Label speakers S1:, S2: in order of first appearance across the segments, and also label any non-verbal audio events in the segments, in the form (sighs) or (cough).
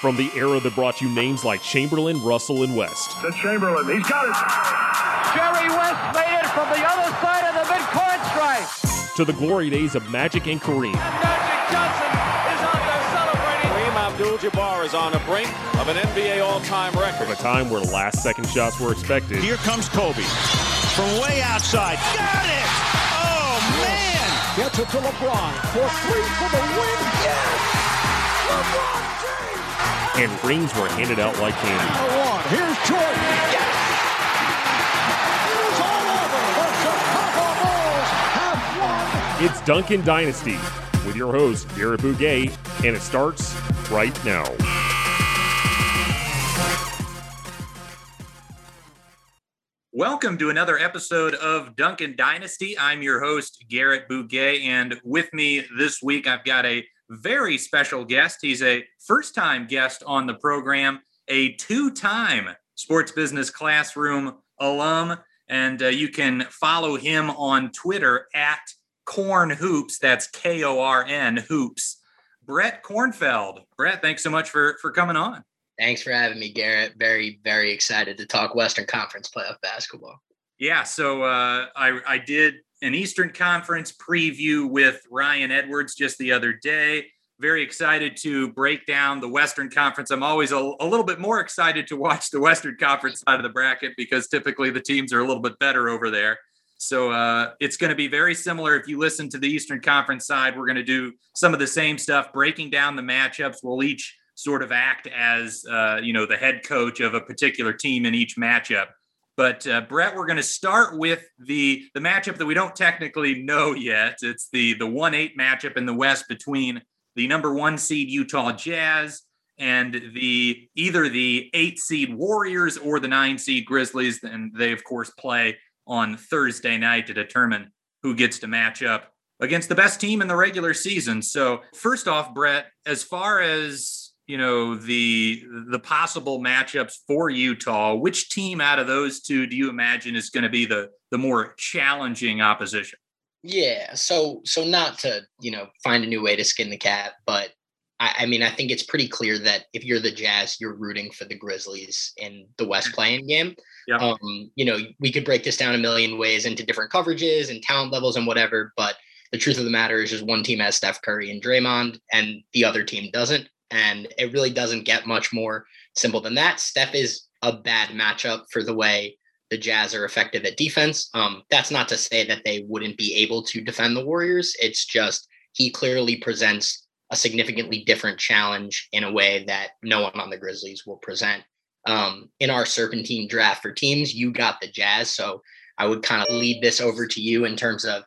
S1: From the era that brought you names like Chamberlain, Russell, and West.
S2: To Chamberlain, he's got it.
S3: Jerry West made it from the other side of the midcourt stripe.
S1: To the glory days of Magic and Kareem.
S3: And Magic Johnson is out there celebrating.
S4: Kareem Abdul-Jabbar is on the brink of an NBA all-time record.
S1: From a time where last-second shots were expected.
S5: Here comes Kobe from way outside. Got it! Oh man!
S6: Gets it to LeBron for three for the win. Yes! LeBron James!
S1: And rings were handed out like candy.
S6: One. Here's Jordan. Yes! It is all over. The Chicago Bulls have won.
S1: It's Duncan Dynasty with your host, Garrett Bouguet, and it starts right now.
S7: Welcome to another episode of Duncan Dynasty. I'm your host, Garrett Bouguet, and with me this week, I've got a very special guest. He's a first time guest on the program, a two time sports business classroom alum, and uh, you can follow him on Twitter at Corn Hoops. That's K O R N Hoops. Brett Kornfeld. Brett, thanks so much for for coming on.
S8: Thanks for having me, Garrett. Very, very excited to talk Western Conference playoff basketball.
S7: Yeah, so uh, I, I did an Eastern Conference preview with Ryan Edwards just the other day. Very excited to break down the Western Conference. I'm always a, a little bit more excited to watch the Western Conference side of the bracket because typically the teams are a little bit better over there. So uh, it's going to be very similar. If you listen to the Eastern Conference side, we're going to do some of the same stuff, breaking down the matchups. We'll each sort of act as uh, you know the head coach of a particular team in each matchup. But uh, Brett, we're going to start with the the matchup that we don't technically know yet. It's the the one eight matchup in the West between the number one seed Utah Jazz and the either the eight seed Warriors or the nine seed Grizzlies. And they of course play on Thursday night to determine who gets to match up against the best team in the regular season. So first off, Brett, as far as you know the the possible matchups for Utah. Which team out of those two do you imagine is going to be the the more challenging opposition?
S8: Yeah, so so not to you know find a new way to skin the cat, but I, I mean I think it's pretty clear that if you're the Jazz, you're rooting for the Grizzlies in the West play-in game.
S7: Yeah.
S8: Um, you know, we could break this down a million ways into different coverages and talent levels and whatever, but the truth of the matter is just one team has Steph Curry and Draymond, and the other team doesn't. And it really doesn't get much more simple than that. Steph is a bad matchup for the way the Jazz are effective at defense. Um, that's not to say that they wouldn't be able to defend the Warriors. It's just he clearly presents a significantly different challenge in a way that no one on the Grizzlies will present. Um, in our serpentine draft for teams, you got the Jazz. So I would kind of lead this over to you in terms of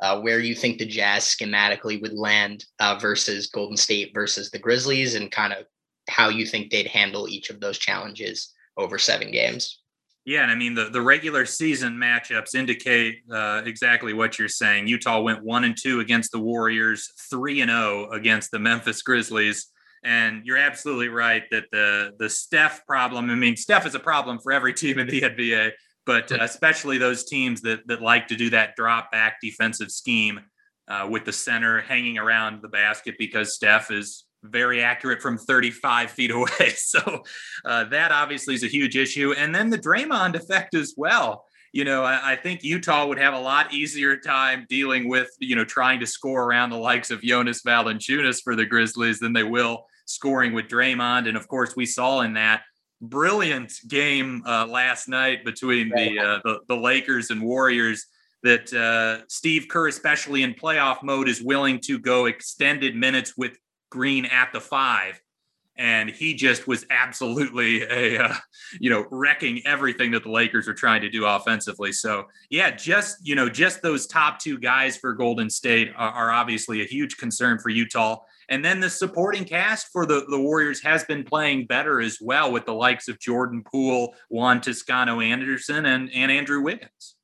S8: uh, where you think the Jazz schematically would land uh, versus Golden State versus the Grizzlies, and kind of how you think they'd handle each of those challenges over seven games.
S7: Yeah, and I mean the the regular season matchups indicate uh, exactly what you're saying. Utah went one and two against the Warriors, three and zero against the Memphis Grizzlies. And you're absolutely right that the the Steph problem. I mean, Steph is a problem for every team in the NBA, but especially those teams that that like to do that drop back defensive scheme uh, with the center hanging around the basket because Steph is very accurate from 35 feet (laughs) away. So uh, that obviously is a huge issue. And then the Draymond effect as well. You know, I, I, think Utah would have a lot easier time dealing with, you know, trying to score around the likes of Jonas Valanciunas for the Grizzlies than they will scoring with Draymond. And of course, we saw in that brilliant game uh, last night between the, uh, the, the Lakers and Warriors that uh, Steve Kerr, especially in playoff mode, is willing to go extended minutes with Green at the five. And he just was absolutely (laughs) a, uh, you know, wrecking everything that the Lakers are trying to do offensively. So, yeah, just, you know, just those top two guys for Golden State are, are obviously a huge concern for Utah. And then the supporting cast for the, the Warriors has been playing better as well with the likes of Jordan Poole, Juan Toscano Anderson, and, and Andrew Wiggins.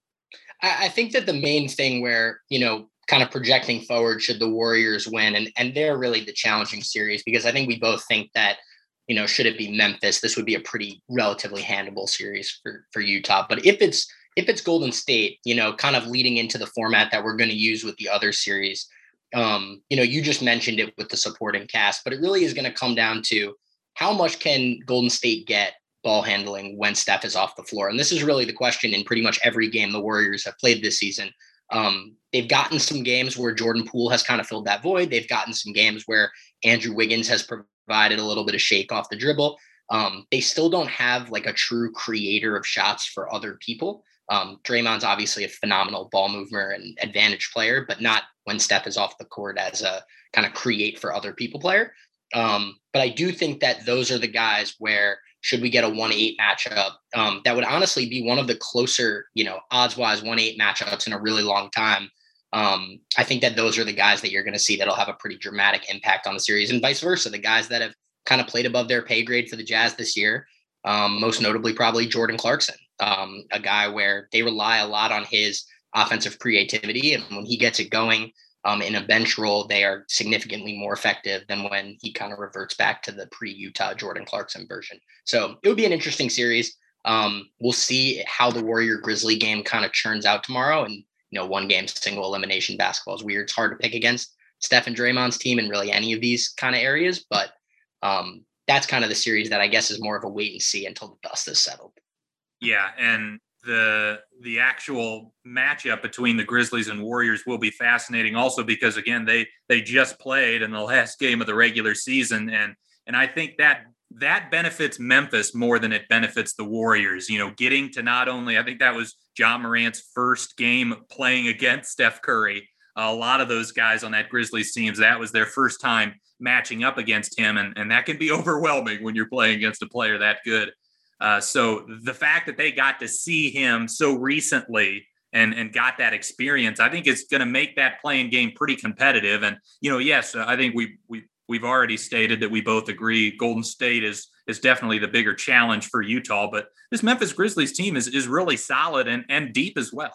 S8: I, I think that the main thing where, you know, kind of projecting forward should the Warriors win and and they're really the challenging series because I think we both think that you know should it be Memphis this would be a pretty relatively handable series for for Utah but if it's if it's Golden State you know kind of leading into the format that we're going to use with the other series um you know you just mentioned it with the supporting cast but it really is going to come down to how much can Golden State get ball handling when Steph is off the floor? And this is really the question in pretty much every game the Warriors have played this season. Um, they've gotten some games where Jordan Poole has kind of filled that void. They've gotten some games where Andrew Wiggins has provided a little bit of shake off the dribble. Um, they still don't have like a true creator of shots for other people. Um, Draymond's obviously a phenomenal ball mover and advantage player, but not when Steph is off the court as a kind of create for other people player. Um, but I do think that those are the guys where should we get a 1-8 matchup, um, that would honestly be one of the closer, you know, odds-wise 1-8 matchups in a really long time. Um, I think that those are the guys that you're going to see that'll have a pretty dramatic impact on the series, and vice versa. The guys that have kind of played above their pay grade for the Jazz this year, um, most notably probably Jordan Clarkson, um, a guy where they rely a lot on his offensive creativity, and when he gets it going, um, in a bench role, they are significantly more effective than when he kind of reverts back to the pre Utah Jordan Clarkson version. So it would be an interesting series. Um, we'll see how the Warrior Grizzly game kind of churns out tomorrow. And, you know, one game single elimination basketball is weird. It's hard to pick against Steph and Draymond's team in really any of these kind of areas. But um, that's kind of the series that I guess is more of a wait and see until the dust is settled.
S7: Yeah. And the the actual matchup between the Grizzlies and Warriors will be fascinating also because again they they just played in the (laughs) last game of the regular season and and I think that that benefits Memphis more than it benefits the Warriors. You know, getting to not only I think that was Ja Morant's first game playing against Steph Curry. A lot of those guys on that Grizzlies teams that was their first time matching up against him and and that can be (laughs) overwhelming when you're playing against a player that good. Uh, so the fact that they got to see him so recently and and got that experience, I think it's going to make that play-in game pretty competitive. And you know, yes, I think we we we've already stated that we both agree Golden State is is definitely the bigger challenge for Utah, but this Memphis Grizzlies team is is really solid and and deep as well.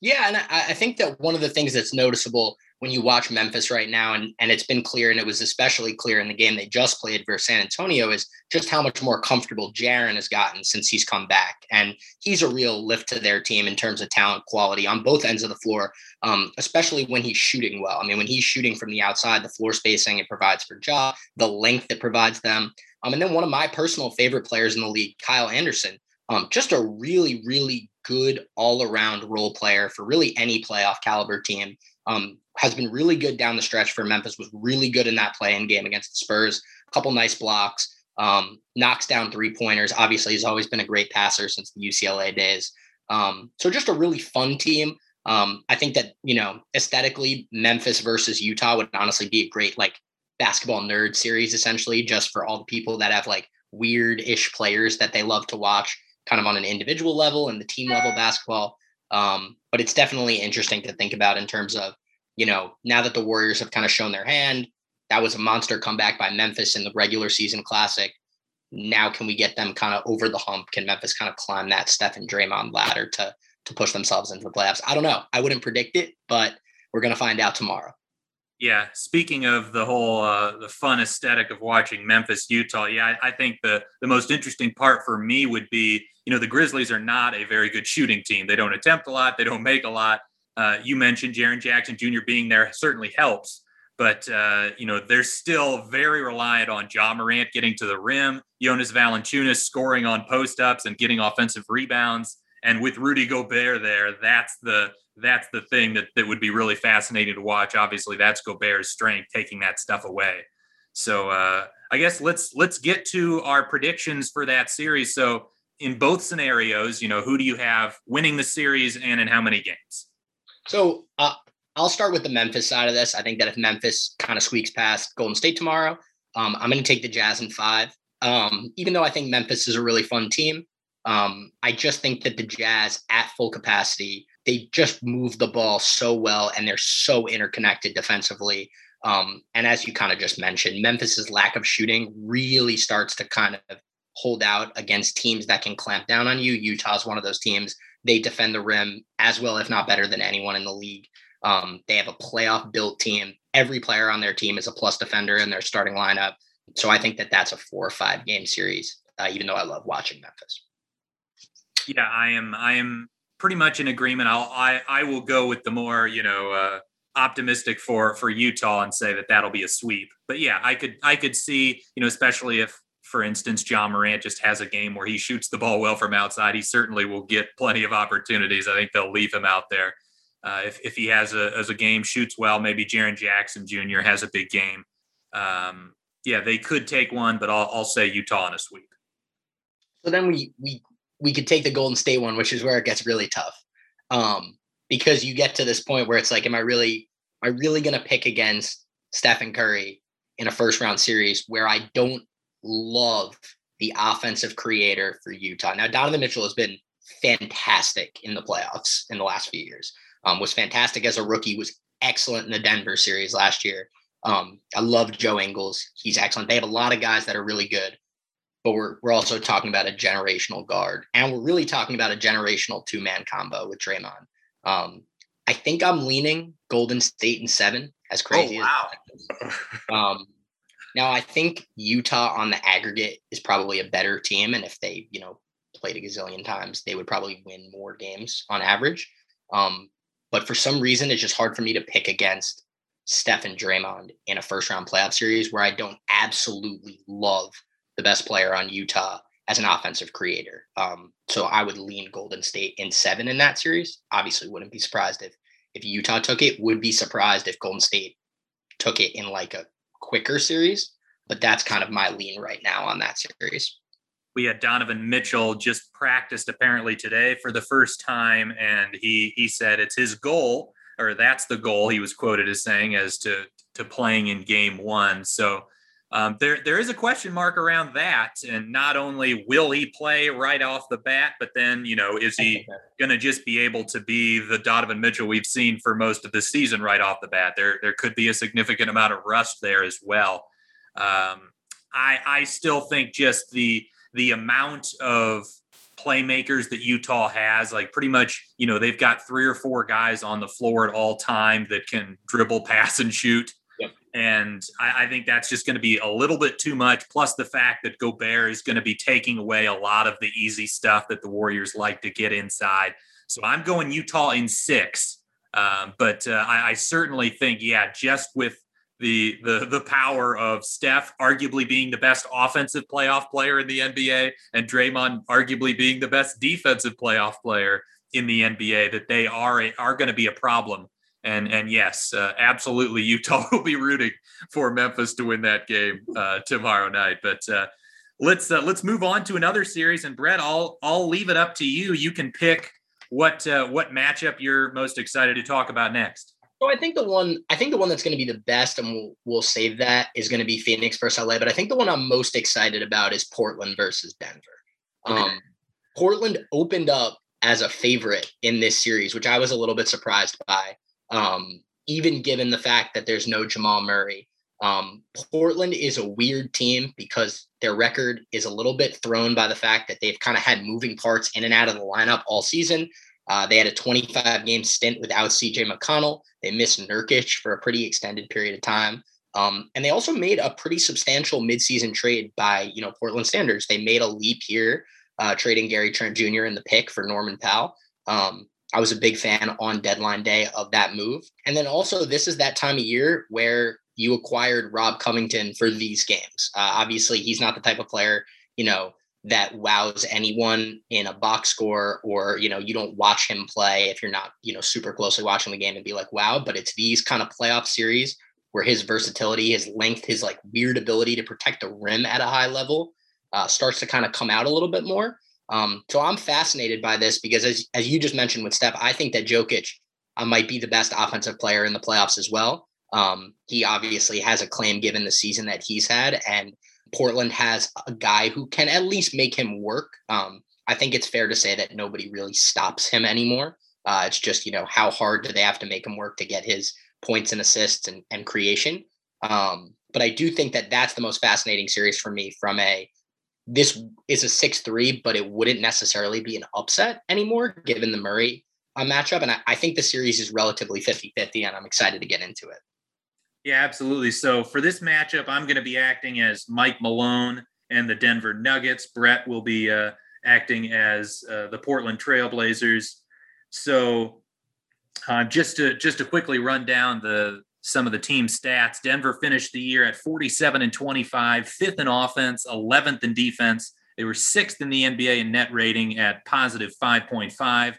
S8: Yeah, and I, I think that one of the things that's noticeable when you watch Memphis right now, and, and it's been clear, and it was especially clear in the game they just played versus San Antonio, is just how much more comfortable Jaren has gotten since he's come back. And he's a real lift to their team in terms of talent quality on both ends of the floor, um, especially when he's shooting well. I mean, when he's shooting from the outside, the floor spacing it provides for Ja, the length it provides them. Um, and then one of my personal favorite players in the league, Kyle Anderson, um, just a really, really good all around role player for really any playoff caliber team. Um, has been really good down the stretch for Memphis, was really good in that play-in game against the Spurs. A couple nice blocks, um, knocks down three pointers. Obviously, he's always been a great passer since the UCLA days. Um, so just a really fun team. Um, I think that, you know, aesthetically, Memphis versus Utah would honestly be a great like basketball nerd series, essentially, just for all the people that have like weird ish players that they love to watch kind of on an individual level and the team level basketball. Um, but it's definitely interesting to think about in terms of, you know, now that the Warriors have kind of shown their hand, that was a monster comeback by Memphis in the regular season classic. Now, can we get them kind of over the hump? Can Memphis kind of climb that Steph and Draymond ladder to to push themselves into the playoffs? I don't know. I wouldn't predict it, but we're to find out tomorrow.
S7: Yeah, speaking of the whole uh, the fun aesthetic of watching Memphis Utah, yeah, I, I, think the the most interesting part for me would be you know the Grizzlies are not a very good shooting team. They don't attempt a lot, they don't make a lot. Uh, you mentioned Jaren Jackson Jr. being there certainly helps, but uh, you know they're still very reliant on Ja Morant getting to the rim, Jonas Valanciunas scoring on post ups and getting offensive rebounds. And with Rudy Gobert there, that's the that's the thing that, that would be really fascinating to watch. Obviously, that's Gobert's strength, taking that stuff away. So uh, I guess let's let's get to our predictions for that series. So in both scenarios, you know, who do you have winning the series and in how many games?
S8: So uh, I'll start with the Memphis side of this. I think that if Memphis kind of squeaks past Golden State tomorrow, um, I'm going to take the Jazz in five. Um, even though I think Memphis is a really fun team, um, I just think that the Jazz at full capacity they just move the ball so well and they're so interconnected defensively. Um, and as you kind of just mentioned, Memphis's lack of shooting really starts to kind of hold out against teams that can clamp down on you. Utah's one of those teams. They defend the rim as well, if not better than anyone in the league. Um, they have a playoff built team. Every player on their team is a plus defender in their starting lineup. So I think that that's a four or five game series, uh, even though I love watching Memphis.
S7: Yeah, I am. I am pretty much in agreement. I'll I I will go with the more you know uh, optimistic for for Utah and say that that'll be a sweep. But yeah, I could I could see you know especially if for instance, Ja Morant just has a game where he shoots the ball well from outside, he certainly will get plenty of opportunities. I think they'll leave him out there. Uh, if, if he has a, as a game, shoots well, maybe Jaren Jackson Jr. has a big game. Um, yeah, they could take one, but I'll, I'll say Utah in a sweep.
S8: So then we we we could take the Golden State one, which is where it gets really tough, um, because you get to this point where it's like, am I really am I really going to pick against Stephen Curry in a first round series where I don't love the offensive creator for Utah? Now Donovan Mitchell has been fantastic in the playoffs in the last few years. Um, was fantastic as a rookie. Was excellent in the Denver series last year. Um, I love Joe Ingles. He's excellent. They have a lot of guys that are really good but we're we're also talking about a generational guard, and we're really talking about a generational two man combo with Draymond. Um, I think I'm leaning Golden State in seven. As crazy
S7: oh, wow.
S8: as um, now, I think Utah on the aggregate is probably a better team, and if they you know played a gazillion times, they would probably win more games on average. Um, but for some reason, it's just hard for me to pick against Steph and Draymond in a first round playoff series where I don't absolutely love the best player on Utah as an offensive creator. Um, so I would lean Golden State in seven in that series. Obviously, wouldn't be surprised if if Utah took it. Would be surprised if Golden State took it in like a quicker series. But that's kind of my lean right now on that series.
S7: We had Donovan Mitchell just practiced apparently today for the first time, and he he said it's his goal, or that's the goal. He was quoted as saying as to to playing in Game One. So um, there there is a question mark around that, and not only will he play right off the bat, but then you know is he (laughs) going to just be able to be the Donovan Mitchell we've seen for most of the season right off the bat? There there could be a significant amount of rust there as well. Um, I I still think just the the amount of playmakers that Utah has, like pretty much, you know, they've got three or four guys on the floor at all time that can dribble, (laughs) pass, and shoot. And I, I, think that's just going to be a little bit too much. Plus, the fact that Gobert is going to be taking away a lot of the easy stuff that the Warriors like to get inside. So I'm going Utah in six. Um, but uh, I, I certainly think, yeah, just with the the the power of Steph arguably being the best offensive playoff player in the NBA and Draymond arguably being the best defensive playoff player in the NBA that they are a, are going to be a problem and and yes, uh, absolutely, Utah (laughs) will be rooting for Memphis to win that game uh, tomorrow night. But uh, let's uh, let's move on to another series. And Brett, I'll I'll leave it up to you. You can pick what uh, what matchup you're most excited to talk about next.
S8: So I think the one I think the one that's going to be the best, and we'll we'll save that is going to be Phoenix versus LA. But I think the one I'm most excited about is Portland versus Denver. Okay. Um, Portland opened up as a favorite in this series, which I was a little bit surprised by um, even given the fact that there's no Jamal Murray. Um, Portland is a weird team because their record is a little bit thrown by the fact that they've kind of had moving parts in and out of the lineup all season. Uh, they had a 25 game stint without CJ McCollum. They missed Nurkic for a pretty extended period of time. Um, and they also made a pretty substantial midseason trade by, you know, Portland standards. They made a leap here, uh, trading Gary Trent Jr. in the pick for Norman Powell. Um, I was a big fan on deadline day of that move. And then also, this is that time of year where you acquired Rob Covington for these games. Uh, obviously, he's not the type of player, you know, that wows anyone in a box score or, you know, you don't watch him play if you're not, you know, super closely watching the game and be like, wow. But it's these kind of playoff series where his versatility, his length, his like weird ability to protect the rim at a high level uh, starts to kind of come out a little bit more. Um, so I'm fascinated by this because, as, as you just mentioned with Steph, I think that Jokic uh, might be the best offensive player in the playoffs as well. Um, he obviously has a claim given the season that he's had, and Portland has a guy who can at least make him work. Um, I think it's fair to say that nobody really stops him anymore. Uh, it's just, you know, how hard do they have to make him work to get his points and assists and, and creation? Um, but I do think that that's the most fascinating series for me from a this is a 6-3, but it wouldn't necessarily be an upset anymore given the Murray uh, matchup. And I, I think the series is relatively 50-50, and I'm excited to get into it.
S7: Yeah, absolutely. So for this matchup, I'm going to be acting as Mike Malone and the Denver Nuggets. Brett will be uh, acting as uh, the Portland Trailblazers. So uh, just to just to quickly run down the some of the team stats. Denver finished the year at 47 and 25, fifth in offense, 11th in defense. They were sixth in the NBA in net rating at positive 5.5.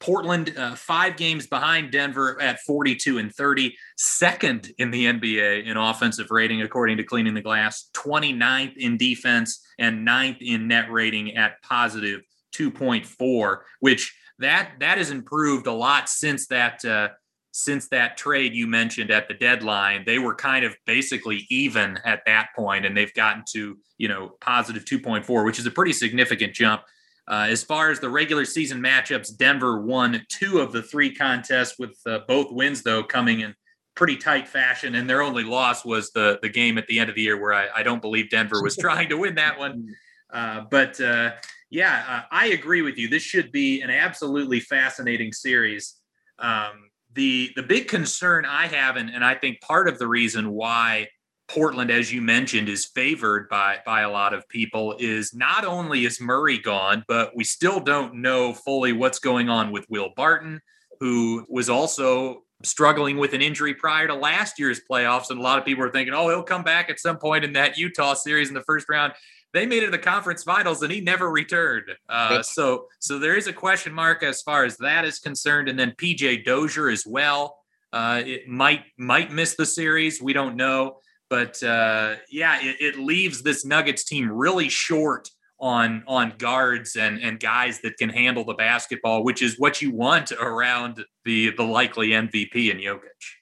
S7: Portland, uh, five games behind Denver at 42 and 30, second in the NBA in offensive rating, according to Cleaning the Glass, 29th in defense, and ninth in net rating at positive 2.4, which that that has improved a lot since that uh, since that trade you mentioned at the deadline. They were kind of basically even at that point, and they've gotten to you know positive 2.4, which is a pretty significant jump. Uh, as far as the regular season matchups, Denver won two of the three contests, with uh, both wins though coming in pretty tight fashion, and their only loss was the the game at the end of the year where I, I don't believe Denver was (laughs) trying to win that one. Uh, but uh, yeah, uh, I agree with you. This should be an absolutely fascinating series. Um, the the big concern I have, and, and I think part of the reason why Portland, as you mentioned, is favored by by a lot of people is not only is Murray gone, but we still don't know fully what's going on with Will Barton, who was also struggling with an injury prior to last year's playoffs. And a lot of people are thinking, oh, he'll come back at some point in that Utah series in the first round. They made it to the conference finals and he never returned. Uh, so, so there is a question mark as far as that is concerned. And then PJ Dozier as well. Uh, it might might miss the series. We don't know. But uh, yeah, it, it leaves this Nuggets team really short on on guards and and guys that can handle the basketball, which is what you want around the the likely MVP in Jokic.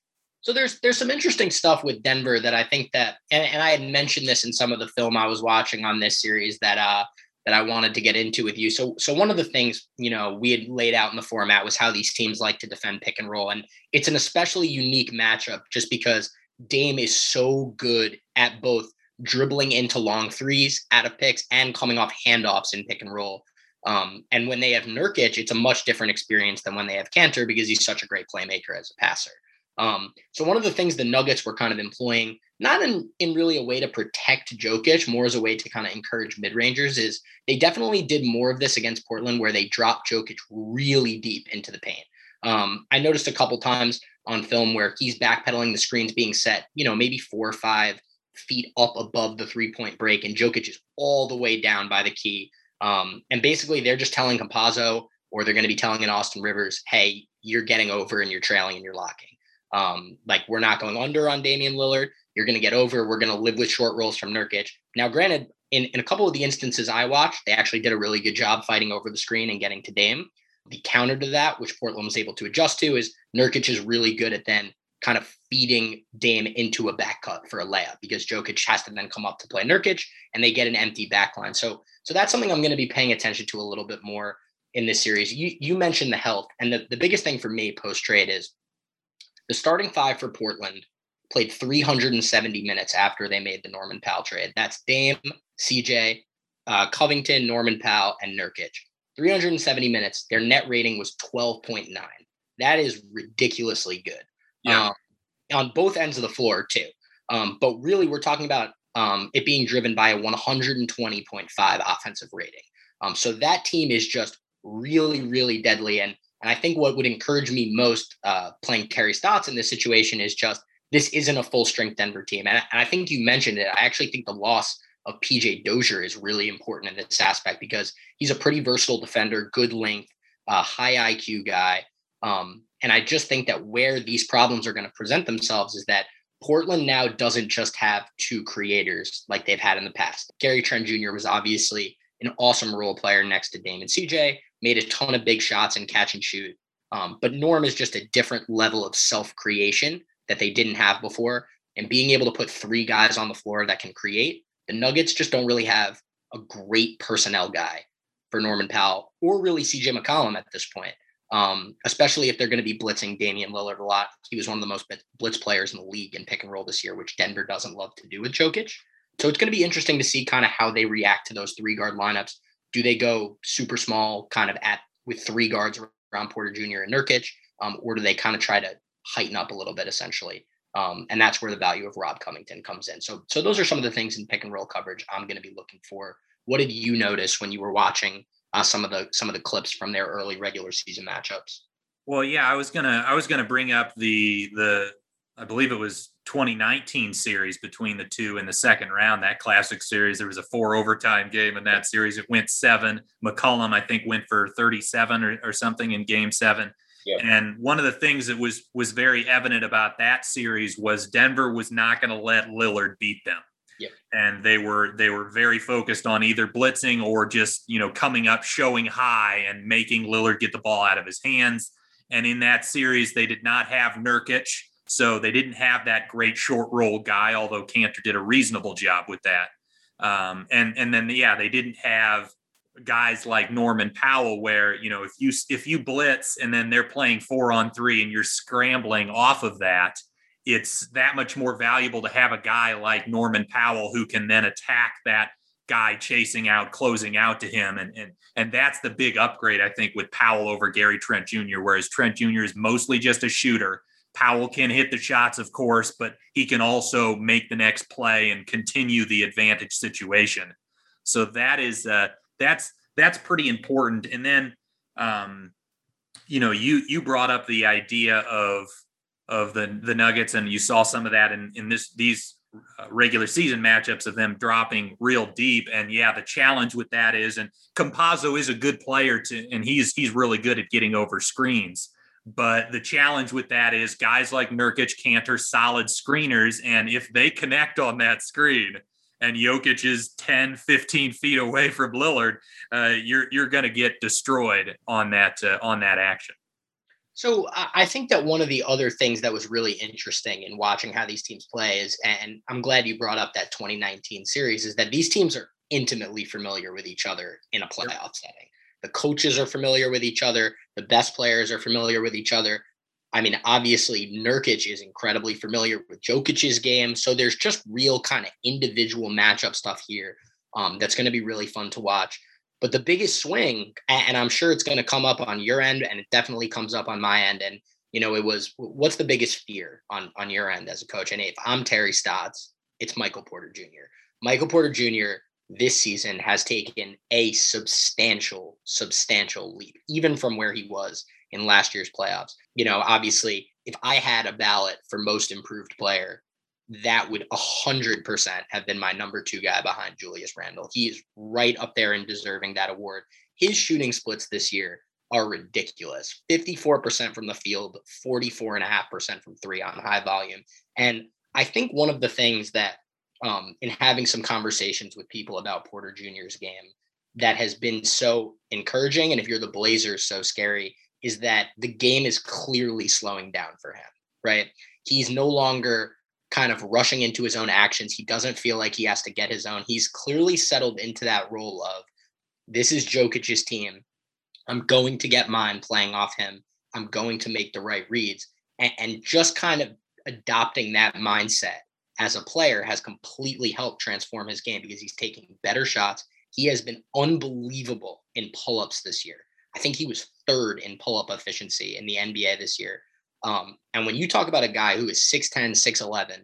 S8: So there's there's some interesting stuff with Denver that I think that and, and I had mentioned this in some of the film I was watching on this series that uh that I wanted to get into with you. So so one of the things, you know, we had laid out in the format was how these teams like to defend pick and roll. And it's an especially unique matchup just because Dame is so good at both dribbling into long threes out of picks and coming off handoffs in pick and roll. Um, and when they have Nurkic, it's a much different experience than when they have Kanter because he's such a great playmaker as a passer. Um, so one of the things the Nuggets were kind of employing, not in, in really a way to protect Jokic, more as a way to kind of encourage mid-rangers, is they definitely did more of this against Portland where they dropped Jokic really deep into the paint. Um, I noticed a couple times on film where he's backpedaling, the screen's being set, you know, maybe four or five feet up above the three point break, and Jokic is all the way down by the key. Um, and basically, they're just telling Campazzo or they're going to be telling an Austin Rivers, hey, you're getting over and you're trailing and you're locking. Um, like, we're not going under on Damian Lillard. You're going to get over. We're going to live with short rolls from Nurkic. Now, granted, in, in a couple of the instances I watched, they actually did a really good job fighting over the screen and getting to Dame. The counter to that, which Portland was able to adjust to, is Nurkic is really good at then kind of feeding Dame into a back cut for a layup because Jokic has to then come up to play Nurkic and they get an empty backline. So so that's something I'm going to be paying attention to a little bit more in this series. You you mentioned the health and the, the biggest thing for me post trade is the starting five for Portland played 370 minutes after they made the Norman Powell trade. That's Dame, CJ, uh, Covington, Norman Powell, and Nurkic. 370 minutes. Their net rating was 12.9. That is ridiculously good. Yeah. Um, on both ends of the floor, too. Um, but really, we're talking about um, it being driven by a 120.5 offensive rating. Um, so that team is just really, really deadly. And and I think what would encourage me most uh, playing Terry Stotts in this situation is just this isn't a full strength Denver team. And, and I think you mentioned it. I actually think the loss of PJ Dozier is really important in this aspect because he's a pretty versatile defender, good length, uh, high IQ guy. Um, and I just think that where these problems are going to present themselves is that Portland now doesn't just have two creators like they've had in the past. Gary Trent Jr. was obviously an awesome role player next to Damon CJ, made a ton of big shots and catch and shoot. Um, but Norm is just a different level of self creation that they didn't have before. And being able to put three guys on the floor that can create the Nuggets just don't really have a great personnel guy for Norman Powell or really CJ McCollum at this point. Um, especially if they're going to be blitzing Damian Lillard a lot. He was one of the most blitz players in the league in pick and roll this year, which Denver doesn't love to do with Jokic. So it's going to be interesting to see kind of how they react to those three guard lineups. Do they go super small, kind of at with three guards around Porter Jr. and Nurkic, um, or do they kind of try to heighten up a little bit essentially? Um, and that's where the value of Rob Covington comes in. So, so those are some of the things in pick and roll coverage I'm going to be looking for. What did you notice when you were watching uh, some of the some of the clips from their early regular season matchups?
S7: Well, yeah, I was gonna I was gonna bring up the the I believe it was 2019 series between the two in the second round. That classic series, there was a four overtime game in that series. It went seven. McCollum, I think, went for 37 or, or something in game seven. Yep. And one of the things that was was very evident about that series was Denver was not going to let Lillard beat them.
S8: Yep.
S7: And they were they were very focused on either blitzing or just you know coming up, showing high, and making Lillard get the ball out of his hands. And in that series, they did not have Nurkic, so they didn't have that great short roll guy. Although Kanter did a reasonable job with that. Um, and and then yeah, they didn't have guys like Norman Powell, where you know if you if you blitz and then they're playing four on three and you're scrambling off of that, it's that much more valuable to have a guy like Norman Powell who can then attack that guy chasing out, closing out to him, and and and that's the big upgrade I think with Powell over Gary Trent Jr. Whereas Trent Jr. is mostly just a shooter. Powell can hit the shots, of course, but he can also make the next play and continue the advantage situation. So that is uh, that's that's pretty important. And then, um, you know, you you brought up the idea of of the the Nuggets, and you saw some of that in in this these uh, regular season matchups of them dropping real deep. And yeah, the challenge with that is, and Campazzo is a good player to, and he's he's really good at getting over screens. But the challenge with that is guys like Nurkic, Kanter, solid screeners, and if they connect on that screen, and Jokic is 10, 15 feet away from Lillard, uh, you're you're going to get destroyed on that uh, on that action.
S8: So I think that one of the other things that was really interesting in watching how these teams play is, and I'm glad you brought up that 2019 series, is that these teams are intimately familiar with each other in a playoff setting. The coaches are familiar with each other. The best players are familiar with each other. I mean, obviously, Nurkic is incredibly familiar with Jokic's game. So there's just real kind of individual matchup stuff here um, that's going to be really fun to watch. But the biggest swing, and I'm sure it's going to come up on your end, and it definitely comes up on my end. And you know, it was what's the biggest fear on on your end as a coach? And if I'm Terry Stotts, it's Michael Porter Jr. Michael Porter Jr. this season has taken a substantial, substantial leap, even from where he was in last year's playoffs. You know, obviously, if I had a ballot for most improved player, that would 100% have been my number two guy behind Julius Randle. He is right up there and deserving that award. His shooting splits this year are ridiculous 54% from the field, 44.5% from three on high volume. And I think one of the things that, um, in having some conversations with people about Porter Jr.'s game, that has been so encouraging, and if you're the Blazers, so scary, is that the game is clearly slowing down for him, right? He's no longer kind of rushing into his own actions. He doesn't feel like he has to get his own. He's clearly settled into that role of this is Jokic's team. I'm going to get mine playing off him. I'm going to make the right reads. And, and just kind of adopting that mindset as a player has completely helped transform his game because he's taking better shots. He has been unbelievable in pull ups this year. I think he was third in pull up efficiency in the NBA this year. Um, and when you talk about a guy who is 6'10, 6'11,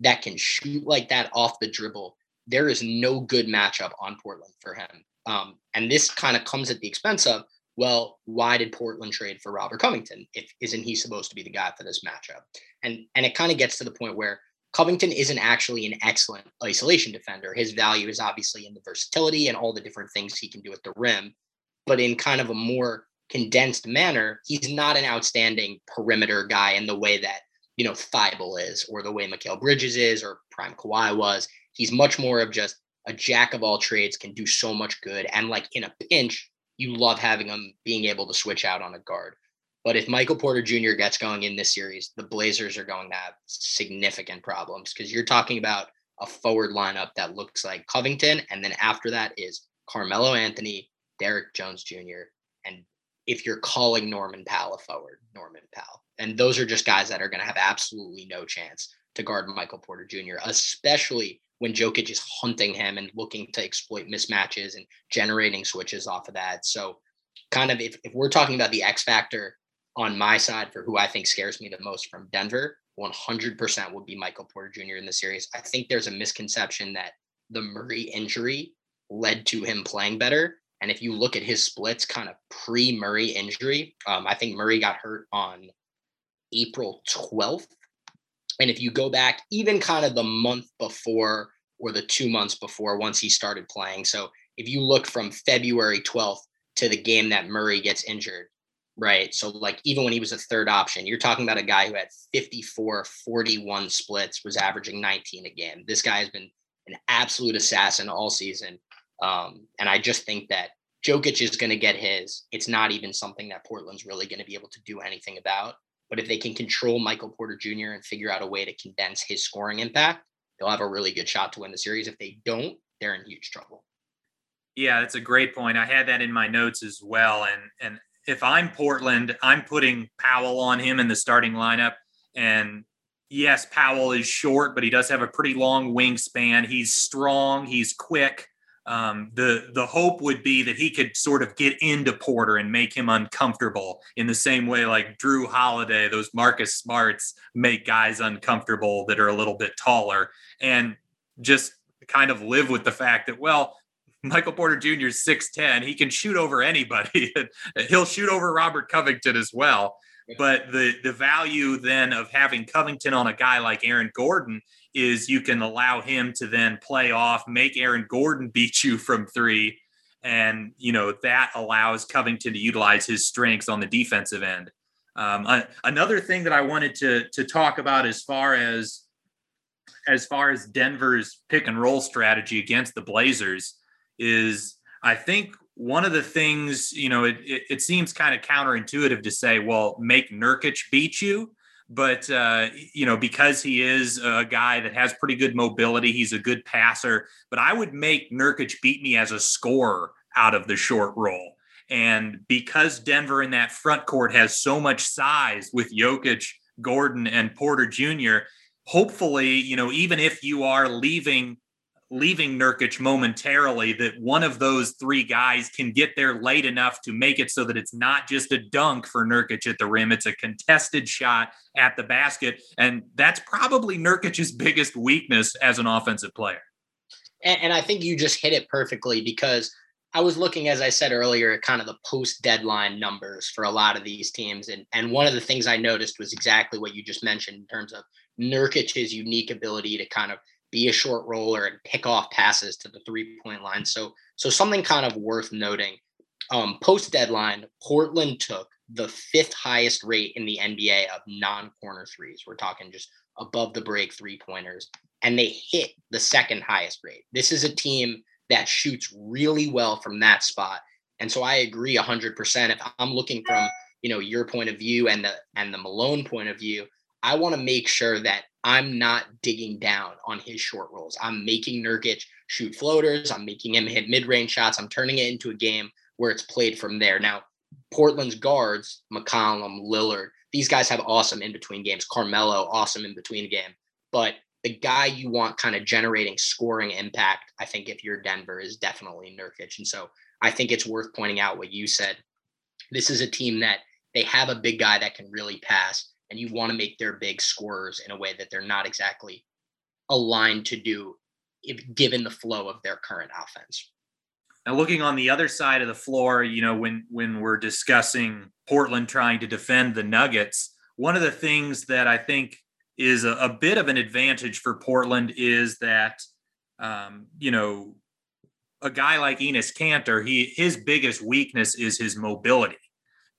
S8: that can shoot like that off the dribble, there is no good matchup on Portland for him. Um, and this kind of comes at the expense of, well, why did Portland trade for Robert Covington? If isn't he supposed to be the guy for this matchup? And and it kind of gets to the point where Covington isn't actually an excellent isolation defender. His value is obviously in the versatility and all the different things he can do at the rim but in kind of a more condensed manner, he's not an outstanding perimeter guy in the way that, you know, Thybulle is or the way Mikal Bridges is or Prime Kawhi was. He's much more of just a jack of all trades, can do so much good. And like in a pinch, you love having him being able to switch out on a guard. But if Michael Porter Jr. gets going in this series, the Blazers are going to have significant problems because you're talking about a forward lineup that looks like Covington. And then after that is Carmelo Anthony, Derrick Jones Jr., and if you're calling Norman Powell a forward, Norman Powell. And those are just guys that are going to have absolutely no chance to guard Michael Porter Jr., especially when Jokic is hunting him and looking to exploit mismatches and generating switches off of that. So, kind of if, if we're talking about the X factor on my side for who I think scares me the most from Denver, 100% would be Michael Porter Jr. in the series. I think there's a misconception that the Murray injury led to him playing better. And if you look at his splits kind of pre Murray injury, um, I think Murray got hurt on April 12th. And if you go back even kind of the month before or the two months before once he started playing. So if you look from February 12th to the game that Murray gets injured, right? So like even when he was a third option, you're talking about a guy who had 54, 41 splits, was averaging 19 a game. This guy has been an absolute assassin all season. Um, and I just think that Jokic is going to get his. It's not even something that Portland's really going to be able to do anything about. But if they can control Michael Porter Jr. and figure out a way to condense his scoring impact, they'll have a really good shot to win the series. If they don't, they're in huge trouble.
S7: Yeah, that's a great point. I had that in my notes as well. And and if I'm Portland, I'm putting Powell on him in the starting lineup. And yes, Powell is short, but he does have a pretty long wingspan. He's strong, he's quick. Um, the the hope would be that he could sort of get into Porter and make him uncomfortable in the same way like Jrue Holiday, those Marcus Smarts make guys uncomfortable that are a little bit taller, and just kind of live with the fact that well, Michael Porter Jr. is six ten, he can shoot over anybody. (laughs) He'll shoot over Robert Covington as well. But the the value then of having Covington on a guy like Aaron Gordon is you can allow him to then play off, make Aaron Gordon (laughs) beat you from three. And, you know, that allows Covington to utilize his strengths on the defensive end. Um, another thing that I wanted to, to talk about as far as as far as Denver's pick and roll strategy against the Blazers is I think one of the things, you know, it, it, it seems kind of counterintuitive to say, well, make Nurkic beat you but uh, you know because he is a guy that has pretty good mobility he's a good passer but i would make nurkic beat me as a scorer out of the short roll and because denver in that front court has so much size with Jokic, gordon and porter jr hopefully you know even if you are leaving leaving Nurkic momentarily that one of those three guys can get there late enough to make it so that it's not just a dunk for Nurkic at the rim. It's a contested shot at the basket. And that's probably Nurkic's biggest weakness as an offensive player.
S8: And, and I think you just hit it perfectly because I was looking, as I said earlier, at kind of the post deadline numbers for a lot of these teams. And, and one of the things I noticed was exactly what you just mentioned in terms of Nurkic's unique ability to kind of be a short roller and pick off passes to the three point line. So, so something kind of worth noting. Um, Post deadline, Portland took the fifth highest rate in the NBA of non corner threes. We're talking just above the break three pointers, and they hit the second highest rate. This is a team that shoots really well from that spot. And so I agree 100%. If I'm looking from you know your point of view and the and the Malone point of view, I want to make sure that I'm not digging down on his short rolls. I'm making Nurkic shoot floaters. I'm making him hit mid range shots. I'm turning it into a game where it's played from there. Now, Portland's guards, McCollum, Lillard, these guys have awesome in between games. Carmelo, awesome in between game. But the guy you want kind of generating scoring impact, I think if you're Denver, is definitely Nurkic. And so I think it's worth pointing out what you said. This is a team that they have a big guy that can really pass and you want to make their big scorers in a way that they're not exactly aligned to do if given the flow of their current offense.
S7: Now looking on the other side of the floor, you know, when when we're discussing Portland trying to defend the Nuggets, one of the things that I think is a, a bit of an advantage for Portland is that um, you know, a guy like Enes Kanter, he his biggest weakness is his mobility.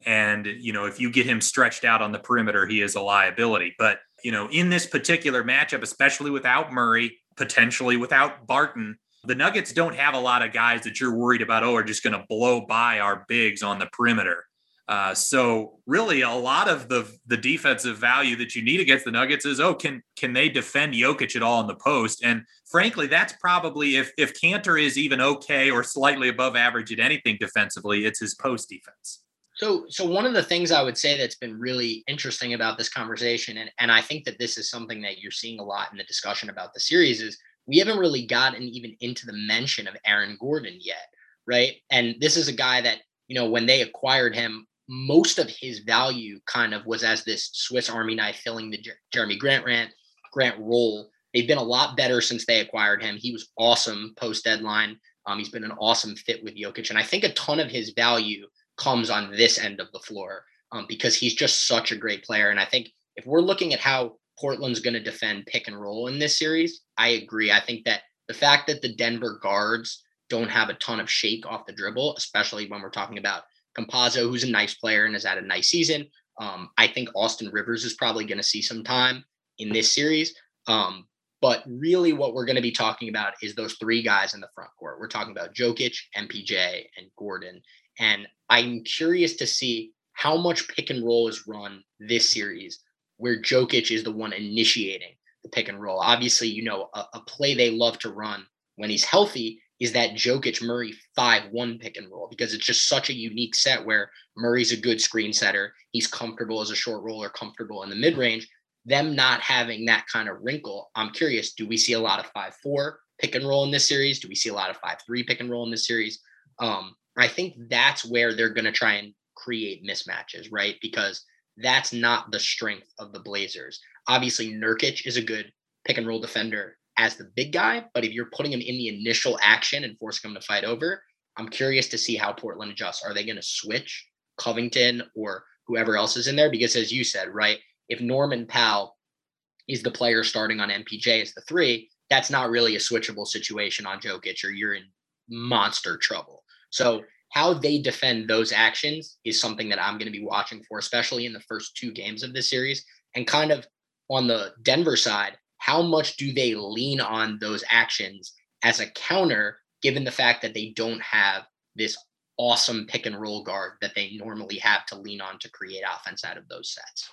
S7: And, you know, if you get him stretched out on the perimeter, he is a liability. But, you know, in this particular matchup, especially without Murray, potentially without Barton, the Nuggets don't have a lot of guys that you're worried about, oh, are just going to blow by our bigs on the perimeter. Uh, so really, a lot of the the defensive value that you need against the Nuggets is, oh, can can they defend Jokic at all in the post? And frankly, that's probably if if Kanter is even okay or slightly above average at anything defensively, it's his post defense.
S8: So, so one of the things I would say that's been really interesting about this conversation, and, and I think that this is something that you're seeing a lot in the discussion about the series, is we haven't really gotten even into the mention of Aaron Gordon yet, right? And this is a guy that, you know, when they acquired him, most of his value kind of was as this Swiss Army knife filling the Jer- Jerami Grant Grant Grant role. They've been a lot better since they acquired him. He was awesome post deadline. Um, he's been an awesome fit with Jokic, and I think a ton of his value comes on this end of the floor um, because he's just such a great player. And I think if we're looking at how Portland's going to defend pick and roll in this series. I agree. I think that the fact that the Denver guards don't have a ton of shake off the dribble, especially when we're talking about Campazzo, who's a nice player and has had a nice season. Um, I think Austin Rivers is probably going to see some time in this series. Um, but really, what we're going to be talking about is those three guys in the front court. We're talking about Jokic, MPJ, and Gordon. And I'm curious to see how much pick and roll is run this series where Jokic is the one initiating the pick and roll. Obviously, you know, a, a play they love to run when he's healthy is that Jokic Murray 5 1 pick and roll because it's just such a unique set where Murray's a good screen setter. He's comfortable as a short roller, comfortable in the mid range. Them not having that kind of wrinkle, I'm curious do we see a lot of 5 4 pick and roll in this series? Do we see a lot of 5 3 pick and roll in this series? Um, I think that's where they're going to try and create mismatches, right? Because that's not the strength of the Blazers. Obviously, Nurkic is a good pick and roll defender as the big guy, but if you're putting him in the initial action and forcing him to fight over, I'm curious to see how Portland adjusts. Are they going to switch Covington or whoever else is in there? Because as you said, right, if Norman Powell is the player starting on MPJ as the three, that's not really a switchable situation on Jokic, or you're in monster trouble. So how they defend those actions is something that I'm going to be watching for, especially in the first two games of this series. And kind of on the Denver side, how much do they lean on those actions as a counter, given the fact that they don't have this awesome pick and roll guard that they normally have to lean on to create offense out of those sets?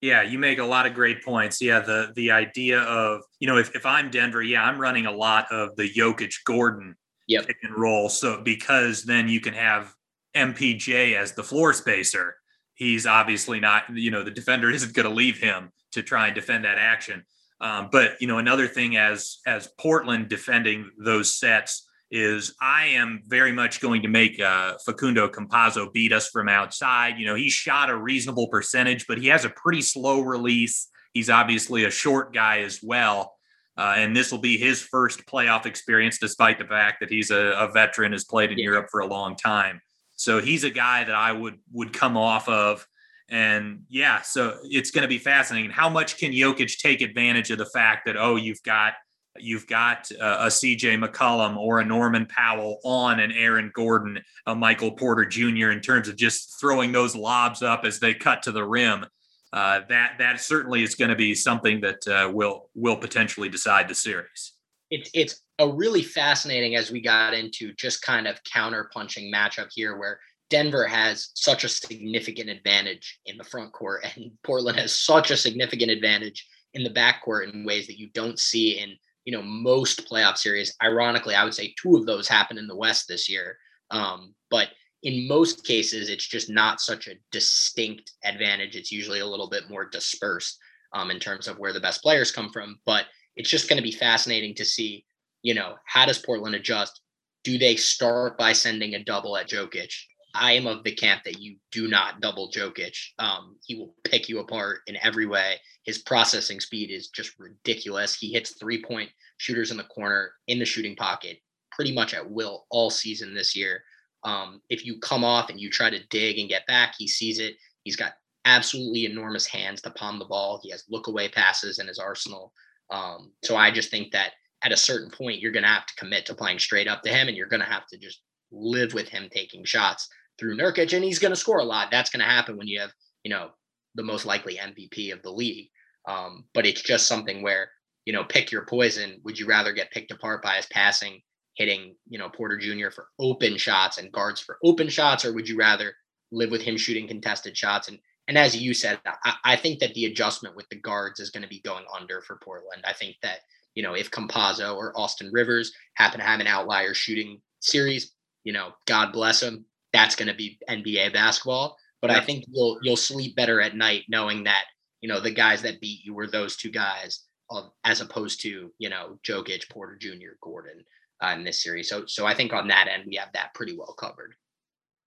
S7: Yeah, you make a lot of great points. Yeah, the the idea of, you know, if, if I'm Denver, yeah, I'm running a lot of the Jokic Gordon
S8: yep.
S7: pick and roll. So because then you can have MPJ as the floor spacer. He's obviously not, you know, the defender (laughs) isn't going to leave him to try and defend that action. Um, but you know, another thing as as Portland defending those sets is I am very much going to make uh, Facundo Campazzo beat us from outside. You know, he shot a reasonable percentage, but he has a pretty slow release. He's obviously a short guy as well. Uh, and this will be his first playoff experience, despite the fact that he's a, a veteran, has played in yeah. Europe for a long time. So he's a guy that I would would come off of. And yeah, so it's going to be fascinating. How much can Jokic take advantage of the fact that oh, you've got you've got uh, a CJ McCollum or a Norman Powell on an Aaron Gordon, a Michael Porter Jr. in terms of just throwing those lobs up as they cut to the rim uh, that that certainly is going to be something that uh, will will potentially decide the series.
S8: It's it's a really fascinating as we got into just kind of counter punching matchup here where Denver has such a significant advantage in the front court and (laughs) Portland has such a significant advantage in the back court in ways that you don't see in you know most playoff series. Ironically, I would say two of those happened in the West this year. Um, but in most cases, it's just not such a distinct advantage. It's usually a little bit more dispersed um, in terms of where the best players come from. But it's just going to be fascinating to see, you know, how does Portland adjust? Do they start by sending a double at Jokic? I am of the camp that you do not double Jokic. Um, he will pick you apart in every way. His processing speed is just ridiculous. He hits three point shooters in the corner in the shooting pocket pretty much at will all season this year. Um, if you come off and you try to dig and get back, he sees it. He's got absolutely enormous hands to palm the ball. He has look away passes in his arsenal. Um, so I just think that at a certain point, you're going to have to commit to playing straight up to him and you're going to have to just live with him taking shots through Nurkic and he's going to score a lot. That's going to happen when you have, you know, the most likely MVP of the league. Um, but it's just something where, you know, pick your poison. Would you rather get picked apart by his passing hitting, you know, Porter Jr. for open shots and guards for open shots, or would you rather live with him shooting contested shots? And and as you said, I, I think that the adjustment with the guards is going to be going under for Portland. I think that you know if Campazzo or Austin Rivers happen to have an outlier shooting series, you know, God bless them. That's going to be NBA basketball. But yeah. I think you'll you'll sleep better at night knowing that you know the guys that beat you were those two guys, uh, as opposed to you know Jokic, Porter Jr., Gordon uh, in this series. So so I think on that end we have that pretty well covered.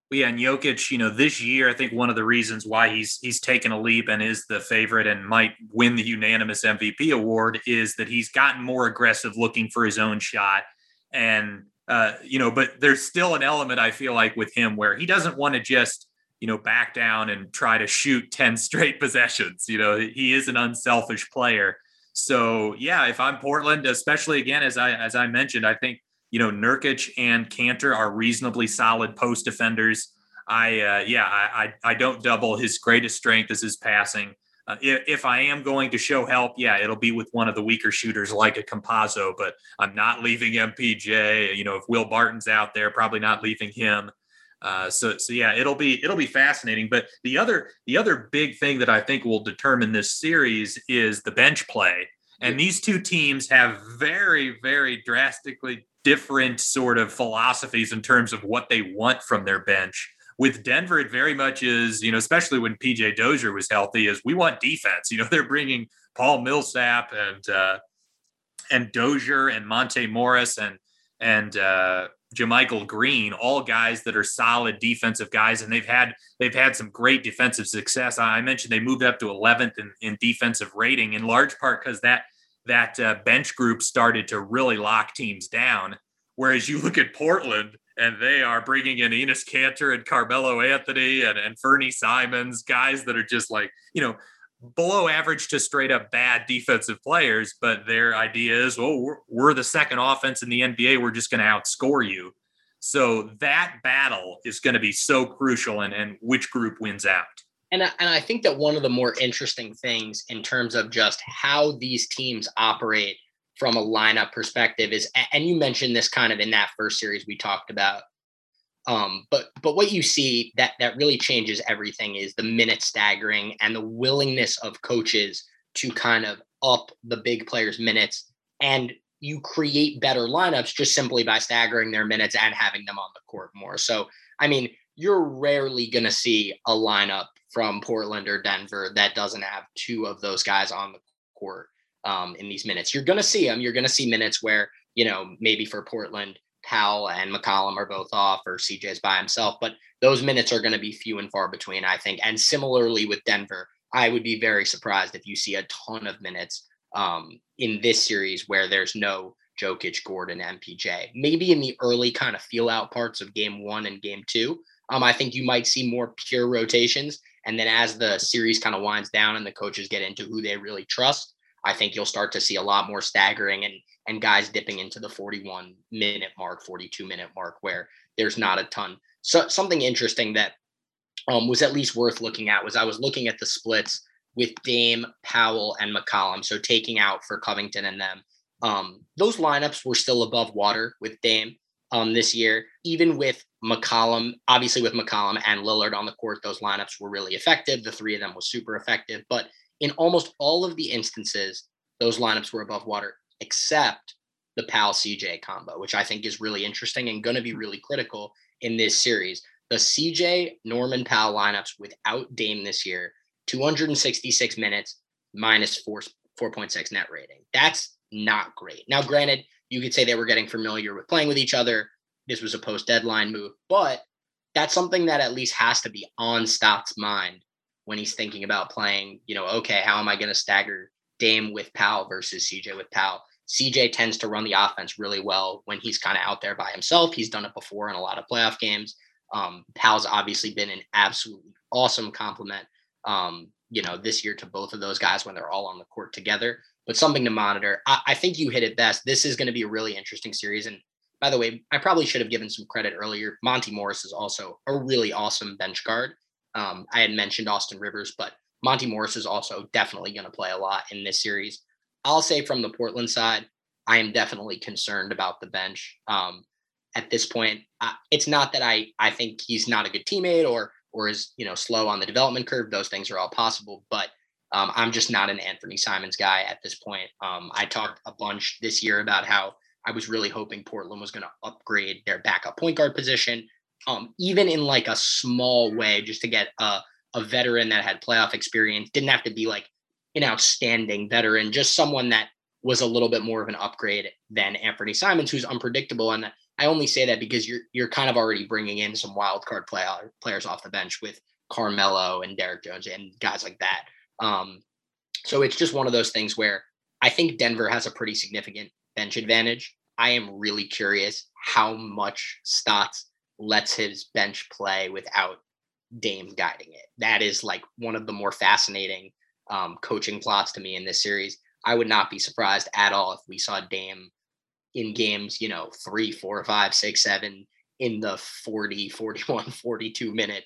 S7: Yeah, and Jokic, you know, this year I think one of the reasons why he's he's taken a leap and is the favorite and might win the unanimous MVP award is that he's gotten more aggressive looking for his own shot. And uh, you know, but there's still an element I feel like with him where he doesn't want to just you know, back down and try to shoot 10 (laughs) straight possessions. You know, he is an unselfish player. So yeah, if I'm Portland, especially again, as I as I mentioned, I think you know Nurkic and Kanter are reasonably solid post defenders. I uh, yeah, I, I, I don't double his greatest strength is his passing. Uh, if, if, I am going to show help, yeah, it'll be with one of the weaker shooters like a Campazzo, but I'm not leaving MPJ. You know, if Will Barton's out there, probably not leaving him. Uh, so so yeah, it'll be it'll be fascinating. But the other the other big thing that I think will determine this series is the bench play. And these two teams have very, very drastically different sort of philosophies in terms of what they want from their bench. With Denver, it very much is, you know, especially when PJ Dozier was healthy, is we want defense. You know, (laughs) they're bringing Paul Millsap and uh, and Dozier and Monte Morris and and uh, JaMychal Green, all guys that are solid defensive guys, and they've had they've had some great defensive success. I mentioned they moved up to 11th in, in defensive rating, in large part because that that uh, bench group started to really lock teams down. Whereas you look at Portland and they are bringing in Enes Kanter and Carmelo Anthony and, and Fernie Simons, guys that are just like, you know, below average to straight up bad defensive players. But their idea is, well, we're, we're the second offense in the NBA. We're just going to outscore you. So that battle is going to be so crucial and, and which group wins out.
S8: And I, and I think that one of the more interesting things in terms of just how these teams operate from a lineup perspective is, and you mentioned this kind of in that first series we talked about. Um, but but what you see that that really changes everything is the minute staggering and the willingness of coaches to kind of up the big players' minutes, and you create better lineups just simply by staggering their minutes and having them on the court more. So I mean, you're rarely going to see a lineup from Portland or Denver that doesn't have two of those guys on the court um, in these minutes. You're going to see them. You're going to see minutes where, you know, maybe for Portland, Powell and McCollum are both off or CJ's by himself, but those minutes are going to be few and far between, I think. And similarly with Denver, I would be very surprised if you see a ton of minutes um, in this series where there's no Jokic, Gordon, MPJ. Maybe in the early kind of feel out parts of game one and game two, um, I think you might see more pure rotations. And then as the series kind of winds down and the coaches get into who they really trust, I think you'll start to see a lot more staggering and and guys dipping into the 41 minute mark, 42 minute mark where there's not a ton. So something interesting that um, was at least worth looking at was I was looking at the splits with Dame, Powell, and McCollum. So taking out for Covington and them, um, those lineups were still above water with Dame um, this year. Even with McCollum, obviously with McCollum and Lillard on the court, those lineups were really effective. The three of them was super effective. But in almost all of the instances, those lineups were above water, except the Pal CJ combo, which I think is really interesting and going to be mm-hmm. really critical in this series. The CJ Norman Powell lineups without Dame this year, 266 minutes minus four, 4.6 net rating. That's not great. Now, granted, you could say they were getting familiar with playing with each other. This was a post deadline move, but that's something that at least has to be on Stott's mind when he's thinking about playing. You know, okay, how am I going to stagger Dame with Powell versus CJ with Powell? CJ tends to run the offense really well when he's kind of out there by himself. He's done it before in a lot of playoff games. Um, obviously been an absolutely awesome compliment, um, you know, this year to both of those guys when they're all on the court together but something to monitor. I, I think you hit it best. This is going to be a really interesting series. And by the way, I probably should have given some credit earlier. Monte Morris is also a really awesome bench guard. Um, I had mentioned Austin Rivers, but Monte Morris is also definitely going to play a lot in this series. I'll say from the Portland side, I am definitely concerned about the bench. Um, at this point, it's not that I I think he's not a good teammate or or is you know slow on the development curve. Those things are all possible, but um, I'm just not an Anfernee Simons guy at this point. Um, I talked a bunch this year about how I was really hoping Portland was going to upgrade their backup point guard position, um, even in like a small way, just to get a, a veteran that had playoff experience. Didn't have to be like an outstanding veteran, just someone that was a little bit more of an upgrade than Anfernee Simons, who's unpredictable. And I only say that because you're you're kind of already bringing in some wild card play, players off the bench with Carmelo and Derrick Jones and guys like that. Um, so it's just one of those things where I think Denver has a pretty significant bench advantage. I am really curious how much Stotts lets his bench play without Dame guiding it. That is like one of the more fascinating um, coaching plots to me in this series. I would not be surprised at all if we saw Dame in games, you know, three, four, five, six, seven in the 40, 41, 42 minute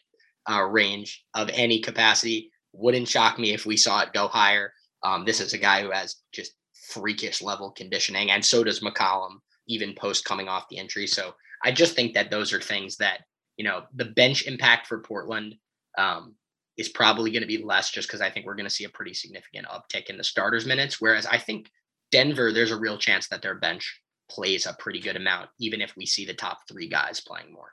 S8: uh, range of any capacity. Wouldn't shock me if we saw it go higher. Um, this is a guy who has just freakish level conditioning, and so does McCollum, even post coming off the injury. So I just think that those are things that, you know, the bench impact for Portland um, is probably going to be less just because I think we're going to see a pretty significant uptick in the starters minutes. Whereas I think Denver, there's a real chance that their bench plays a pretty good amount, even if we see the top three guys playing more.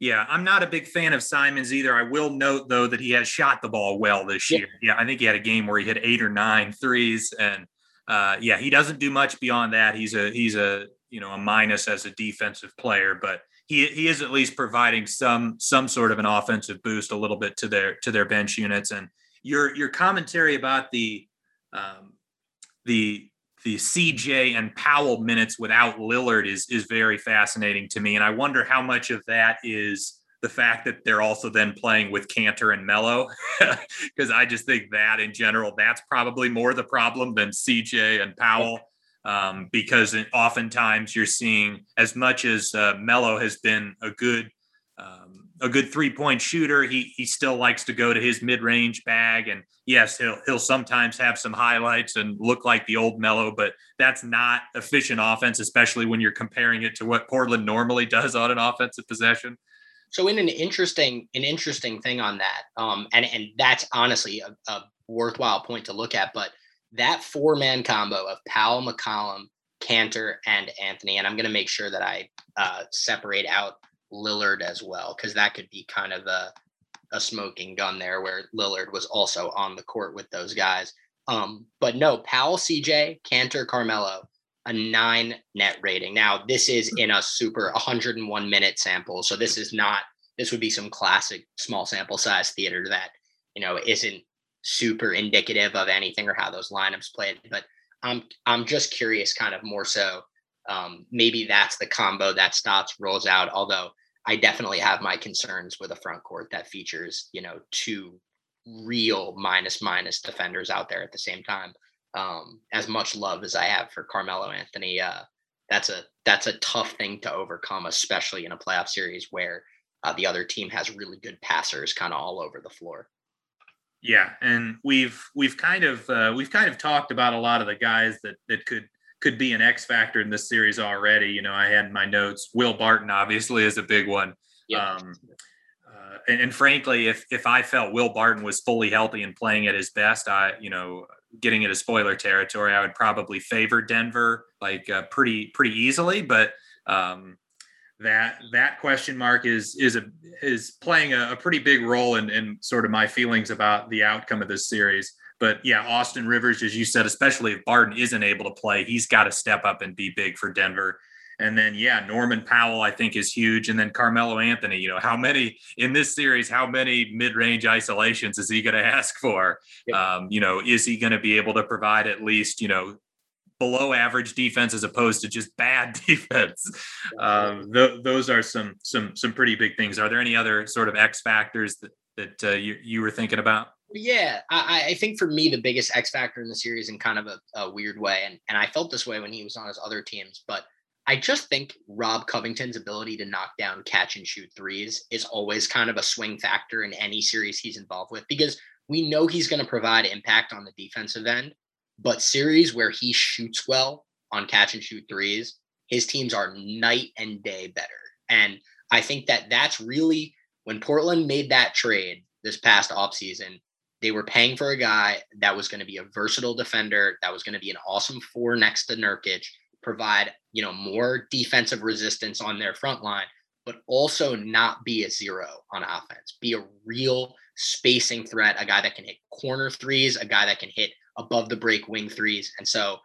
S7: Yeah, I'm not a big fan of Simons either. I will note though that he has shot the ball well this year. Yeah, I think he had a game where he hit eight or nine threes, and uh, yeah, he doesn't do much beyond that. He's a he's a you know a minus as a defensive player, but he he is at least providing some some sort of an offensive boost a little bit to their to their bench units. And your your commentary about the um, the the CJ and Powell minutes without Lillard is is very fascinating to me, and I wonder how much of that is the fact that they're also then playing with Kanter and Melo, because (laughs) I just think that in general that's probably more the problem than CJ and Powell, um, because oftentimes you're seeing as much as uh, Melo has been a good um, a good three point shooter. He he still likes to go to his mid range bag, and yes, he'll he'll sometimes have some highlights and look like the old Melo, but that's not efficient offense, especially when you're comparing it to what Portland normally does on an offensive possession.
S8: So, in an interesting an interesting thing on that, um, and and that's honestly a, a worthwhile point to look at, but that four man combo of Powell, McCollum, Kanter, and Anthony, and I'm going to make sure that I uh, separate out Lillard as well, because that could be kind of a, a smoking gun there where Lillard was also on the court with those guys. Um, but no, Powell, CJ, Kanter, Carmelo, a nine net rating. Now, this is in a super 101 minute sample. So this is not, this would be some classic small sample size theater that, you know, isn't super indicative of anything or how those lineups played. But I'm, I'm just curious, kind of more so. Um, maybe that's the combo that Stotts rolls out. Although I definitely have my concerns with a front court that features, you know, two real minus minus defenders out there at the same time. Um, as much love as I have for Carmelo Anthony, uh, that's a that's a tough thing to overcome, especially in a playoff series where uh, the other team has really good passers kind of all over the floor.
S7: Yeah, and we've we've kind of uh, we've kind of talked about a lot of the guys that that could could be an X factor in this series already. You know, I had my notes. Will Barton obviously is a big one. Yeah. Um, uh, and, and, frankly, if if I felt Will Barton was fully healthy and playing at his best, I you know getting into spoiler territory, I would probably favor Denver like uh, pretty pretty easily. But um, that that question mark is is a is playing a, a pretty big role in, in sort of my feelings about the outcome of this series. But yeah, Austin Rivers, as you said, especially if Barton isn't able to play, he's got to step up and be big for Denver. And then, yeah, Norman Powell, I think, is huge. And then Carmelo Anthony, you know, how many in this series, how many mid range isolations is he going to ask for? Yep. Um, you know, is he going to be able to provide at least, you know, below average defense as opposed to just bad (laughs) defense? Um, th- those are some, some, some pretty big things. Are there any other sort of X factors that, that uh, you, you were thinking about?
S8: Yeah, I, I, think for me the biggest X factor in the series in kind of a, a, weird way, and and I felt this way when he was on his other teams, but I just think Rob Covington's ability to knock down catch and shoot threes is always kind of a swing factor in any series he's involved with because we know he's going to provide impact on the defensive end, but series where he shoots well on catch and shoot threes, his teams are night and day better, and I think that that's really when Portland made that trade this past offseason they were paying for a guy that was going to be a versatile defender, that was going to be an awesome four next to Nurkic, provide, you know, more defensive resistance on their front line, but also not be a zero on offense. Be a real spacing threat, a guy that can hit corner threes, a guy that can hit above the break wing threes. And so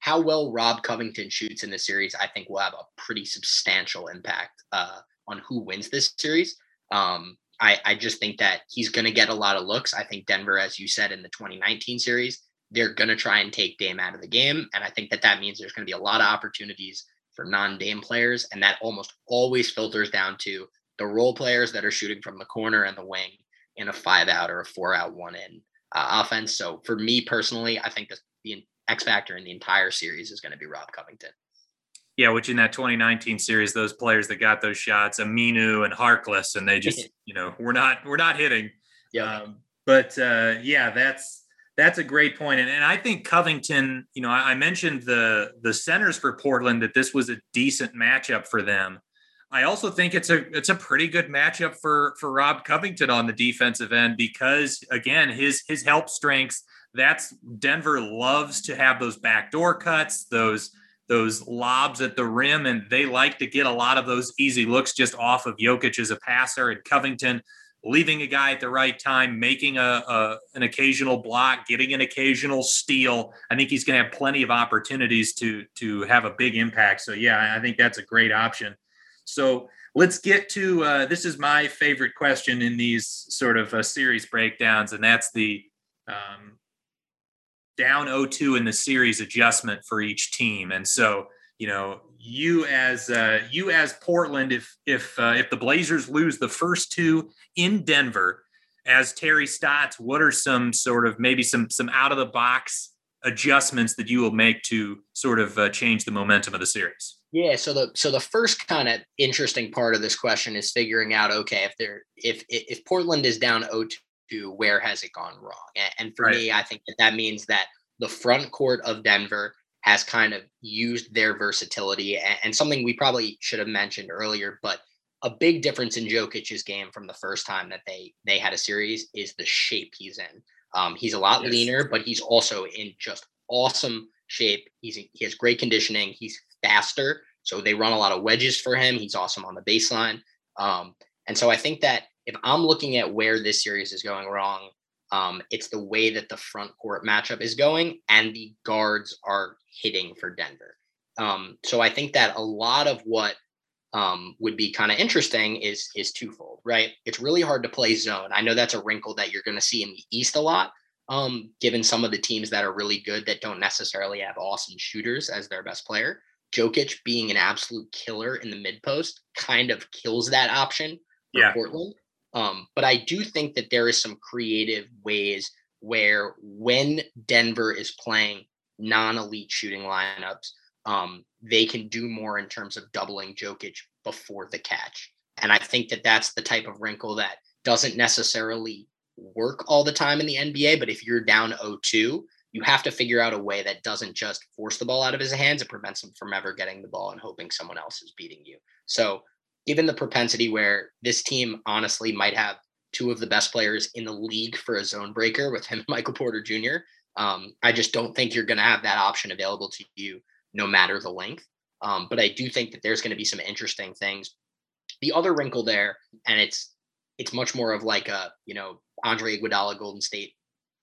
S8: how well Rob Covington shoots in this series, I think will have a pretty substantial impact uh, on who wins this series. Um, I, I just think that he's going to get a lot of looks. I think Denver, as you said in the 2019 series, they're going to try and take Dame out of the game. And I think that that means there's going to be a lot of opportunities for non Dame players. And that almost always filters down to the role players that are shooting from the corner and the wing in a five out or a four out one in uh, offense. So for me personally, I think the X factor in the entire series is going to be Rob Covington.
S7: Yeah, which in that 2019 series, those players that got those shots, Aminu and Harkless, and they just, (laughs) you know, we're not we're not hitting.
S8: Yeah.
S7: Um, but uh, yeah, that's that's a great point, and, and I think Covington. You know, I, I mentioned the the centers for Portland that this was a decent matchup for them. I also think it's a it's a pretty good matchup for for Rob Covington on the defensive end because again his his help strengths that's Denver loves to have those backdoor cuts those those lobs at the rim and they like to get a lot of those easy looks just off of Jokic as a passer and Covington leaving a guy at the right time making a, a an occasional block getting an occasional steal. I think he's going to have plenty of opportunities to to have a big impact. So yeah I think that's a great option so let's get to uh, this is my favorite question in these sort of uh, series breakdowns, and that's the um, down 0-2 in the series adjustment for each team. And so, you know, you as uh, you as Portland, if if uh, if the Blazers lose the first two in Denver, as Terry Stotts, what are some sort of maybe some some out of the box adjustments that you will make to sort of uh, change the momentum of the series?
S8: Yeah, so the so the first kind of interesting part of this question is figuring out okay if they're if if Portland is down 0-2, where has it gone wrong? And for right. me, I think that that means that the front court of Denver has kind of used their versatility and, something we probably should have mentioned earlier, but a big difference in Jokic's game from the first time that they they had a series is the shape he's in. Um, he's a lot yes. leaner, but he's also in just awesome shape. He's he has great conditioning. He's faster. So they run a lot of wedges for him. He's awesome on the baseline. Um, and so I think that if I'm looking at where this series is going wrong, um, it's the way that the front court matchup is going and the guards are hitting for Denver. Um, so I think that a lot of what um, would be kind of interesting is is twofold, right? It's really hard to play zone. I know that's a wrinkle that you're going to see in the East a lot, um, given some of the teams that are really good that don't necessarily have awesome shooters as their best player. Jokic being an absolute killer in the mid post kind of kills that option for yeah. Portland. Um, but I do think that there is some creative ways where when Denver is playing non-elite shooting lineups, um, they can do more in terms of doubling Jokic before the catch. And I think that that's the type of wrinkle that doesn't necessarily work all the time in the NBA. But if you're down 0-2, you have to figure out a way that doesn't just force the ball out of his hands. It prevents him from ever getting the ball and hoping someone else is beating you. So, given the propensity where this team honestly might have two of the best players in the league for a zone breaker with him, (laughs) Michael Porter Jr., um, I just don't think you're going to have that option available to you no matter the length. Um, but I do think that there's going to be some interesting things. The other wrinkle there, and it's it's much more of like a you know Andre Iguodala Golden State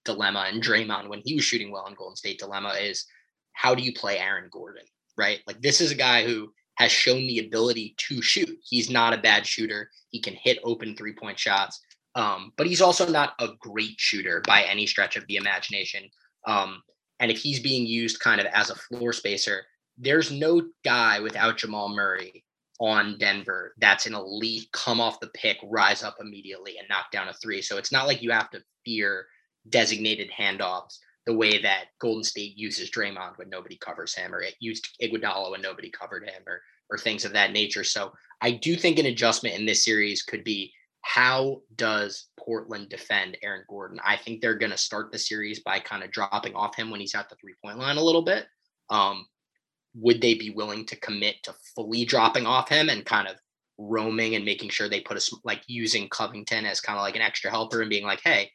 S8: dilemma and Draymond when he was shooting well in Golden State dilemma is how do you play Aaron Gordon, right? Like this is a guy who has shown the ability to shoot. He's not a bad shooter. He can hit open three point shots, um, but he's also not a great shooter by any stretch of the imagination. Um, and if he's being used kind of as a floor spacer, there's no guy without Jamal Murray on Denver that's an elite, come off the pick, rise up immediately and knock down a three. So it's not like you have to fear designated handoffs the way that Golden State uses Draymond when nobody covers him, or it used Iguodala when nobody covered him, or or things of that nature. So I do think an adjustment in this series could be how does Portland defend Aaron Gordon? I think they're going to start the series by kind of dropping off him when he's at the three point line a little bit. Um, would they be willing to commit to fully dropping off him and kind of roaming and making sure they put a like using Covington as kind of like an extra helper and being like, hey,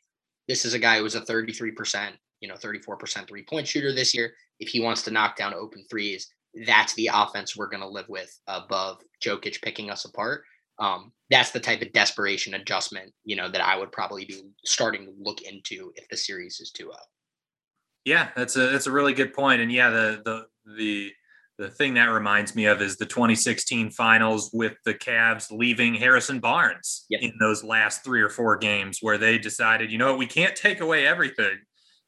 S8: this is a guy who was a 33%, you know, 34% three point shooter this year. If he wants to knock down open threes, that's the offense we're going to live with above Jokic picking us apart. Um, that's the type of desperation adjustment, you know, that I would probably be starting to look into if the series is 2 0.
S7: Yeah, that's a that's a really good point. And yeah, the the the the thing that reminds me of is the 2016 finals with the Cavs leaving Harrison Barnes in those last three or four games where they decided, you know we can't take away everything.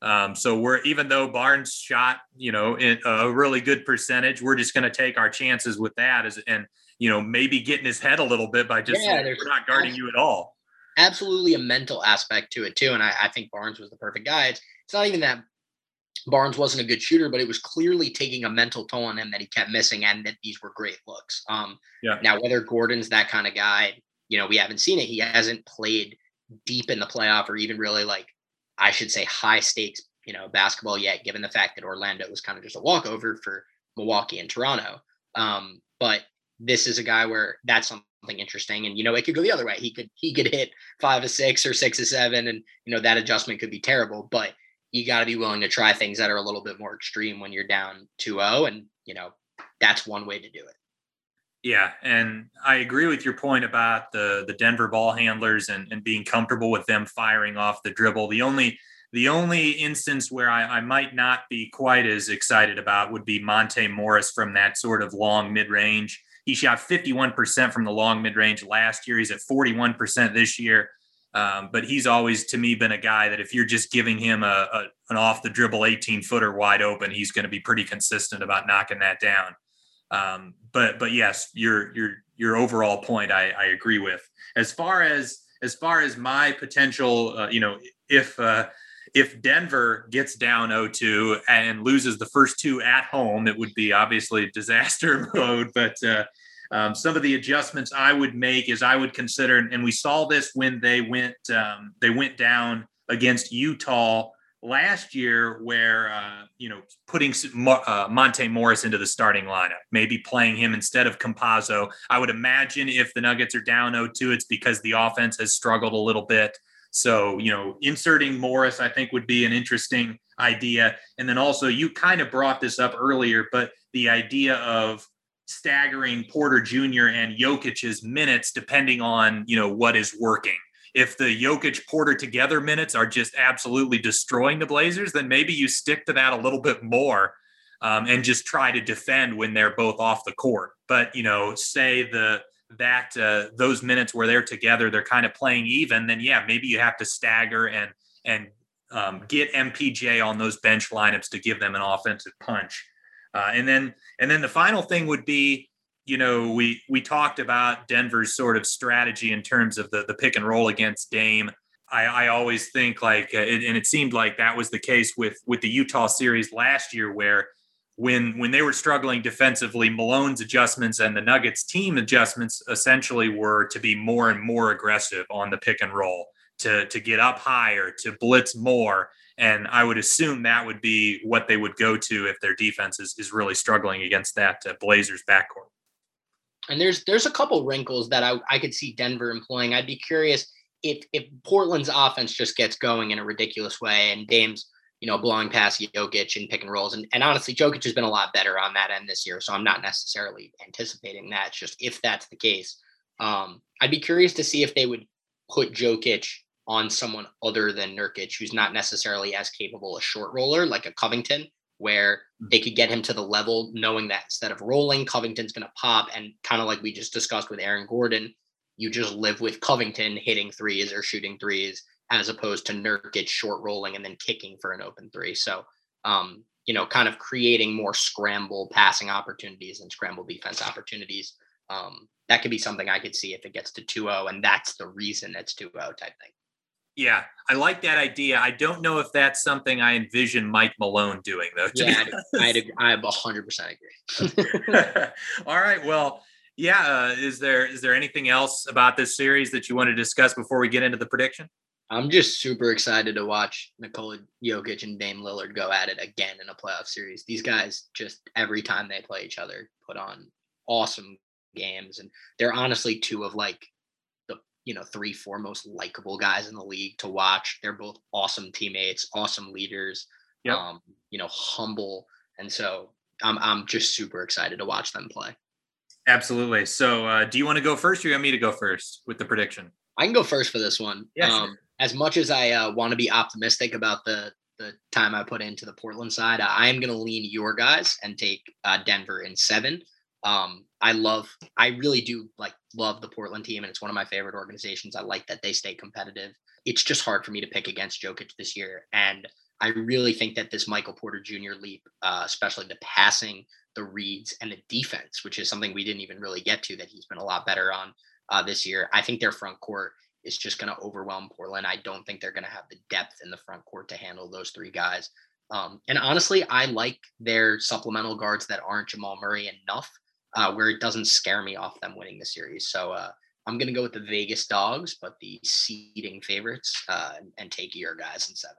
S7: Um, so we're even though Barnes shot, you know, a really good percentage, we're just going to take our chances with that. As and you know, maybe getting his head a little bit by just
S8: Yeah,
S7: we're not guarding you at all.
S8: absolutely a mental aspect to it too. And I, I think Barnes was the perfect guy. It's, it's not even that Barnes wasn't a good shooter, but it was clearly taking a mental toll on him that he kept missing and that these were great looks. Um,
S7: Yeah.
S8: Now, whether Gordon's that kind of guy, you know, we haven't seen it. He hasn't played deep in the playoff or even really like, I should say, high stakes, you know, basketball yet, given the fact that Orlando was kind of just a walkover for Milwaukee and Toronto. Um, but this is a guy where that's something interesting and you know it could go the other way he could he could hit five or six or six or seven and you know that adjustment could be terrible but you got to be willing to try things that are a little bit more extreme when you're down 2-0 and you know that's one way to do it
S7: Yeah, and I agree with your point about the the Denver ball handlers and, and being comfortable with them firing off the dribble. The only the only instance where I, I might not be quite as excited about would be Monte Morris from that sort of long mid range. He shot 51% from the long mid range last year. He's at 41% this year. Um, but he's always, to me, been a guy that if you're just giving him a, a an off the dribble 18 footer wide open, he's going to be pretty consistent about knocking that down. Um, but but yes, your your your overall point I, I agree with. As far as as far as my potential, uh, you know, if uh, if Denver gets down 0-2 and loses the first two at home, it would be obviously disaster (laughs) mode. But uh, um, some of the adjustments I would make is I would consider, and we saw this when they went um, they went down against Utah last year, where uh, you know putting uh, Monte Morris into the starting lineup, maybe playing him instead of Campazzo. I would imagine if the Nuggets are down 0-2, it's because the offense has struggled a little bit. So, you know, inserting Morris, I think, would be an interesting idea. And then also, you kind of brought this up earlier, but the idea of staggering Porter Jr. and Jokic's minutes depending on, you know, what is working. If the Jokic Porter together minutes are just absolutely destroying the Blazers, then maybe you stick to that a little bit more um, and just try to defend when they're both off the court. But, you know, say the that uh, those minutes where they're together, they're kind of playing even, then yeah, maybe you have to stagger and and um, get MPJ on those bench lineups to give them an offensive punch. Uh, and then and then the final thing would be, you know, we we talked about Denver's sort of strategy in terms of the the pick and roll against Dame. I, I always think like, uh, it, and it seemed like that was the case with with the Utah series last year, where when when they were struggling defensively, Malone's adjustments and the Nuggets team adjustments essentially were to be more and more aggressive on the pick and roll, to to get up higher, to blitz more. And I would assume that would be what they would go to if their defense is, is really struggling against that uh, Blazers backcourt.
S8: And there's there's a couple wrinkles that I, I could see Denver employing. I'd be curious if if Portland's offense just gets going in a ridiculous way and Dame's you know, blowing past Jokic and pick and rolls. And, and honestly, Jokic has been a lot better on that end this year. So I'm not necessarily anticipating that. It's just if that's the case, um, I'd be curious to see if they would put Jokic on someone other than Nurkic, who's not necessarily as capable a short roller like a Covington, where they could get him to the level knowing that instead of rolling, Covington's going to pop. And kind of like we just discussed with Aaron Gordon, you just live with Covington hitting threes or shooting threes as opposed to Nurkic short rolling and then kicking for an open three. So, um, you know, kind of creating more scramble passing opportunities and scramble defense opportunities. Um, that could be something I could see if it gets to 2-0 and that's the reason it's 2-0 type thing.
S7: Yeah, I like that idea. I don't know if that's something I envision Mike Malone doing though.
S8: Yeah, I'd, I'd, I'd 100% agree. (laughs) (laughs)
S7: All right. Well, yeah. Uh, is there is there anything else about this series that you want to discuss before we get into the prediction?
S8: I'm just super excited to watch Nikola Jokic and Dame Lillard go at it again in a playoff series. These guys just every time they play each other put on awesome games and they're honestly two of like you know three four most likable guys in the league to watch. They're both awesome teammates, awesome leaders,
S7: yep.
S8: um, you know, humble. And so I'm I'm just super excited to watch them play.
S7: Absolutely. So uh, do you want to go first or you want me to go first with the prediction?
S8: I can go first for this one.
S7: Yeah,
S8: um,
S7: sure
S8: as much as I uh, want to be optimistic about the the time I put into the Portland side, I am going to lean your guys and take uh, Denver in seven. Um, I love, I really do like love the Portland team, and it's one of my favorite organizations. I like that they stay competitive. It's just hard for me to pick against Jokic this year, and I really think that this Michael Porter Jr. leap, uh, especially the passing, the reads, and the defense, which is something we didn't even really get to, that he's been a lot better on uh, this year. I think their front court is just going to overwhelm Portland. I don't think they're going to have the depth in the front court to handle those three guys. Um, and honestly, I like their supplemental guards that aren't Jamal Murray enough, uh, where it doesn't scare me off them winning the series. So uh, I'm going to go with the Vegas Dogs, but the seeding favorites, uh, and take your guys in seven.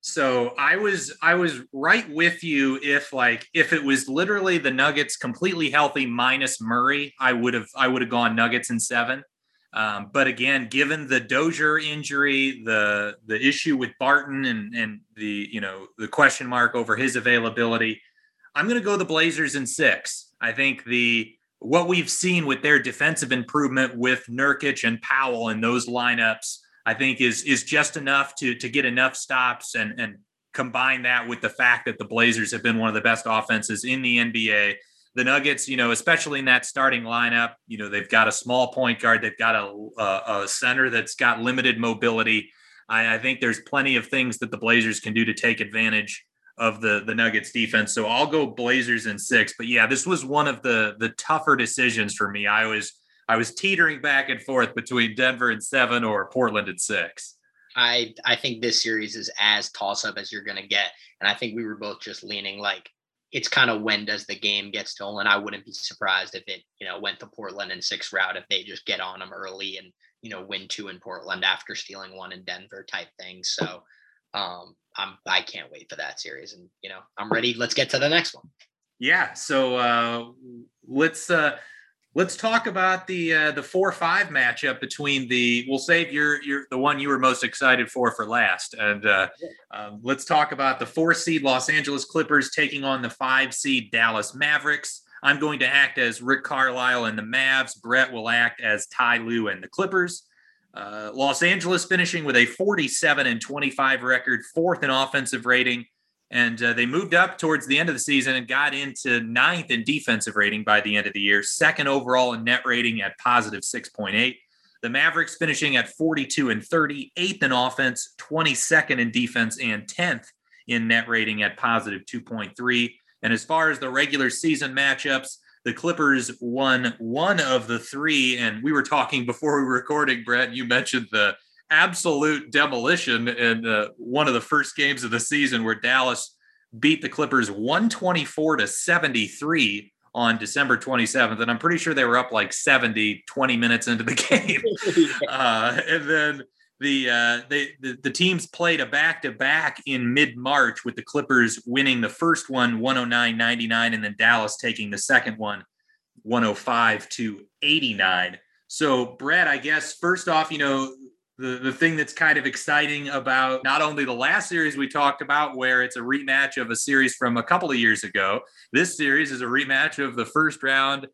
S7: So I was I was right with you if like if it was literally the Nuggets completely healthy minus Murray, I would have I would have gone Nuggets in seven. Um, but again, given the Dozier injury, the the issue with Barton and and the you know the question mark over his availability, I'm going to go the Blazers in six. I think the what we've seen with their defensive improvement with Nurkic and Powell in those lineups I think is is just enough to to get enough stops and and combine that with the fact that the Blazers have been one of the best offenses in the NBA. The Nuggets, you know, especially in that starting lineup, you know, they've got a small point guard, they've got a, a, a center that's got limited mobility. I, I think there's plenty of things that the Blazers can do to take advantage of the the Nuggets defense. So I'll go Blazers in six. But yeah, this was one of the the tougher decisions for me. I was I was teetering back and forth between Denver and seven or Portland at six.
S8: I I think this series is as toss up as you're gonna get, and I think we were both just leaning like it's kind of when does the game get stolen. I wouldn't be surprised if it you know went to Portland in six route if they just get on them early and you know win two in Portland after stealing one in Denver type thing. So um, I'm I can't wait for that series, and you know I'm ready. Let's get to the next one.
S7: Yeah, so uh, let's. Uh, Let's talk about the uh, the four five matchup between the. We'll save your your the one you were most excited for for last, and uh, um, let's talk about the four seed Los Angeles Clippers taking on the five seed Dallas Mavericks. I'm going to act as Rick Carlisle and the Mavs. Brett will act as Ty Lue and the Clippers. Uh, Los Angeles finishing with a 47 and 25 record, fourth in offensive rating. And uh, they moved up towards the end of the season and got into ninth in defensive rating by the end of the year, second overall in net rating at positive 6.8. The Mavericks finishing at 42 and 30, eighth in offense, 22nd in defense, and 10th in net rating at positive 2.3. And as far as the regular season matchups, the Clippers won one of the three. And we were talking before we were recording, Brett. You mentioned the absolute demolition in uh, one of the first games of the season where Dallas beat the Clippers 124 to 73 on December 27th. And I'm pretty sure they were up like 70, 20 minutes into the (laughs) game. (laughs) uh, and then the, uh, they, the, the teams played a back to back in mid March with the Clippers winning the first one 109 99, and then Dallas taking the second one 105 to 89. So, Brett, I guess first off, you know, the, the thing that's kind of exciting about not only the last series we talked about, where it's a rematch of a series from a couple of years ago, this series is a rematch of the first round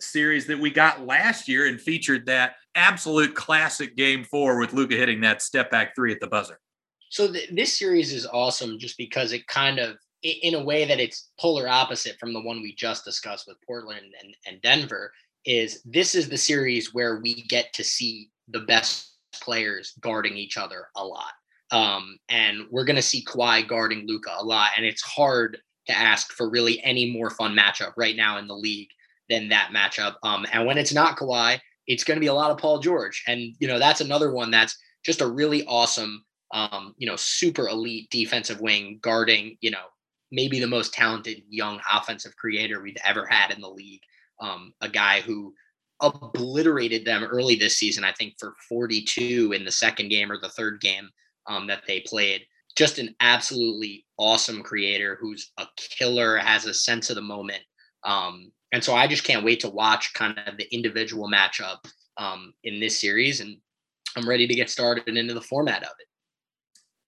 S7: series that we got last year and featured that absolute classic game four with Luka hitting that step back three at the buzzer.
S8: So th- this series is awesome just because it kind of, in a way that it's polar opposite from the one we just discussed with Portland and, and Denver, is this is the series where we get to see the best players guarding each other a lot. Um, and we're going to see Kawhi guarding Luka a lot. And it's hard to ask for really any more fun matchup right now in the league than that matchup. Um, and when it's not Kawhi, it's going to be a lot of Paul George. And, you know, that's another one that's just a really awesome, um, you know, super elite defensive wing guarding, you know, maybe the most talented young offensive creator we've ever had in the league. Um, a guy who obliterated them early this season, I think for 42 in the second game or the third game um, that they played. Just an absolutely awesome creator who's a killer, has a sense of the moment. Um, and so I just can't wait to watch kind of the individual matchup um, in this series. And I'm ready to get started into the format of it.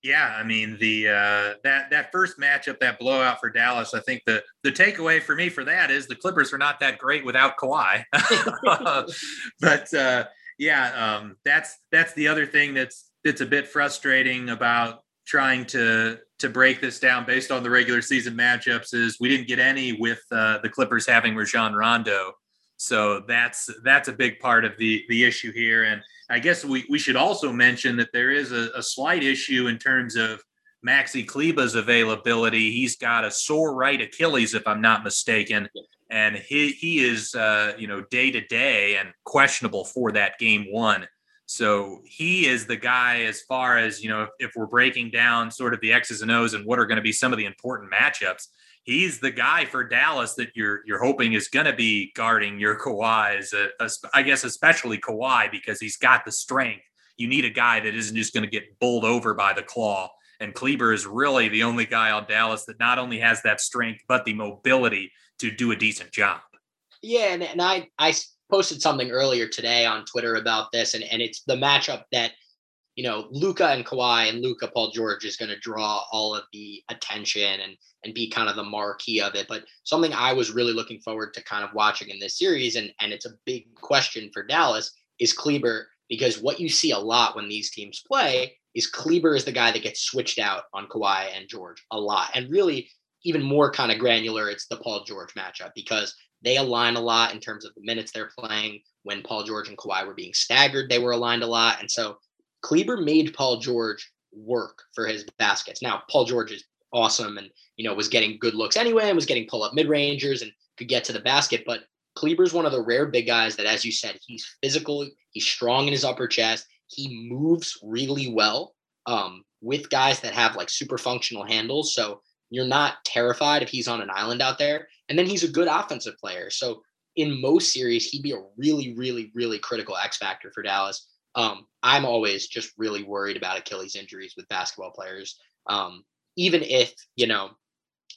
S7: Yeah, I mean the uh, that that first matchup, that blowout for Dallas. I think the the takeaway for me for that is the Clippers are not that great without Kawhi. (laughs) but uh, yeah, um, that's that's the other thing that's that's a bit frustrating about trying to to break this down based on the regular season matchups is we didn't get any with uh, the Clippers having Rajon Rondo. So that's that's a big part of the the issue here and I guess we, we should also mention that there is a, a slight issue in terms of Maxi Kleber's availability. He's got a sore right Achilles, if I'm not mistaken, and he he is uh, you know day to day and questionable for that game one. So he is the guy as far as you know if, if we're breaking down sort of the X's and O's and what are going to be some of the important matchups. He's the guy for Dallas that you're you're hoping is going to be guarding your (laughs) Kawhi's. Uh, I guess especially Kawhi because he's got the strength. You need a guy that isn't just going to get bowled over by the claw and Kleber is really the only guy on Dallas that not only has that strength, but the mobility to do a decent job.
S8: Yeah. And, and I, I posted something earlier today on Twitter about this, and, and it's the matchup that, you know, Luka and Kawhi and Luka Paul George is going to draw all of the attention and and be kind of the marquee of it. But something I was really looking forward to kind of watching in this series, and, and it's a big question for Dallas, is Kleber, because what you see a lot when these teams play is Kleber is the guy that gets switched out on Kawhi and George a lot. And really, even more kind of granular, it's the Paul George matchup because they align a lot in terms of the minutes they're playing. When Paul George and Kawhi were being staggered, they were aligned a lot. And so Kleber made Paul George work for his baskets. Now, Paul George is awesome and, you know, was getting good looks anyway and was getting pull up mid rangers and could get to the basket. But Kleber's one of the rare big guys that, as you said, he's physical, he's strong in his upper chest, he moves really well um, with guys that have like super functional handles. So you're not terrified if he's on an island out there. And then he's a good offensive player. So in most series, he'd be a really, really, really critical X factor for Dallas. Um, I'm always just really worried about Achilles injuries with basketball players. Um, even if, you know,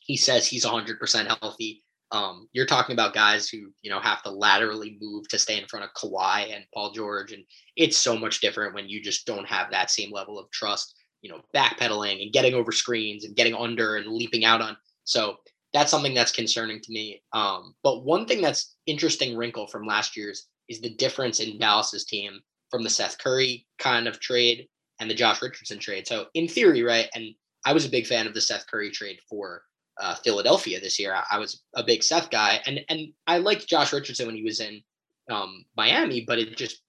S8: he says he's 100% healthy, um, you're talking about guys who you know have to laterally move to stay in front of Kawhi and Paul George, and it's so much different when you just don't have that same level of trust. You know, backpedaling and getting over screens and getting under and leaping out on. So that's something that's concerning to me. Um, but one thing that's interesting wrinkle from last year's is the difference in Dallas's team from the Seth Curry kind of trade and the Josh Richardson trade. So in theory, right, and I was a big fan of the Seth Curry trade for uh, Philadelphia this year. I, I, was a big Seth guy, and and I liked Josh Richardson when he was in um, Miami, but it just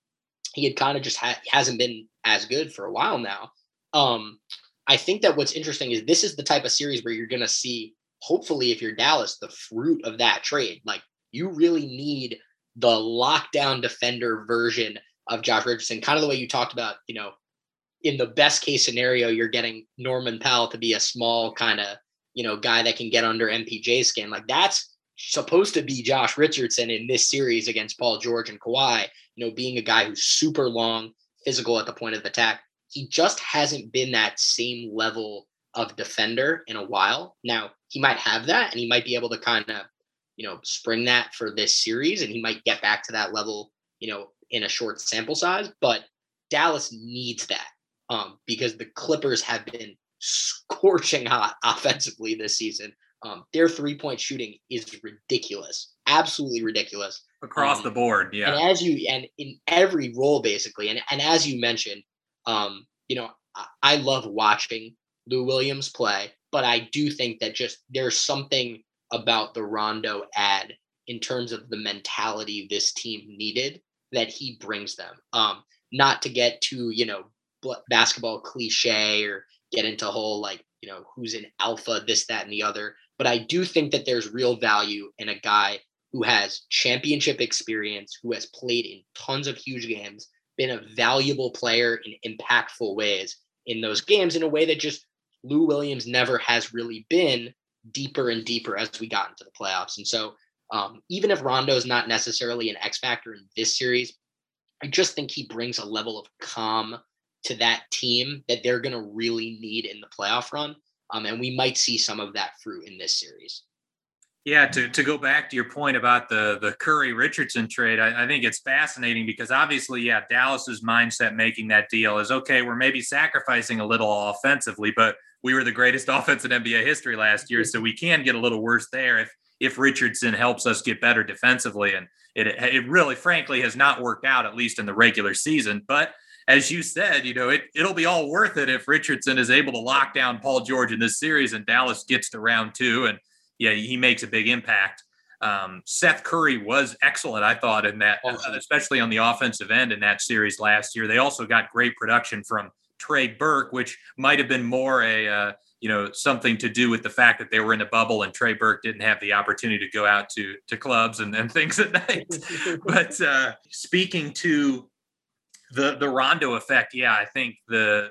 S8: he had kind of just ha- hasn't been as good for a while now. Um, I think that what's interesting is this is the type of series where you're going to see, hopefully, if you're Dallas, the fruit of that trade. Like you really need the lockdown defender version of Josh Richardson, kind of the way you talked about, you know, in the best case scenario, you're getting Norman Powell to be a small kind of you know, guy that can get under MPJ skin. Like that's supposed to be Josh Richardson in this series against Paul George and Kawhi, you know, being a guy who's super long, physical at the point of attack. He just hasn't been that same level of defender in a while. Now, he might have that and he might be able to kind of, you know, spring that for this series and he might get back to that level, you know, in a short sample size, but Dallas needs that um, because the Clippers have been scorching hot (laughs) offensively this season. Um, their three point shooting is ridiculous, absolutely ridiculous
S7: across um, the board. Yeah,
S8: and as you and in every role basically, and and as you mentioned, um, you know, I, I love watching Lou Williams play, but I do think that just there's something about the Rondo ad in terms of the mentality this team needed that he brings them. Um, not to get too you know basketball cliche or get into whole like you know who's an alpha this that and the other but i do think that there's real value in a guy who has championship experience who has played in tons of huge games been a valuable player in impactful ways in those games in a way that just lou williams never has really been deeper and deeper as we got into the playoffs and so um, even if rondo is not necessarily an x factor in this series i just think he brings a level of calm to that team that they're going to really need in the playoff run. Um, and we might see some of that fruit in this series.
S7: Yeah, to, to go back to your point about the the Curry Richardson trade, I, I, think it's fascinating because obviously, yeah, Dallas's mindset making that deal is okay. We're maybe sacrificing a little offensively, but we were the greatest (laughs) offense in NBA history last year, so we can get a little worse there if if Richardson helps us get better defensively. And it it really, frankly, has not worked out at least in the regular season, but as you said, you know, it, it'll be all worth it if Richardson is able to lock down Paul George in this series and Dallas gets to round two and yeah, he makes a big impact. Um, Seth Curry was excellent, I thought, in that, especially on the offensive end in that series last year. They also got great production from Trey Burke, which might have been more a uh, you know something to do with the fact that they were in a bubble and Trey Burke didn't have the opportunity to go out to to clubs and, and (laughs) things at night. but uh, speaking to the the Rondo effect, yeah, I think the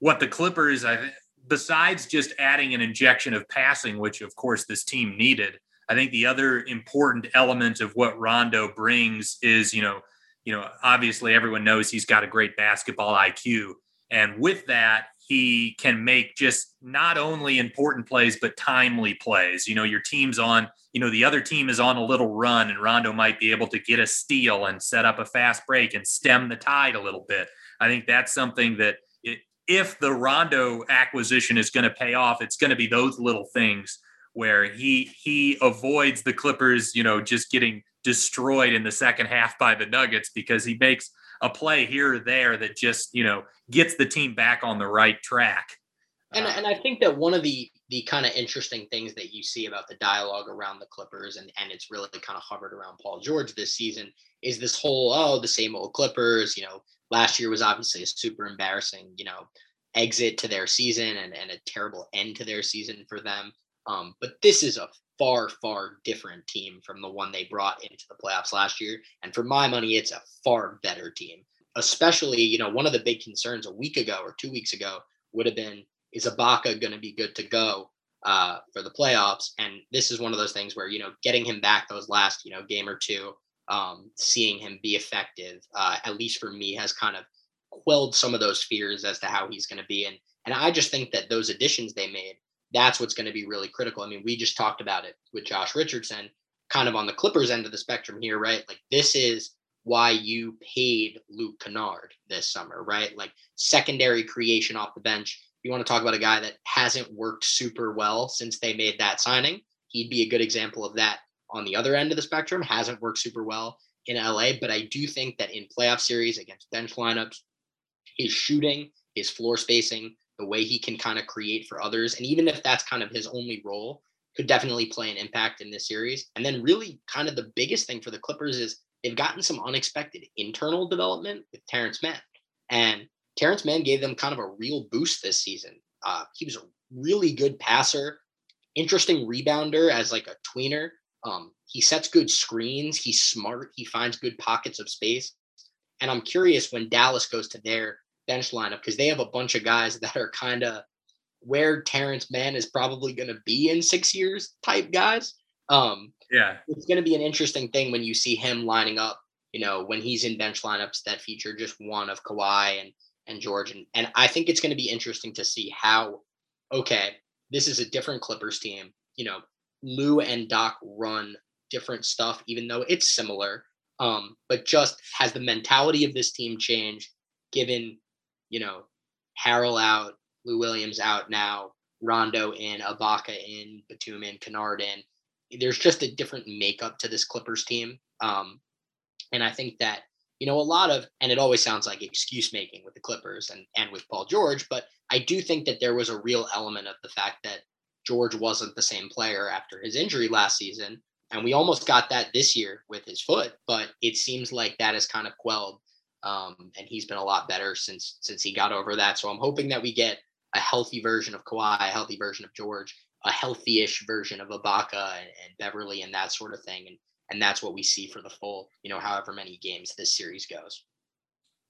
S7: what the Clippers, I besides just adding an injection of passing, which of course this team needed, I think the other important element of what Rondo brings is, you know, you know, obviously everyone knows he's got a great basketball IQ. And with that, he can make just not only important plays, but timely plays. You know, your team's on, you know, the other team is on a little run, and Rondo might be able to get a steal and set up a fast break and stem the tide a little bit. I think that's something that it, if the Rondo acquisition is going to pay off, it's going to be those little things where he he avoids the Clippers, you know, just getting destroyed in the second half by the Nuggets because he makes a play here or there that just, you know, gets the team back on the right track.
S8: And, uh, and I think that one of the the kind of interesting things that you see about the dialogue around the Clippers and and it's really kind of hovered around Paul George this season is this whole oh the same old Clippers you know last year was obviously a super embarrassing you know exit to their season and, and a terrible end to their season for them um, but this is a far, far different team from the one they brought into the playoffs last year. And for my money, it's a far better team. Especially, you know, one of the big concerns a week ago or two weeks ago would have been is Ibaka going to be good to go uh, for the playoffs? And this is one of those things where, you know, getting him back those last, you know, game or two, um, seeing him be effective, uh, at least for me, has kind of quelled some of those fears as to how he's going to be. And and I just think that those additions they made that's what's going to be really critical. I mean, we just talked about it with Josh Richardson, kind of on the Clippers end of the spectrum here, right? Like this is why you paid Luke Kennard this summer, right? Like secondary creation off the bench. You want to talk about a guy that hasn't worked super well since they made that signing. He'd be a good example of that on the other end of the spectrum. Hasn't worked super well in LA, but I do think that in playoff series against bench lineups, his shooting, his floor spacing, the way he can kind of create for others. And even if that's kind of his only role, could definitely play an impact in this series. And then, really, kind of the biggest thing for the Clippers is they've gotten some unexpected internal development with Terance Mann. And Terance Mann gave them kind of a real boost this season. Uh, he was a really good passer, interesting rebounder as like a tweener. Um, he sets good screens. He's smart. He finds good pockets of space. And I'm curious when Dallas goes to their bench lineup because they have a bunch of guys that are kind of where Terance Mann is probably going to be in six years type guys. Um,
S7: yeah,
S8: it's going to be an interesting thing when you see him lining up. You know, when he's in bench lineups that feature just one of Kawhi and and George, and and I think it's going to be interesting to see how. Okay, this is a different Clippers team. You know, Lue and Doc run different stuff, even though it's similar. Um, but just has the mentality of this team changed given you know, Harrell out, Lou Williams out now, Rondo in, Ibaka in, Batum in, Kennard in. There's just a different makeup to this Clippers team. Um, and I think that, you know, a lot of, and it always sounds like excuse making with the Clippers and, and with Paul George, but I do think that there was a real element of the fact that George wasn't the same player after his injury last season. And we almost got that this year with his foot, but it seems like that is kind of quelled um, and he's been a lot better since since he got over that. So I'm hoping that we get a healthy version of Kawhi, a healthy version of George, a healthy-ish version of Ibaka and, and Beverley and that sort of thing. And and that's what we see for the full, you know, however many games this series goes.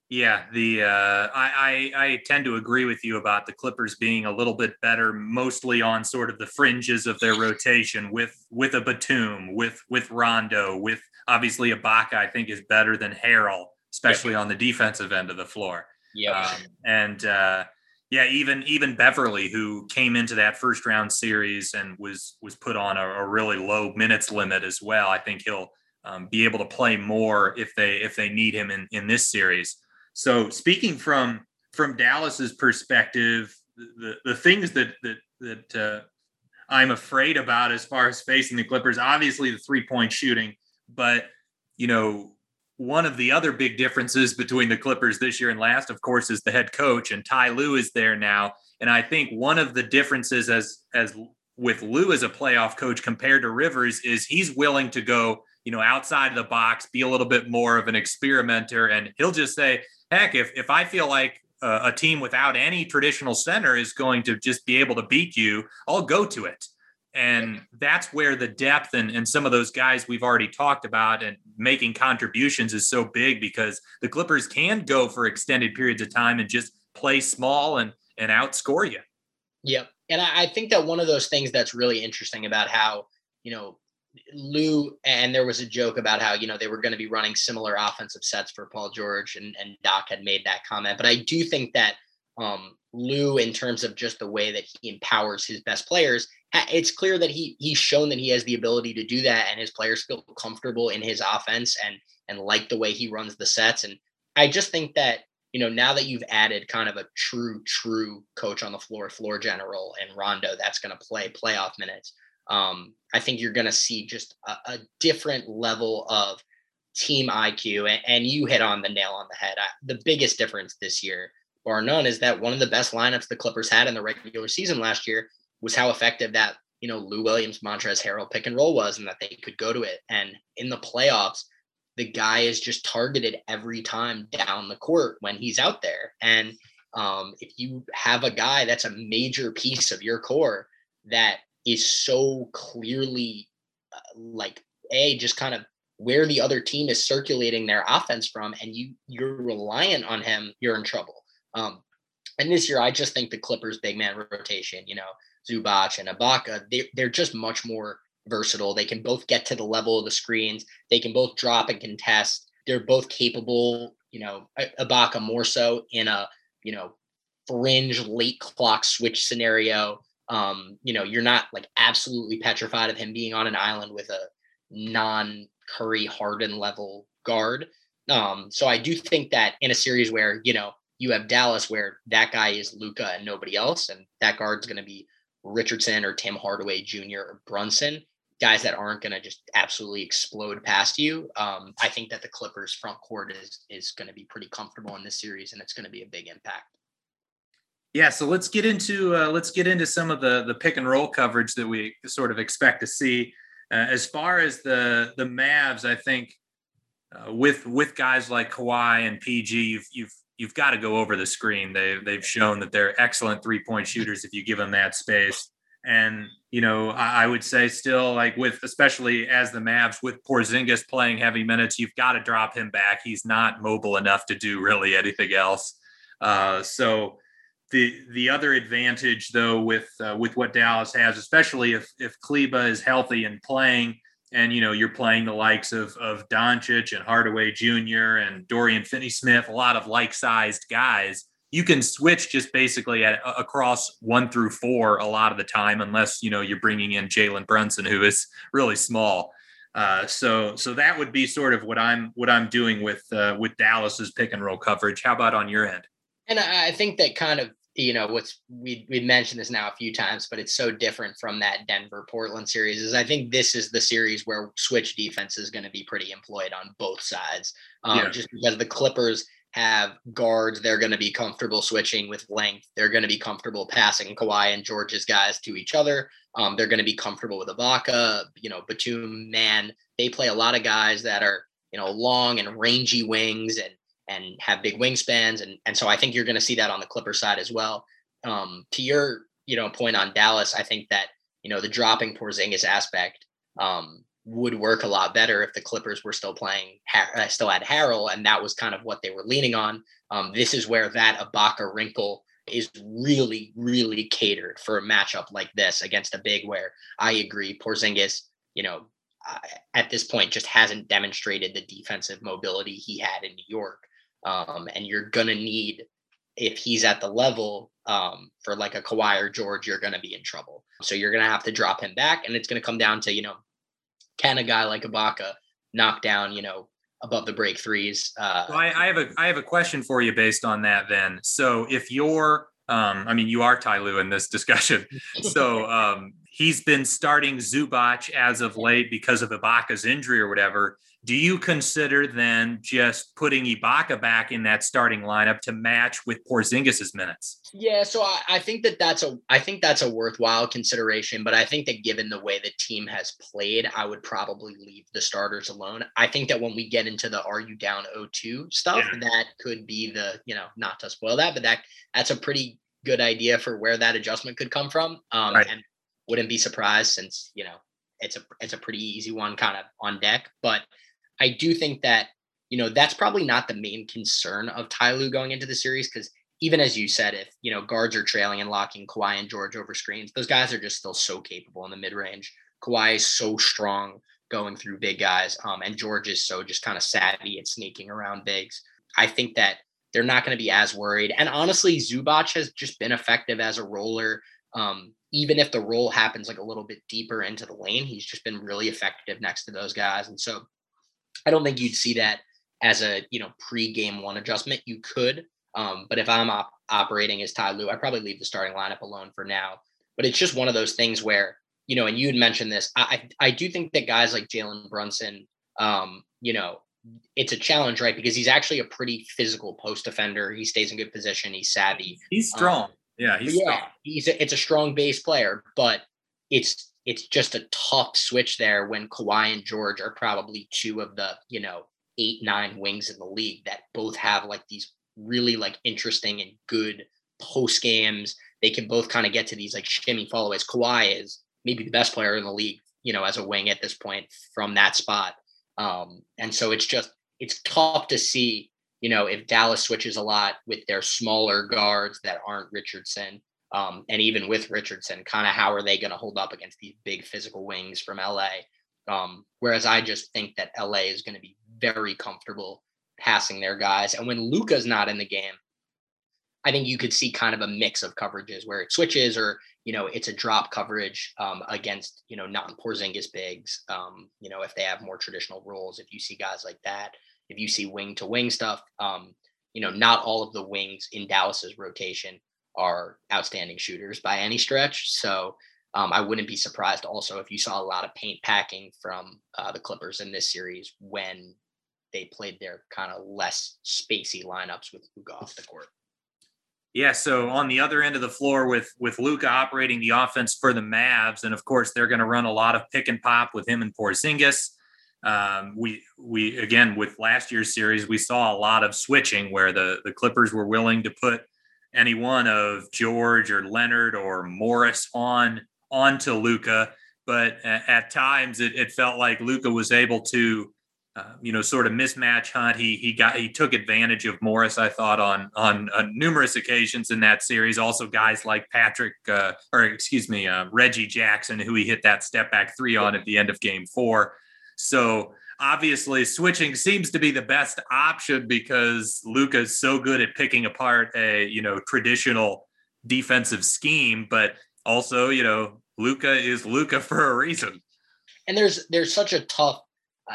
S7: Yeah, the uh, I, I, I tend to agree with you about the Clippers being a little bit better, mostly on sort of the fringes of their rotation with with a Batum, with with Rondo, with obviously Ibaka. I think is better than Harrell especially on the defensive end of the floor.
S8: Yeah. Um,
S7: and uh, yeah, even even Beverley, who came into that first round series and was was put on a, a really low minutes limit as well. I think he'll um, be able to play more if they if they need him in in this series. So speaking from from Dallas's perspective, the the things that that that uh, I'm afraid about as far as facing the Clippers, obviously the three point shooting, but you know one of the other big differences between the Clippers this year and last, of course, is the head coach, and Ty Lue is there now. And I think one of the differences as as with Lue as a playoff coach compared to Rivers is he's willing to go, you know, outside of the box, be a little bit more of an experimenter, and he'll just say, "Heck, if if I feel like uh, a team without any traditional center is going to just be able to beat you, I'll go to it. And that's where the depth and, and some of those guys we've already talked about and making contributions is so big because the Clippers can go for extended periods of time and just play small and and outscore you.
S8: Yep. And I, I think that one of those things that's really interesting about how, you know, Lue and there was a joke about how, you know, they were going to be running similar offensive sets for Paul George and, and Doc had made that comment. But I do think that um, Lue, in terms of just the way that he empowers his best players, it's clear that he he's shown that he has the ability to do that, and his players feel comfortable in his offense and and like the way he runs the sets. And I just think that you know now that you've added kind of a true true coach on the floor, floor general, and Rondo that's going to play playoff minutes. Um, I think you're going to see just a, a, different level of team IQ, and, and, you hit on the nail on the head. I, the biggest difference this year, bar none, is that one of the best lineups the Clippers had in the regular season last year was how effective that you know Lou Williams, Montrezl Harrell pick and roll was, and that they could go to it. And in the playoffs, the guy is just targeted every time down the court when he's out there. And um, if you have a guy that's a major piece of your core that is so clearly uh, like a just kind of where the other team is circulating their offense from, and you you're reliant on him, you're in trouble. Um, and this year, I just think the Clippers big man rotation, you know, Zubac and Ibaka, they, they're just much more versatile. They can both get to the level of the screens. They can both drop and contest. They're both capable, you know, Ibaka more so in a, you know, fringe late clock switch scenario. Um, you know, you're not like absolutely petrified of him being on an island with a non Curry Harden level guard. Um, so I do think that in a series where, you know, you have Dallas where that guy is Luka and nobody else, and that guard's going to be Richardson or Tim Hardaway Jr. or Brunson, guys that aren't going to just absolutely explode past you. Um, I think that the Clippers front court is is going to be pretty comfortable in this series, and it's going to be a big impact.
S7: Yeah, so let's get into uh, let's get into some of the the pick and roll coverage that we sort of expect to see. Uh, as far as the the Mavs, I think uh, with with guys like Kawhi and PG, you've you've you've got to go over the screen. They they've shown that they're excellent three point shooters if you give them that space. And you know, I, I, would say still like with especially as the Mavs with Porzingis playing heavy minutes, you've got to drop him back. He's not mobile enough to do really anything else. Uh, so the the other advantage though with uh, with what Dallas has, especially if if Kleber is healthy and playing and you know you're playing the likes of of Doncic and Hardaway Jr. and Dorian Finney-Smith, a lot of like-sized guys. You can switch just basically at, across one through four a lot of the time, unless you know you're bringing in Jalen Brunson, who is really small. Uh, so so that would be sort of what I'm what I'm doing with uh, with Dallas's pick and roll coverage. How about on your end?
S8: And I think that kind of you know what's we we mentioned this now a few times but it's so different from that denver portland series is i think this is the series where switch defense is going to be pretty employed on both sides um, yeah. just because the clippers have guards they're going to be comfortable switching with length they're going to be comfortable passing Kawhi and George's guys to each other um, they're going to be comfortable with Ibaka you know Batum man they play a lot of guys that are you know long and rangy wings and and have big wingspans. And, and so I think you're going to see that on the Clipper side as well. Um, to your, you know, point on Dallas, I think that, you know, the dropping Porzingis aspect um, would work a lot better if the Clippers were still playing, uh, still had Harrell, and that was kind of what they were leaning on. Um, this is where that Ibaka wrinkle is really, really catered for a matchup like this against a big where I agree Porzingis, you know, uh, at this point just hasn't demonstrated the defensive mobility he had in New York. Um, and you're gonna need if he's at the level um, for like a Kawhi or George, you're gonna be in trouble. So you're gonna have to drop him back, and it's gonna come down to you know, can a guy like Ibaka knock down you know above the break threes? Uh,
S7: well, I, I have a I have a question for you based on that. Then, so if you're um, I mean, you are Ty Lue in this (laughs) discussion. So, um, he's been starting Zubac as of late because of Ibaka's injury or whatever. Do you consider then just putting Ibaka back in that starting lineup to match with Porzingis's minutes?
S8: Yeah, so I, I, think that that's a I think that's a worthwhile consideration, but I think that given the way the team has played, I would probably leave the starters alone. I think that when we get into the are you down 0-2 stuff, yeah. that could be the, you know, not to spoil that, but that that's a pretty good idea for where that adjustment could come from. Um, right. and wouldn't be surprised since, you know, it's a it's a pretty easy one kind of on deck, but I do think that, you know, that's probably not the main concern of Ty Lue going into the series because even as you said, if you know guards are trailing and locking Kawhi and George over screens, those guys are just still so capable in the mid range. Kawhi is so strong going through big guys, um, and George is so just kind of savvy at sneaking around bigs. I think that they're not going to be as worried. And honestly, Zubac has just been effective as a roller. Um, even if the roll happens like a little bit deeper into the lane, he's just been really effective next to those guys. And so I don't think you'd see that as a you know pre-game one adjustment. You could, um, but if I'm op- operating as Ty Lue, I probably leave the starting lineup alone for now. But it's just one of those things where you know, and you had mentioned this. I I do think that guys like Jalen Brunson, um, you know, it's a challenge, right? Because he's actually a pretty physical post defender. He stays in good position. He's savvy.
S7: He's strong. Um, yeah, he's
S8: yeah.
S7: Strong.
S8: He's a, it's a strong base player, but it's it's just a tough switch there when Kawhi and George are probably two of the, you know, eight, nine wings in the league that both have like these really like interesting and good post games. They can both kind of get to these like shimmy followaways. Kawhi is maybe the best player in the league, you know, as a wing at this point from that spot. Um, and so it's just it's tough to see, you know, if Dallas switches a lot with their smaller guards that aren't Richardson um, and even with Richardson, kind of how are they going to hold up against these big physical wings from LA? Um, whereas I just think that LA is going to be very comfortable passing their guys. And when Luka's not in the game, I think you could see kind of a mix of coverages where it switches or, you know, it's a drop coverage um, against, you know, non Porzingis bigs. Um, you know, if they have more traditional roles, if you see guys like that, if you see wing to wing stuff, um, you know, not all of the wings in Dallas's rotation are outstanding shooters by any stretch. So um, I wouldn't be surprised also if you saw a lot of paint packing from uh, the Clippers in this series when they played their kind of less spacey lineups with Luka off the court.
S7: Yeah, so on the other end of the floor with with Luka operating the offense for the Mavs, and of course they're going to run a lot of pick and pop with him and Porzingis. Um, we we again with last year's series we saw a lot of switching where the the Clippers were willing to put any one of George or Leonard or Morris on onto Luka, but at, times it, it, felt like Luka was able to, uh, you know, sort of mismatch hunt. He he got he took advantage of Morris. I thought on on uh, numerous occasions in that series. Also, guys like Patrick uh, or excuse me uh, Reggie Jackson, who he hit that step back three on at the end of Game Four. So obviously switching seems to be the best option because Luka is so good at picking apart a you know traditional defensive scheme, but also you know Luka is Luka for a reason.
S8: And there's there's such a tough,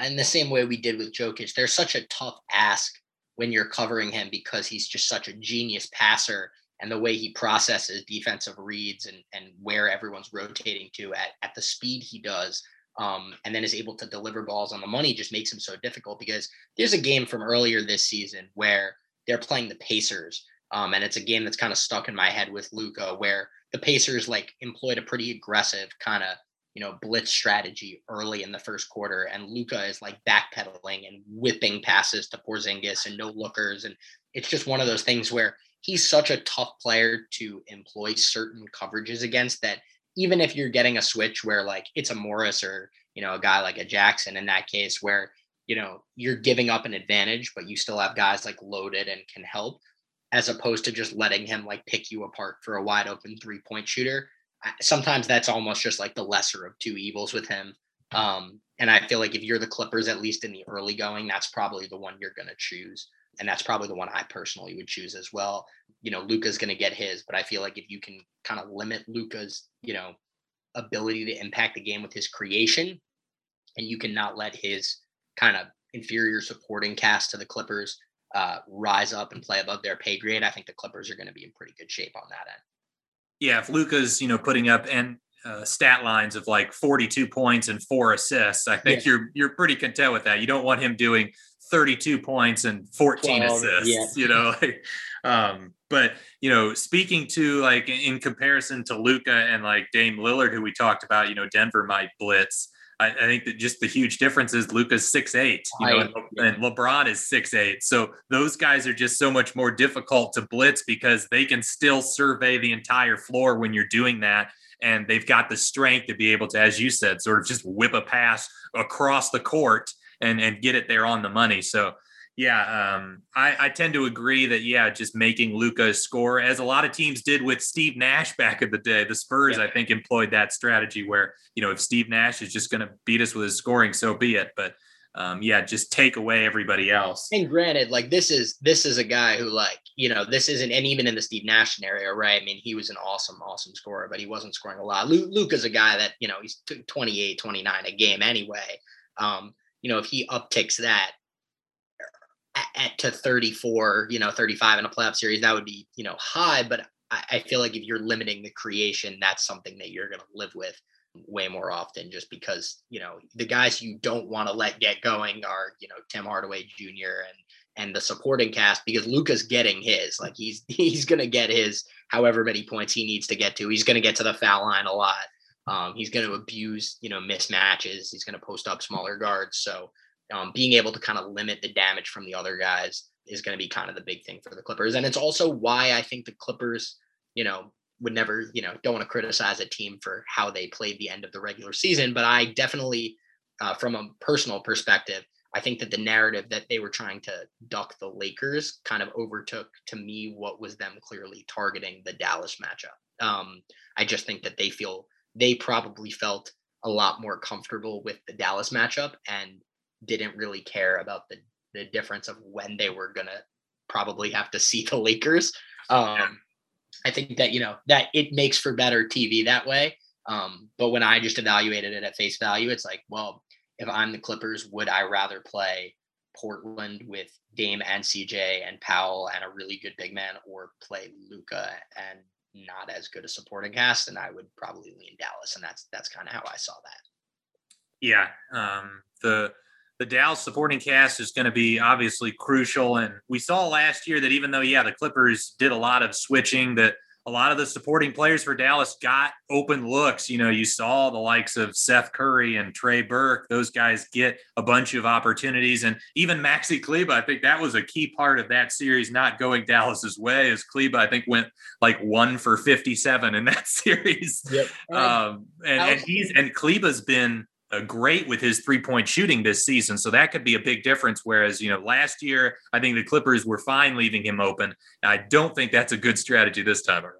S8: in the same way we did with Jokic, there's such a tough ask when you're covering him because he's just such a genius passer and the way he processes defensive reads and and where everyone's rotating to at, at the speed he does um, and then is able to deliver balls on the money just makes him so difficult because there's a game from earlier this season where they're playing the Pacers. Um, and it's a game that's kind of stuck in my head with Luka where the Pacers like employed a pretty aggressive kind of you know blitz strategy early in the first quarter, and Luka is like backpedaling and whipping passes to Porzingis and no lookers, and it's just one of those things where he's such a tough player to employ certain coverages against that even if you're getting a switch where like it's a Morris or you know a guy like a Jackson in that case where you know you're giving up an advantage but you still have guys like loaded and can help as opposed to just letting him like pick you apart for a wide open three point shooter sometimes that's almost just like the lesser of two evils with him. Um, and I feel like if you're the Clippers at least in the early going that's probably the one you're going to choose and that's probably the one I personally would choose as well. You know, Luka's going to get his, but I feel like if you can kind of limit Luka's, you know, ability to impact the game with his creation, and you cannot let his kind of inferior supporting cast to the Clippers uh, rise up and play above their pay grade, I think the Clippers are going to be in pretty good shape on that end.
S7: Yeah, if Luka's you know, putting up and uh, stat lines of like 42 points and four assists, I think yeah. you're you're pretty content with that. You don't want him doing 32 points and 14 12, assists, yeah. you know. (laughs) um, but you know, speaking to like in comparison to luka and like Dame Lillard, who we talked about, you know, Denver might blitz. I, I think that just the huge difference is Luka's six eight, you know, and, and LeBron is six eight. So those guys are just so much more difficult to blitz because they can still survey the entire floor when you're doing that and they've got the strength to be able to, as you said, sort of just whip a pass across the court and and get it there on the money. So yeah, um, I, I, tend to agree that yeah, just making Luka score as a lot of teams did with Steve Nash back in the day. The Spurs, yeah. I think, employed that strategy where you know if Steve Nash is just going to beat us with his scoring, so be it. But um, yeah, just take away everybody else.
S8: And granted, like this is this is a guy who like you know this isn't and even in the Steve Nash scenario, right? I mean, he was an awesome, awesome scorer, but he wasn't scoring a lot. Luke, Luke is a guy that you know he's 28, 29 a game anyway. Um, you know, if he upticks that at, at, to 34, you know, 35 in a playoff series, that would be, you know, high. But I, I feel like if you're limiting the creation, that's something that you're going to live with way more often just because, you know, the guys you don't want to let get going are, you know, Tim Hardaway Jr. and and the supporting cast because Luka's getting his. Like he's (laughs) he's gonna get his however many points he needs to get to. He's gonna get to the foul line a lot. Um, he's going to abuse, you know, mismatches. He's going to post up smaller guards. So um, being able to kind of limit the damage from the other guys is going to be kind of the big thing for the Clippers. And it's also why I think the Clippers, you know, would never, you know, don't want to criticize a team for how they played the end of the regular season. But I definitely, uh, from a personal perspective, I think that the narrative that they were trying to duck the Lakers kind of overtook to me what was them clearly targeting the Dallas matchup. Um, I just think that they feel they probably felt a lot more comfortable with the Dallas matchup and didn't really care about the the difference of when they were gonna probably have to see (laughs) the Lakers. Um, I think that you know that it makes for better TV that way. Um, but when I just evaluated it at face value, it's like, well, if I'm the Clippers, would I rather play Portland with Dame and CJ and Powell and a really good big man, or play Luka and not as good a supporting cast, and I would probably lean Dallas, and that's that's kind of how I saw that.
S7: Yeah, um, the the Dallas supporting cast is going to be obviously crucial, and we saw last year that even though yeah the Clippers did a lot of switching, that a lot of the supporting players for Dallas got open looks. You know, you saw the likes of Seth Curry and Trey Burke; those guys get a bunch of opportunities, and even Maxi Kleber. I think that was a key part of that series not going Dallas's way. As Kleber, I think went like one for fifty-seven in that (laughs) series. Yep. Um, and, and he's and Kleber's been uh, great with his three point shooting this season. So that could be a big difference. Whereas, you know, last year, I think the Clippers were fine leaving him open. I don't think that's a good strategy this time around.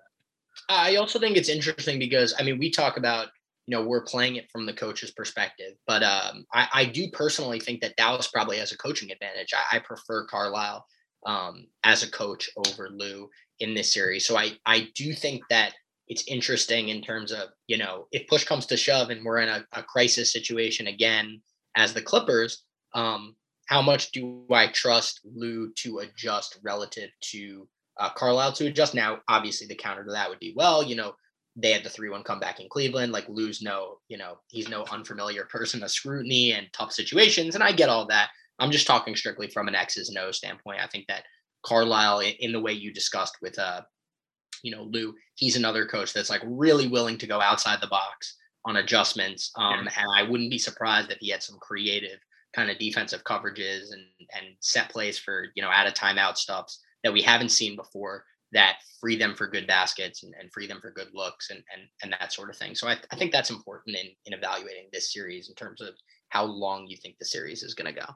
S8: I also think it's interesting because, I mean, we talk about, you know, we're playing it from the coach's perspective, but um, I, I, do personally think that Dallas probably has a coaching advantage. I, I prefer Carlisle um, as a coach over Lue in this series. So I, I do think that it's interesting in terms of you know if push comes to shove and we're in a, a crisis situation again as the Clippers, um, how much do I trust Lue to adjust relative to uh, Carlisle to adjust? Now, obviously, the counter to that would be well, you know, they had the three-one comeback in Cleveland. Like Lue's no, you know, he's no unfamiliar person of scrutiny and tough situations, and I get all that. I'm just talking strictly from an X's and O standpoint. I think that Carlisle, in the way you discussed with uh, you know, Lue, he's another coach that's like really willing to go outside the box on adjustments. Um, yeah. And I wouldn't be surprised if he had some creative kind of defensive coverages and and set plays for you know out of timeout stuffs that we haven't seen before that free them for good baskets and, and free them for good looks and and and that sort of thing. So I, I think that's important in in evaluating this series in terms of how long you think the series is going to go.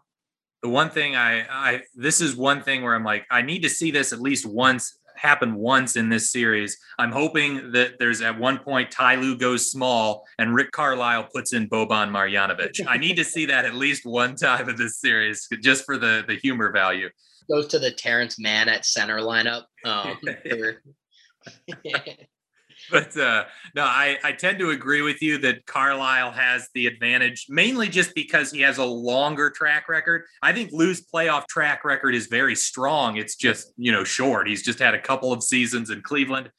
S7: The one thing I I this is one thing where I'm like I need to see this at least once happened once in this series. I'm hoping that there's at one point Ty Lue goes small and Rick Carlisle puts in Boban Marjanovic. I need to see that at least one time in this series just for the the humor value.
S8: Goes to the Terance Mann at center lineup. Um, (laughs) (laughs) (laughs)
S7: but uh, no, I, I tend to agree with you that Carlisle has the advantage, mainly just because he has a longer track record. I think Lue's playoff track record is very strong. It's just, you know, short. He's just had a couple of seasons in Cleveland.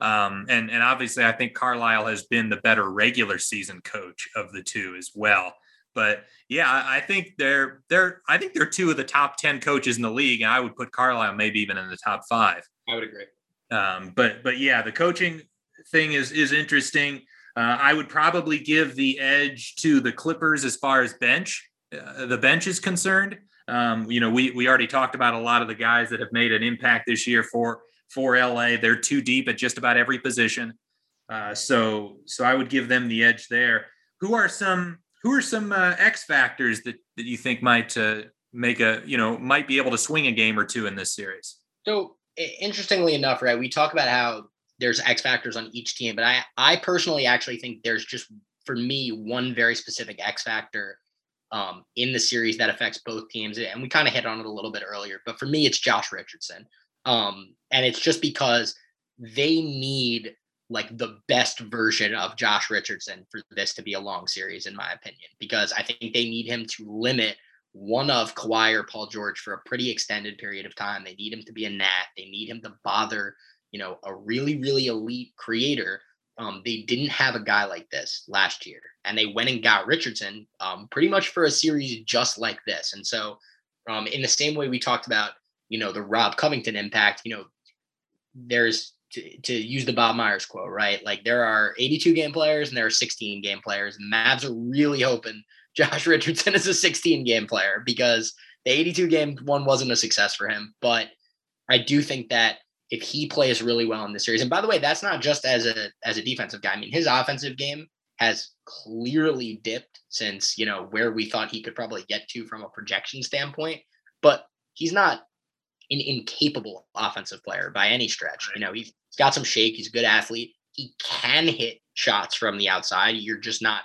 S7: Um, and and obviously, I think Carlisle has been the better regular season coach of the two as well. But yeah, I think they're they're I think they're two of the top ten coaches in the league, and I would put Carlisle maybe even in the top five.
S8: I would agree.
S7: Um, but but yeah, the coaching thing is is interesting. Uh, I would probably give the edge to the Clippers as far as bench uh, the bench is concerned. Um, you know, we we already talked about a lot of the guys that have made an impact this year for for LA. They're too deep at just about every position. Uh, so so I would give them the edge there. Who are some who are some uh, X factors that that you think might uh, make a you know might be able to swing a game or two in this series?
S8: So interestingly enough, right, we talk about how there's X factors on each team, but I I personally actually think there's just for me one very specific X factor um, in the series that affects both teams. And we kind of hit on it a little bit earlier, but for me, it's Josh Richardson. Um, and it's just because they need like the best version of Josh Richardson for this to be a long series, in my opinion, because I think they need him to limit one of Kawhi or Paul George for a pretty extended period of time. They need him to be a gnat. They need him to bother, you know, a really, really elite creator um, they didn't have a guy like this last year, and they went and got Richardson um, pretty much for a series just like this. And so, um, in the same way we talked about, you know, the Rob Covington impact, you know, there's to, to use the Bob Myers quote, right? Like there are 82 game players and there are 16 game players, and Mavs are really hoping (laughs) Josh Richardson is a 16 game player because the 82 game one wasn't a success for him. But I do think that if he plays really well in this series, and by the way, that's not just as a as a defensive guy. I mean, his offensive game has clearly dipped since you know where we thought he could probably get to from a projection standpoint. But he's not an incapable offensive player by any stretch. You know, he's got some shake. He's a good athlete. He can hit shots from the outside. You're just not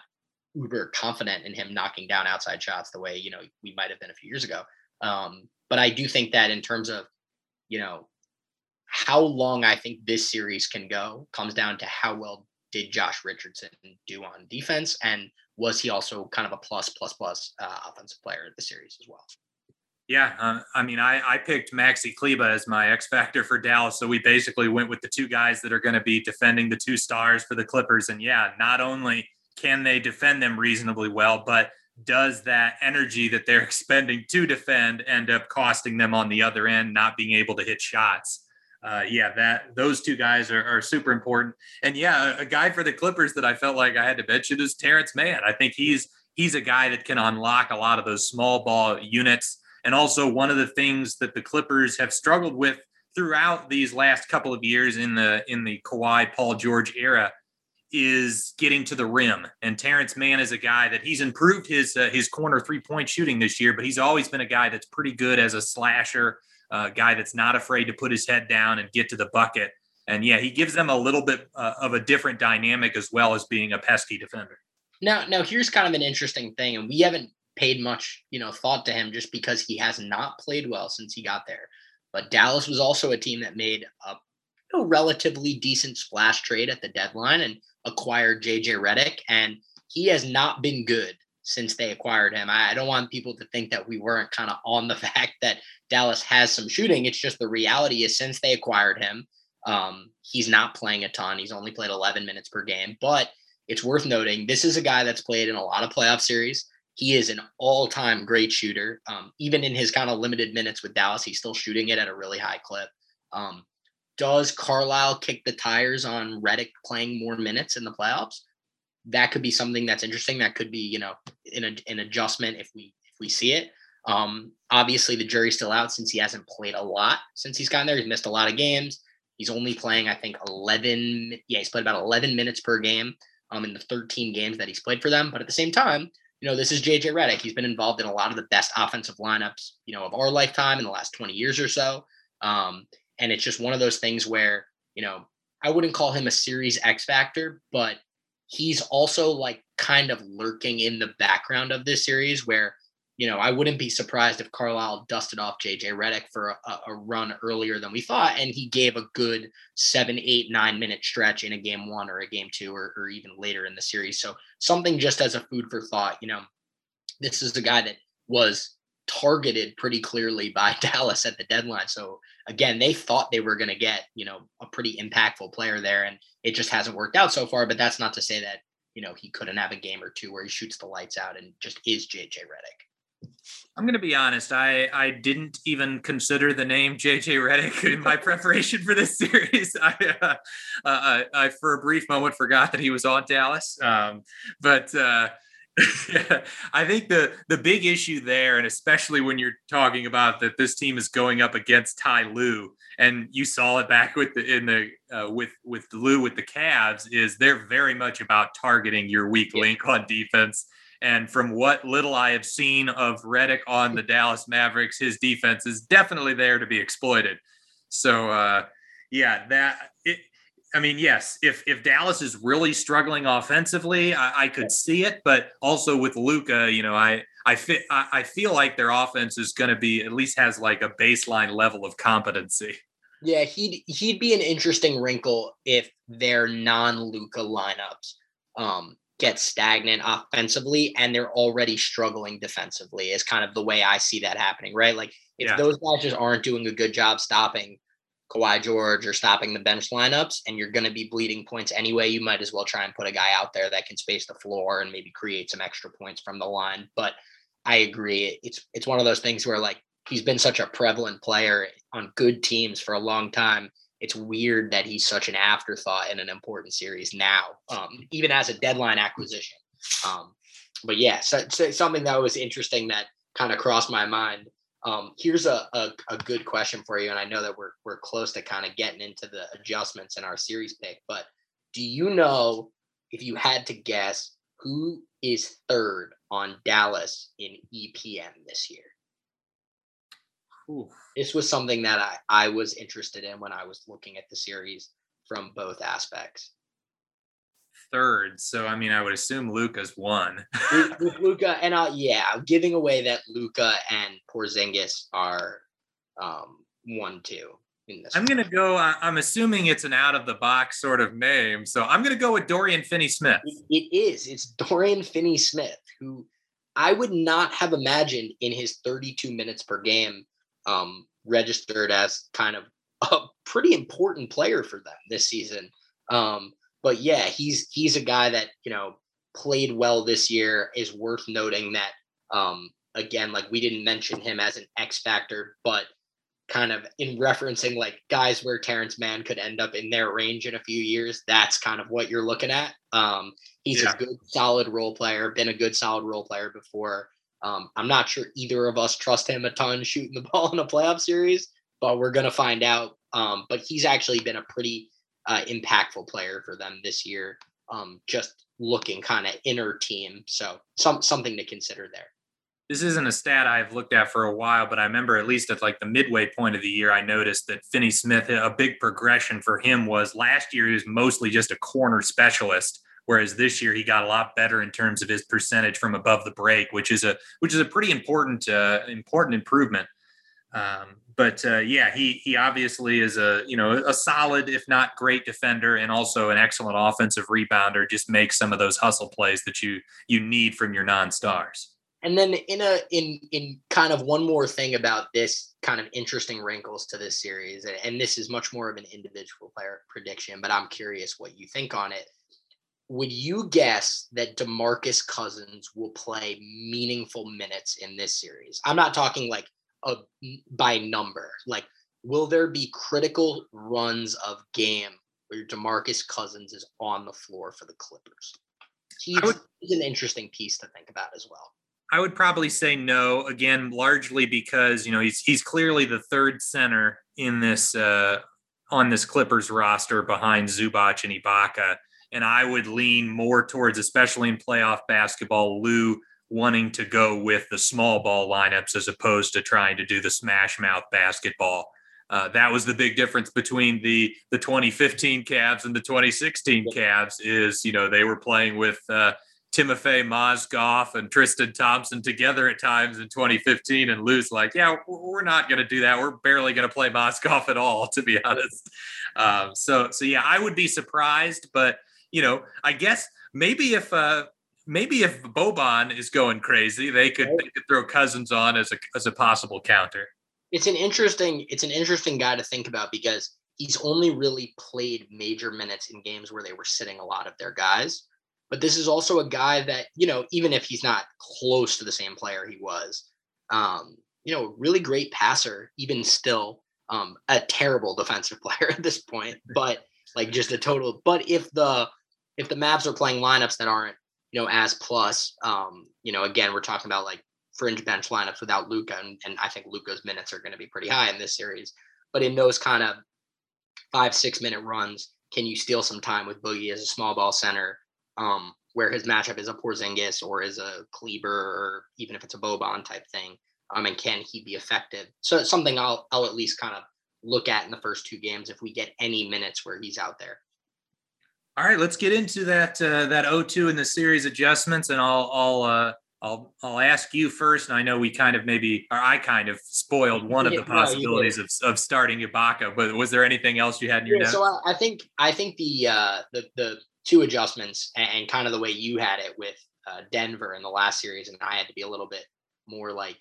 S8: uber confident in him knocking down outside shots the way you know we might have been a few years ago. Um, but I do think that in terms of you know how long I think this series can go comes down to how well did Josh Richardson do on defense, and was he also kind of a plus plus plus uh, offensive player of the series as well?
S7: Yeah, uh, I mean, I, I picked Maxi Kleber as my (laughs) X factor for Dallas, so we basically went with the two guys that are going to be defending the two stars for the Clippers. And yeah, not only can they defend them reasonably well, but does that energy that they're (laughs) expending to defend end up costing them on the other end, not being able to hit shots? Uh, yeah, that those two guys are, are, super important. And yeah, a guy for the Clippers that I felt like I had to mention is Terance Mann. I think he's he's a guy that can unlock a lot of those small ball units. And also one of the things that the Clippers have struggled with throughout these last couple of years in the in the Kawhi Paul George era is getting to the rim. And Terance Mann is a guy that he's improved his uh, his corner three point shooting this year, but he's always been a guy that's pretty good as a slasher a guy that's not afraid to put his head down and get to the bucket. And yeah, he gives them a little bit uh, of a different dynamic as well as being a pesky defender.
S8: Now, now here's kind of an interesting thing, and we haven't paid much, you know, thought to him just because he has not played well since he got there. But Dallas was also a team that made a you know, relatively decent splash trade at the deadline and acquired JJ Redick, and he has not been good since they acquired him. I, don't want people to think that we weren't kind of on the (laughs) fact that Dallas has some shooting. It's just the reality is since they acquired him, um, he's not playing a ton. He's only played 11 minutes per game. But it's worth noting this is a guy that's played in a lot of playoff series. He is an all-time great shooter. Um, even in his kind of limited minutes with Dallas, he's still shooting it at a really high clip. Um, does Carlisle kick the tires on Redick playing more minutes in the playoffs? That could be something that's interesting. That could be, you know, an, an adjustment if we if we see it. Um, obviously, the jury's still out since he hasn't played a lot since he's gotten there. He's missed a lot of games. He's only playing, I think, 11. Yeah, he's played about 11 minutes per game um, in the 13 games that he's played for them. But at the same time, you know, this is JJ Redick. He's been involved in a lot of the best offensive lineups, you know, of our lifetime in the last 20 years or so. Um, and it's just one of those things where, you know, I wouldn't call him a series X factor, but he's also like kind of lurking in the background of this series where you know, I wouldn't be surprised if Carlisle dusted off JJ Redick for a, a, run earlier than we thought, and he gave a good seven, eight, nine minute stretch in a game one or a game two or, or even later in the series. So something just as a food for thought. You know, this is a guy that was targeted pretty clearly (laughs) by Dallas at the deadline. So again, they thought they were going to get, you know, a pretty impactful player there. And it just hasn't worked out so far. But that's not to say that, you know, he couldn't have a game or two where he shoots the lights out and just is JJ Redick.
S7: I'm going to be honest. I, I didn't even consider the name JJ Redick in my (laughs) preparation for this series. (laughs) I, uh, uh, I, I, for a brief moment, forgot that he was on Dallas. Um, but, uh, (laughs) I think the the big issue there, and especially when you're talking about that this team is going up against Ty Lue, and you saw it back with the in the uh, with with Lue with the Cavs, is they're very much about targeting your weak link on defense. And from what little I have seen of Redick on the Dallas Mavericks, his defense is definitely there to be exploited. So uh, yeah, that it, I mean, yes, if if Dallas is really struggling offensively, I, I could see it, but also with Luka, you know, I I fit I, I feel like their offense is going to be at least has like a baseline level of competency.
S8: Yeah, he'd he'd be an interesting wrinkle if their non-Luka lineups um, get stagnant offensively and they're already struggling defensively. Is kind of the way I see that happening, right? Like if yeah. those guys just aren't doing a good job stopping Kawhi George or stopping the bench lineups, and you're going to be bleeding points anyway. You might as well try and put a guy out there that can space the floor and maybe create some extra points from the line. But I agree, it's it's one of those things where like he's been such a prevalent player on good teams for a long time. It's weird that he's such an afterthought in an important series now, um, even as a deadline acquisition. Um, but yeah, so, so something that was interesting that kind of crossed my mind um, here's a, a, a, good question for you, and I know that we're we're close to kind of getting into the adjustments in our series pick, but do you know if you had to guess who is third on Dallas in EPM this year? Ooh. This was something that I, I was interested in when I was looking at the series from both aspects
S7: third. So I mean, I would assume Luka's one.
S8: with, (laughs) with Luka, and uh, yeah, giving away that Luka and Porzingis are um, one two.
S7: I'm going to go. I'm assuming it's an out of the box sort of name. So I'm going to go with Dorian Finney Smith.
S8: It, it is. It's Dorian Finney Smith, who I would not have imagined in his 32 minutes per game um, registered as kind of a pretty important player for them this season. Um, but yeah, he's he's a guy that you know played well this year. Is worth noting that um, again, like we didn't mention him as an X factor, but kind of in referencing like guys where Terance Mann could end up in their range in a few years. That's kind of what you're looking at. Um, he's yeah. a good, solid role player. Been a good, solid role player before. Um, I'm not sure either of us trust him a ton shooting the (laughs) ball in a playoff series, but we're gonna find out. Um, but he's actually been a pretty uh, impactful player for them this year. Um, just looking kind of inner team. So some something to consider there.
S7: This isn't a stat I've looked at for a while, but I remember at least at like the midway point of the year, I noticed that Finney Smith, a big progression for him was last year he was mostly just a corner specialist, whereas this year he got a lot better in terms of his percentage from above the break, which is a which is a pretty important uh, important improvement. Um, but uh, yeah, he he obviously is a you know a solid, if not great defender, and also an excellent offensive rebounder. Just makes some of those hustle plays that you you need from your non-stars.
S8: And then in a in in kind of one more thing about this kind of interesting wrinkles to this series, and this is much more of an individual player prediction, but I'm curious what you think on it. Would you guess that DeMarcus Cousins will play meaningful minutes in this series? I'm not talking like a, by number. Like, will there be critical runs of game where Demarcus Cousins is on the floor for the Clippers? He's, would, he's an interesting piece to think about as well.
S7: I would probably say no. Again, largely because you know he's he's clearly the third center in this uh, on this Clippers roster behind Zubac and Ibaka, and I would lean more towards, especially in playoff basketball, Lue wanting to go with the small ball lineups as opposed to trying to do the smash mouth basketball. Uh, that was the big difference between the the 2015 Cavs and the 2016 Cavs. Is you know they were playing with uh, Timofey Mozgov and Tristan Thompson together at times in 2015, and Lue's like, yeah, we're not going to do that. We're barely going to play Mozgov at all, to be (laughs) honest. Um, so so yeah, I would be surprised, but you know, I guess maybe if uh, maybe if Boban is going crazy, they could, they could throw Cousins on as a as a possible counter.
S8: It's an interesting it's an interesting guy to think about because he's only really played major minutes in games where they were sitting a lot of their guys. But this is also a guy that, you know, even if he's not close to the same player he was, um, you know, really great passer, even still, um, a terrible defensive (laughs) player at this point, but like just a total. But if the if the Mavs are playing lineups that aren't, you know, as plus, um, you know, again, we're talking about like fringe bench lineups without Luka, and, and I think Luka's minutes are going to be pretty high in this series. But in those kind of five, six minute runs, can you steal some time with Boogie as a small ball center, um, where his matchup is a Porzingis or is a Kleber or even if it's a Boban type thing? Um, and can he be effective? So it's something I'll I'll at least kind of look at in the first two games if we get any minutes where he's out there.
S7: All right, let's get into that uh, that O2 in the series adjustments, and I'll I'll uh, I'll I'll ask you first. And I know we kind of maybe, or I kind of spoiled one of the possibilities of, of starting Ibaka, but was there anything else you had in your
S8: yeah, So I, I, think I think the uh, the the two adjustments and, and, kind of the way you had it with uh, Denver in the last series, and I had to be a little bit more like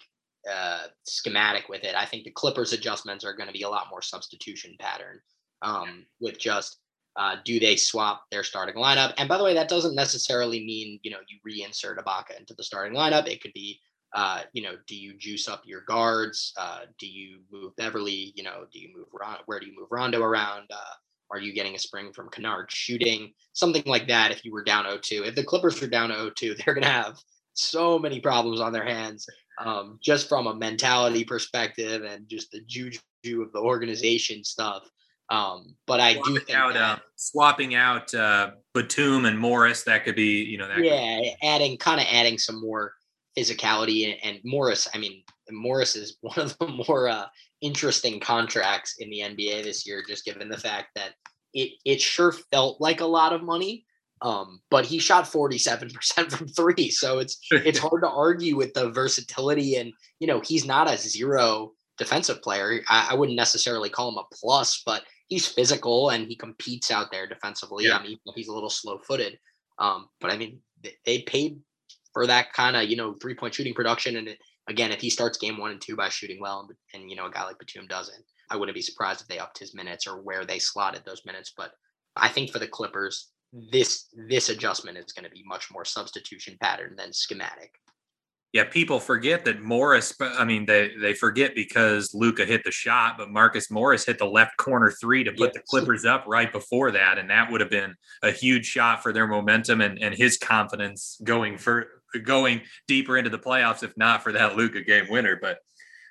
S8: uh, schematic with it. I think the Clippers adjustments are going to be a lot more substitution pattern um, with just uh, do they swap their starting lineup? And by the way, that doesn't necessarily mean you know you reinsert Ibaka into the starting lineup. It could be uh, you know do you juice up your guards? Uh, do you move Beverley? You know do you move where do you move Rondo around? Uh, are you getting a spring from Kennard shooting something like that? If you were down 0-2, if the Clippers are down 0-2, (laughs) they're to have so many problems on their hands um, just from a mentality perspective and just the juju of the organization stuff. Um, but I swapping do think
S7: out, that, uh, swapping out uh, Batum and Morris, that could be, you know, that
S8: yeah, adding kind of adding some more physicality and, and, Morris. I mean, Morris is (laughs) one of the more uh, interesting contracts in the NBA this year, just given the fact that it it sure felt like a lot of money, um, but he shot 47% (laughs) from three. So it's (laughs) it's hard to argue with the versatility. And, you know, he's not a zero defensive player. I, I wouldn't necessarily call him a plus, but he's physical and he competes out there defensively. Yeah. I mean, he's a little slow footed. Um, but I mean, they paid for that kind of, you know, three point shooting production. And it, again, if he starts game one and two by shooting well and, and, you know, a guy like Batum doesn't, I wouldn't be surprised if they upped his minutes or where they slotted those minutes. But I think for the Clippers, this this adjustment is going to be much more substitution pattern than schematic.
S7: Yeah, people forget that Morris. I mean, they they forget because Luka hit the shot, but Marcus Morris hit the left corner three to put yes. the Clippers up right before that, and that would have been a huge shot for their momentum and and his confidence going for going deeper into the playoffs. If not for that Luka game winner, but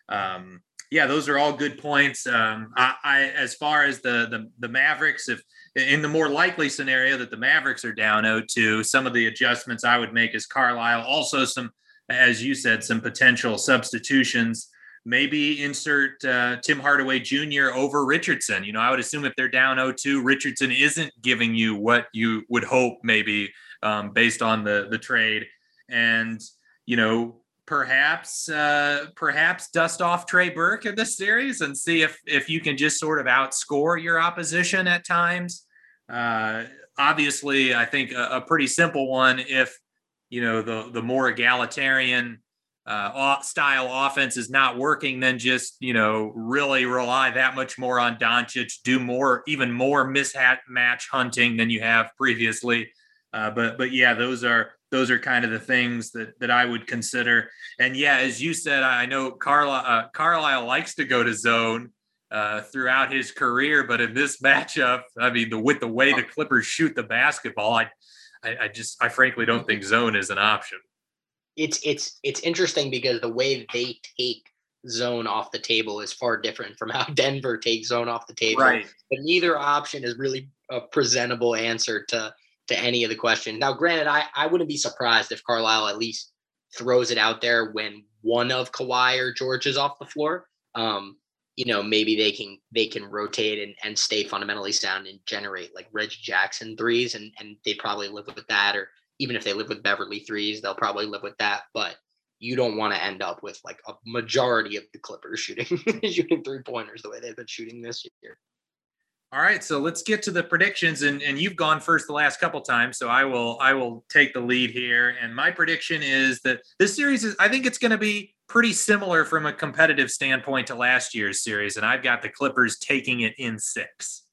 S7: um, yeah, those are all good points. Um, I, I, as far as the, the the Mavericks, if in the more likely scenario that the Mavericks are down 0-2, some of the adjustments I would make is Carlisle. Also, some, as you said, some potential substitutions. Maybe insert uh, Tim Hardaway Jr. over Richardson. You know, I would assume if they're down 0-2, Richardson isn't giving you what you would hope, maybe um, based on the the trade. And you know, perhaps uh, perhaps dust off Trey Burke in this series and see if if you can just sort of outscore your opposition at times. Uh, obviously, I think a, a, pretty simple one if you know the the more egalitarian uh, style offense is not working, then just you know really rely that much more on Doncic, do more even more mismatch hunting than you have previously. Uh, but but yeah, those are those are kind of the things that that I would consider. And yeah, as you said, I know Carlisle, uh, Carlisle likes to go to zone uh, throughout his career, but in this (laughs) matchup, I mean, the with the way the Clippers shoot the basketball, I, I, I just, I frankly don't think zone is an option.
S8: It's it's it's interesting because the way they take zone off the table is far different from (laughs) how Denver takes zone off the table.
S7: Right.
S8: But neither option is really a presentable answer to to any of the questions. Now, granted, I, I wouldn't be surprised if Carlisle at least throws it out there when one of Kawhi or George is off the floor. Um, you know, maybe they can they can rotate and, and stay fundamentally sound and generate like Reggie Jackson threes, and and they probably live with that. Or even if they live with Beverley threes, they'll probably live with that. But you don't want to end up with like a majority of the Clippers shooting (laughs) shooting three pointers the way they've been shooting this year.
S7: All right, so let's get to the predictions, and, and you've gone first the last couple times, so I will I will take the lead here. And my prediction is that this series is I think it's going to be pretty similar from a competitive standpoint to last year's series, and I've got the Clippers taking it in six.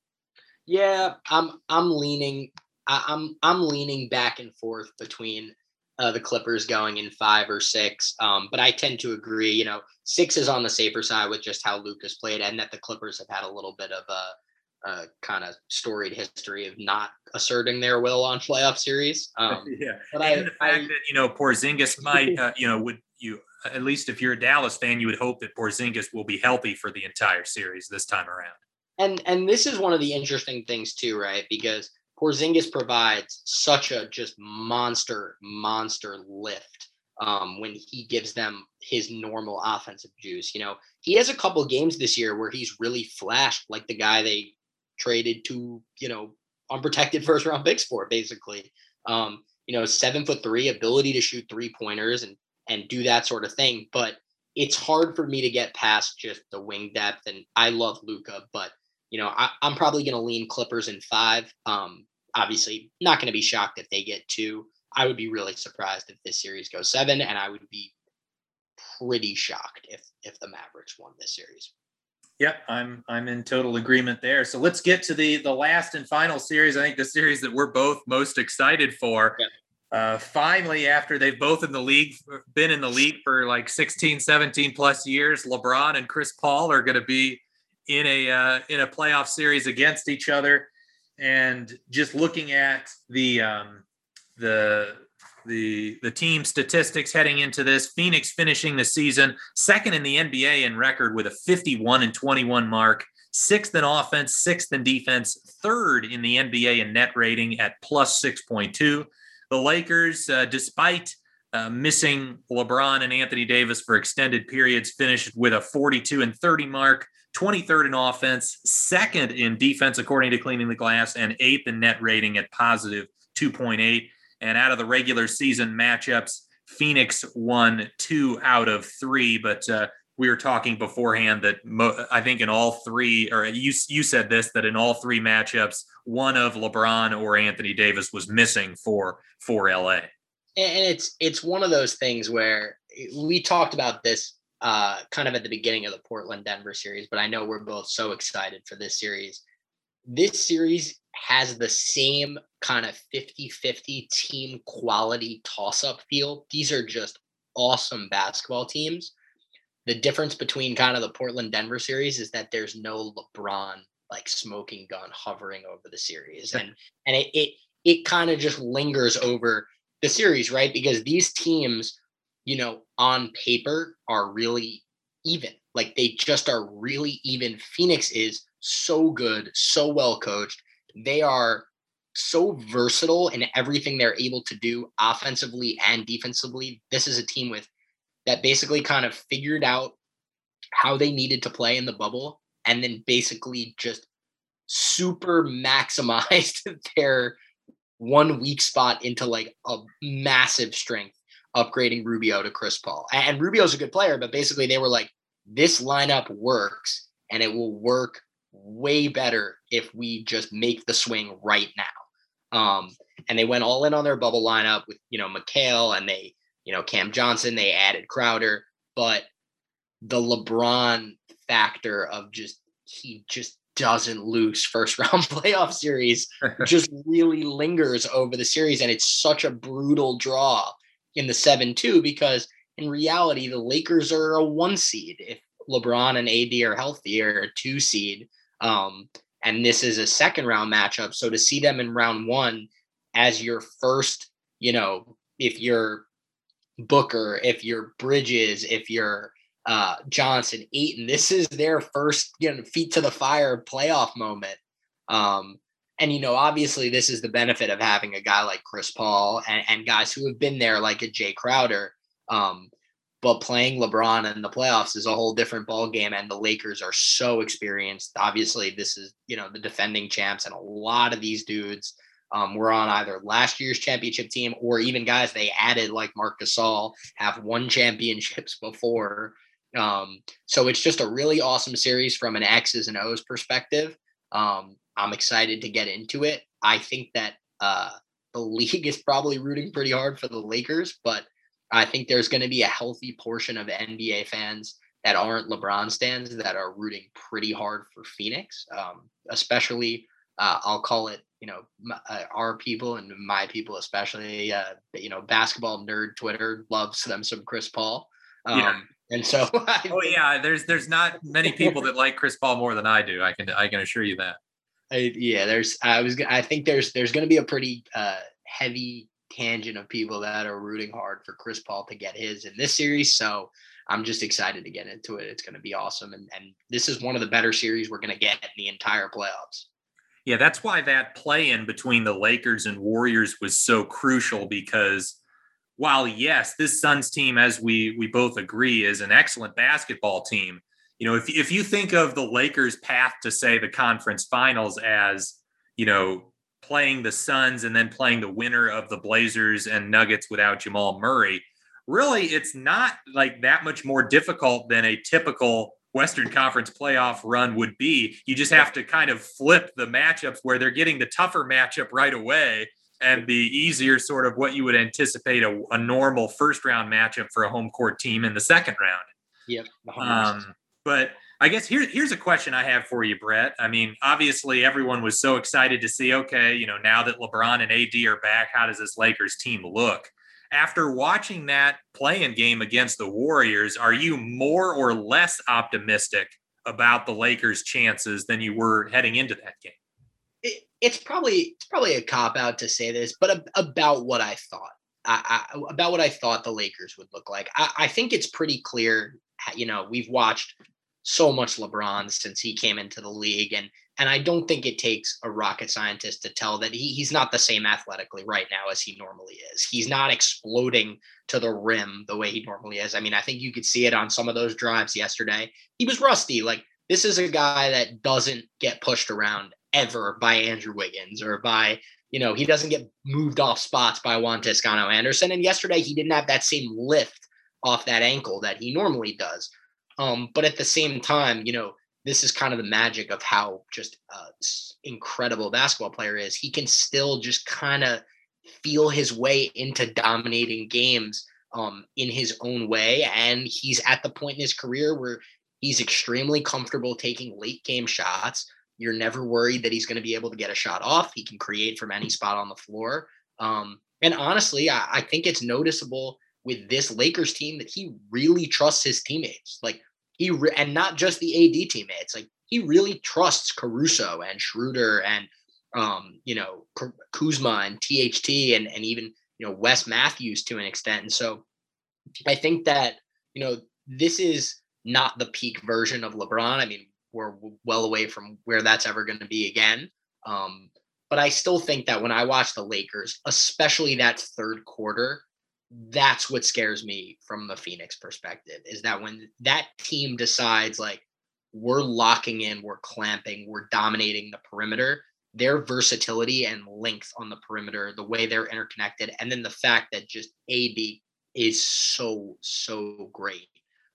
S8: Yeah, I'm I'm leaning I, I'm I'm leaning back and forth between uh, the Clippers going in five or six. Um, but I tend to agree. You know, six is on the safer side with just how Luka's played, and that the Clippers have had a little bit of a, a kind of storied history of not asserting their will on playoff series. Um, (laughs)
S7: yeah, but and I, the fact I, that you know Porzingis might, uh, you know, would you at least if you're a Dallas fan, you would hope that Porzingis will be healthy for the entire series this time around.
S8: And and this is one of the interesting things too, right? Because Porzingis provides such a just monster, monster lift um, when he gives them his normal offensive juice. You know, he has a couple games this year where he's really flashed like the guy they traded to, you know, unprotected (laughs) first round picks for, basically. Um, you know, seven foot three, ability to shoot three pointers and and do that sort of thing. But it's hard for me to get past just the wing depth. And I love Luka, but you know, I, am probably going to lean Clippers in five. Um, obviously, not going to be shocked if they get two. I would be really surprised if this series goes seven, and I would be pretty shocked if if the Mavericks won this series.
S7: Yep, I'm I'm in total agreement there. So let's get to the the last and final series. I think the series that we're both most excited for. Yeah. Uh, finally, after they've both in the league, been in the league for like 16, 17 plus years, LeBron and Chris Paul are going to be in a uh, in a playoff series against each other. And just looking at the um, the the the team statistics heading into this phoenix finishing the season second in the nba in record with a 51 and 21 mark sixth in offense sixth in defense third in the nba in net rating at plus 6.2 the lakers uh, despite uh, missing lebron and anthony davis for extended periods finished with a 42 and 30 mark 23rd in offense, second in defense, according to Cleaning the Glass, and eighth in net rating at positive 2.8. And out of the regular season matchups, Phoenix won two out of three, but uh, we were talking beforehand that mo- I think in all three, or you you said this that in all three matchups, one of LeBron or Anthony Davis was missing for for LA.
S8: And it's it's one of those things where we talked about this uh, kind of at the beginning of the Portland Denver series, but I know we're both so excited for this series. This series has the same kind of 50 50 team quality toss up feel. These are just awesome basketball teams. The difference between kind of the Portland Denver series is that there's no LeBron like smoking gun hovering over the series. And and it it it kind of just lingers over the series, right? Because these teams you know, on paper are really even. Like they just are really even. Phoenix is so good, so well coached. They are so versatile in everything they're able to do offensively and defensively. This is a team with that basically kind of figured out how they needed to play in the bubble and then basically just super maximized (laughs) their one weak spot into like a massive strength upgrading Rubio to Chris Paul. And Rubio's a good player, but basically they were like, this lineup works and it will work way better if we just make the swing right now. Um, and they went all in on their bubble lineup with, you know, Mikal and they, you know, Cam Johnson, they added Crowder, but the LeBron factor of just, he just doesn't lose first (laughs) round playoff series (laughs) just really lingers over the series. And it's such a brutal draw in the 7 2 because in reality, the Lakers are a one seed. If LeBron and AD are healthy, or a two seed. Um, and this is a second round matchup. So to see them in round one as your first, you know, if you're Booker, if you're Bridges, if you're uh, Johnson, Ayton, this is their first, you know, feet to the fire playoff moment. Um, and, you know, obviously, this is the benefit of having a guy like Chris Paul and, and guys who have been there, like a Jae Crowder. Um, but playing LeBron in the playoffs is a whole different ball game, and the Lakers are so experienced. Obviously, this is you know the defending champs, and a lot of these dudes um, were on either last year's championship team or even guys they added like Marc Gasol have won championships (laughs) before. Um, so it's just a really awesome series from an X's and O's perspective. Um, I'm excited to get into it. I think that uh, the league is probably rooting pretty hard for the Lakers, but I think there's going to be a healthy portion of NBA fans that aren't LeBron stands that are rooting pretty hard for Phoenix, um, especially uh, I'll call it, you know, uh, our people and my people, especially, uh, you know, basketball nerd Twitter loves them some Chris Paul. Um, yeah. And so, (laughs)
S7: oh yeah, there's there's not many people that like Chris Paul more than I do. I can I can assure you that.
S8: I, yeah, there's I was I think there's there's going to be a pretty uh, heavy tangent of people that are rooting hard for Chris Paul to get his in this series. So I'm just excited to get into it. It's going to be awesome, and and this is one of the better series we're going to get in the entire playoffs.
S7: Yeah, that's why that play in between the Lakers and Warriors was so crucial because while yes, this Suns team, as we we both agree, is an excellent basketball team. You know, if if you think of the Lakers' path to say the conference finals as you know playing the Suns and then playing the winner of the Blazers and Nuggets without Jamal Murray, really it's not like that much more difficult than a typical Western Conference playoff run would be. You just have to kind of flip the matchups where they're getting the tougher matchup right away and the easier sort of what you would anticipate a, a normal first round matchup for a home court team in the second round.
S8: Yep.
S7: Um, but I guess here, here's a question I have for you, Brett. I mean, obviously, everyone was so excited to see, okay, you know, now that LeBron and AD are back, how does this Lakers team look? After watching that play-in game against the Warriors, are you more or less optimistic about the Lakers' chances than you were heading into that game?
S8: It, it's probably it's probably a cop out to say this, but a, about what I thought. I, I, about what I thought the Lakers would look like. I, I think it's pretty clear. You know, we've watched so much LeBron since he came into the league, and and I don't think it takes a rocket scientist to tell that he, he's not the same athletically right now as he normally is. He's not exploding to the rim the way he normally is. I mean, I think you could see it on some of those drives yesterday. He was rusty. Like, this is a guy that doesn't get pushed around ever by Andrew Wiggins or by, you know, he doesn't get moved off spots by Juan Toscano Anderson. And yesterday, he didn't have that same lift off that ankle that he normally does. Um, but at the same time, you know, this is kind of the magic of how just uh, incredible basketball player is. He can still just kind of feel his way into dominating games um, in his own way. And he's at the point in his career where he's extremely comfortable taking late game shots. You're never worried that he's going to be able to get a shot off. He can create from any spot on the floor. Um, and honestly, I, I think it's noticeable with this Lakers team that he really trusts his teammates. Like he re- and not just the AD teammates. Like he really trusts Caruso and Schroeder and um, you know Kuzma and THT and and even you know Wes Matthews to an extent. And so I think that you know this is not the peak version of LeBron. I mean, we're well away from where that's ever going to be again. Um, but I still think that when I watch the Lakers, especially that third quarter, that's what scares me from the Phoenix perspective is that when that team decides like we're locking in, we're clamping, we're dominating the perimeter, their versatility and length on the perimeter, the way they're interconnected, and then the fact that just AD is so, so great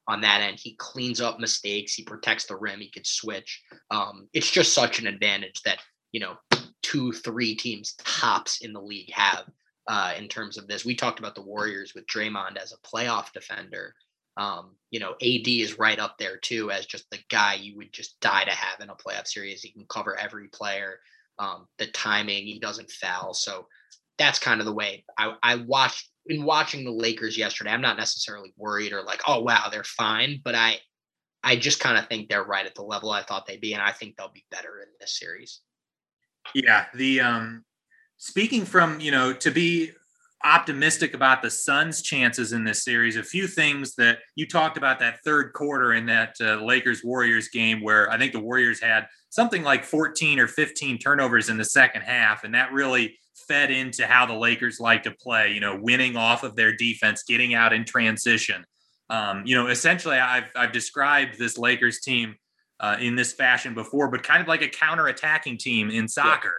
S8: on that end. He cleans up mistakes, he protects the rim, he could switch. Um, it's just such an advantage that, you know, two, three teams tops in the league have uh, in terms of this. We talked about the Warriors with Draymond as a playoff defender. Um, you know, AD is right up there too as just the guy you would just die to have in a playoff series. He can cover every player. Um, the timing, he doesn't foul. So that's kind of the way I, I watched in watching the Lakers yesterday. I'm not necessarily worried or like, oh wow, they're fine, but I I just kind of think they're right at the level I thought they'd be, and I think they'll be better in this series.
S7: Yeah, the um speaking from you know to be optimistic about the Suns' chances in this series. A few things that you talked about that third quarter in that uh, Lakers Warriors game, where I think the Warriors had something like 14 or 15 turnovers in the second half, and that really fed into how the Lakers like to play. You know, winning off of their defense, getting out in transition. Um, you know, essentially, I've I've described this Lakers team uh, in this fashion before, but kind of like a counter-attacking team in soccer.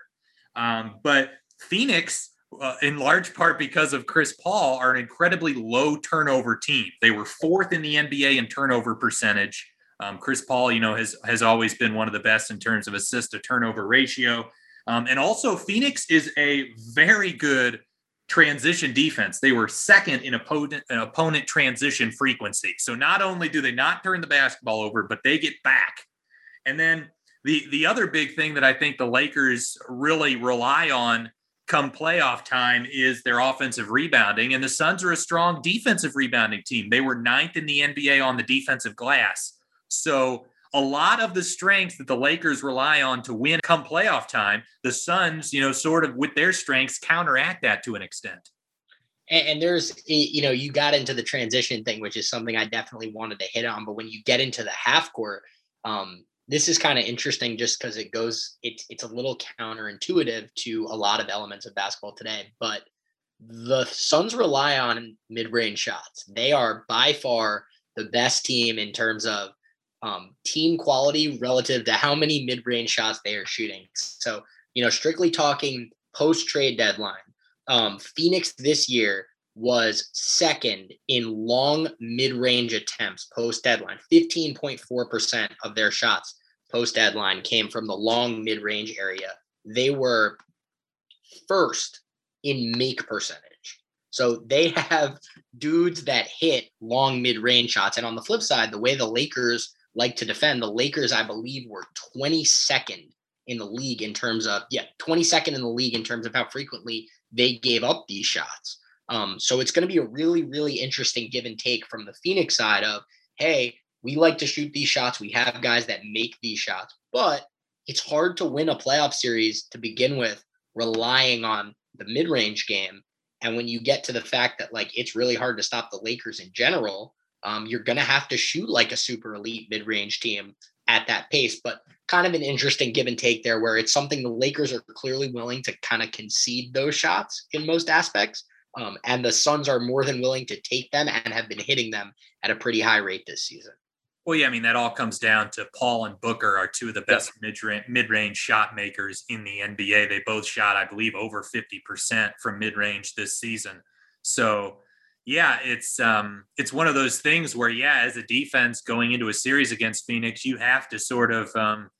S7: Yeah. Um, but Phoenix, uh, in large part because of Chris Paul, are an incredibly low turnover team. They were fourth in the NBA in turnover percentage. Um, Chris Paul, you know, has has always been one of the best in terms of assist to turnover ratio. Um, and also, Phoenix is a very good transition defense. They were second in opponent an opponent transition frequency. So not only do they not turn the basketball over, but they get back. And then the the other big thing that I think the Lakers really rely on come playoff time is their offensive rebounding. And the Suns are a strong defensive rebounding team. They were ninth in the NBA on the defensive glass. So a lot of the strengths that the Lakers rely on to win come playoff time, the Suns, you know, sort of with their strengths counteract that to an extent.
S8: And, there's, you know, you got into the transition thing, which is something I definitely wanted to hit on. But when you get into the half court, um, this is kind of interesting just because it goes, it's it's a little counterintuitive to a lot of elements of basketball today. But the Suns rely on mid-range shots. They are by far the best team in terms of um, team quality relative to how many mid-range shots they are shooting. So, you know, strictly talking post-trade deadline, um, Phoenix this year was second in long mid-range attempts post-deadline. 15.4% of their shots post-deadline came from the long mid-range area. They were first in make percentage. So they (laughs) have dudes that hit long mid-range shots. And on the flip side, the way the Lakers like to defend. The Lakers, I believe, were 22nd in the league in terms of, yeah, 22nd in the league in terms of how frequently they gave up these shots. Um, so it's going to be a really, really interesting give and take from the Phoenix side of, hey, we like to shoot these shots. We have guys that make these shots, but it's hard to win a playoff series to begin with, relying on the mid range game. And when you get to the fact that like it's really hard to stop the Lakers in general, um, you're going to have to shoot like a super elite mid range team at that pace. But kind of an interesting give and take there where it's something the Lakers are clearly willing to kind of concede those shots in most aspects. Um, and the Suns are more than willing to take them and have been hitting them at a pretty high rate this season.
S7: Well, yeah, I mean that all comes down to Paul and Booker are two of the best mid mid range shot makers in the NBA. They both shot, I believe, over fifty percent from mid range this season. So yeah, it's um, it's one of those things where, yeah, as a defense going into a series against Phoenix, you have to sort of um,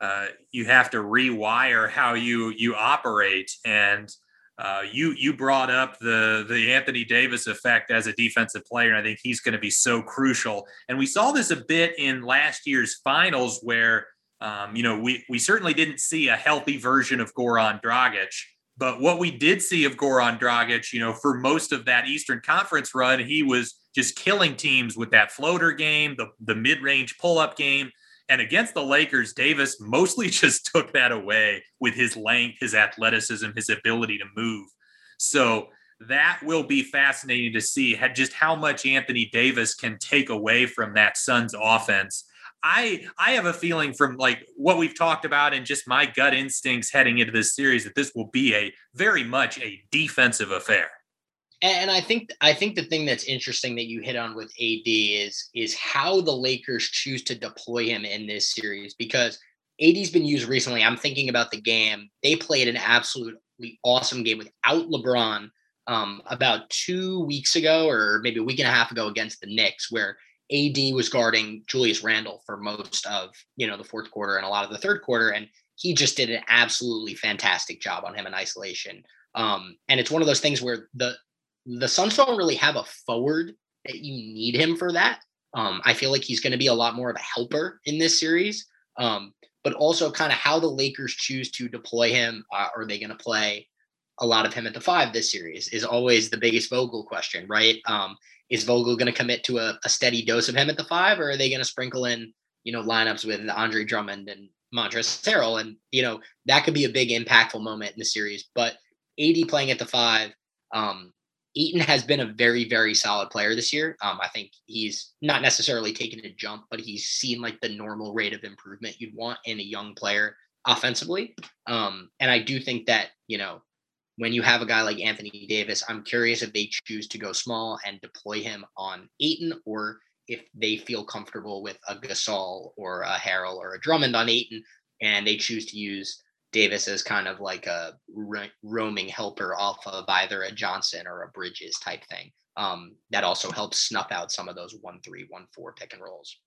S7: uh, you have to rewire how you you operate. And uh, you you brought up the the Anthony Davis effect as a defensive player, I think he's going to be so crucial. And we saw this a bit in last year's finals, where um, you know we we certainly didn't see a healthy version of Goran Dragic. But what we did see of Goran Dragic, you know, for most of that Eastern Conference run, he was just killing teams with that floater game, the, the mid range pull up game. And against the Lakers, Davis mostly (laughs) just took that away with his length, his athleticism, his ability to move. So that will be fascinating to see just how much Anthony Davis can take away from that Suns offense I I have a feeling from like what we've talked about and just my gut instincts heading into this series that this will be a very much a defensive affair.
S8: And I think I think the thing that's interesting that you hit on with AD is is how the Lakers choose to deploy him in this series because AD's been used recently. I'm thinking about the game. They played an absolutely awesome game without LeBron um, about two weeks ago or maybe a week and a half ago against the Knicks, where AD was guarding Julius Randle for most of you know the fourth quarter and a lot of the third quarter, and he just did an absolutely fantastic job on him in isolation. Um, and it's one of those things where the the Suns don't really have a forward that you need him for that. Um, I feel like he's going to be a lot more of a helper in this series. Um, but also kind of how the Lakers choose to deploy him. Uh, are they going to play a lot of him at the five this series? Is always the biggest Vogel question, right? Um, is Vogel going to commit to a, a, steady dose of him at the five, or are they going to sprinkle in, you know, lineups with Andre Drummond and Montrezl Harrell? And, you know, that could be a big impactful moment in the series. But AD playing at the five, um, Ayton has been a very, very solid player this year. Um, I think he's not necessarily taken a jump, but he's seen like the normal rate of improvement you'd want in a young player offensively. Um, and I do think that, you know, when you have a guy like Anthony Davis, I'm curious if they choose to go small and deploy him on Ayton or if they feel comfortable with a Gasol or a Harrell or a Drummond on Ayton and they choose to use Davis as kind of like a roaming helper off of either a Johnson or a Bridges type thing. Um, that also helps snuff out some of those one three one four pick and rolls.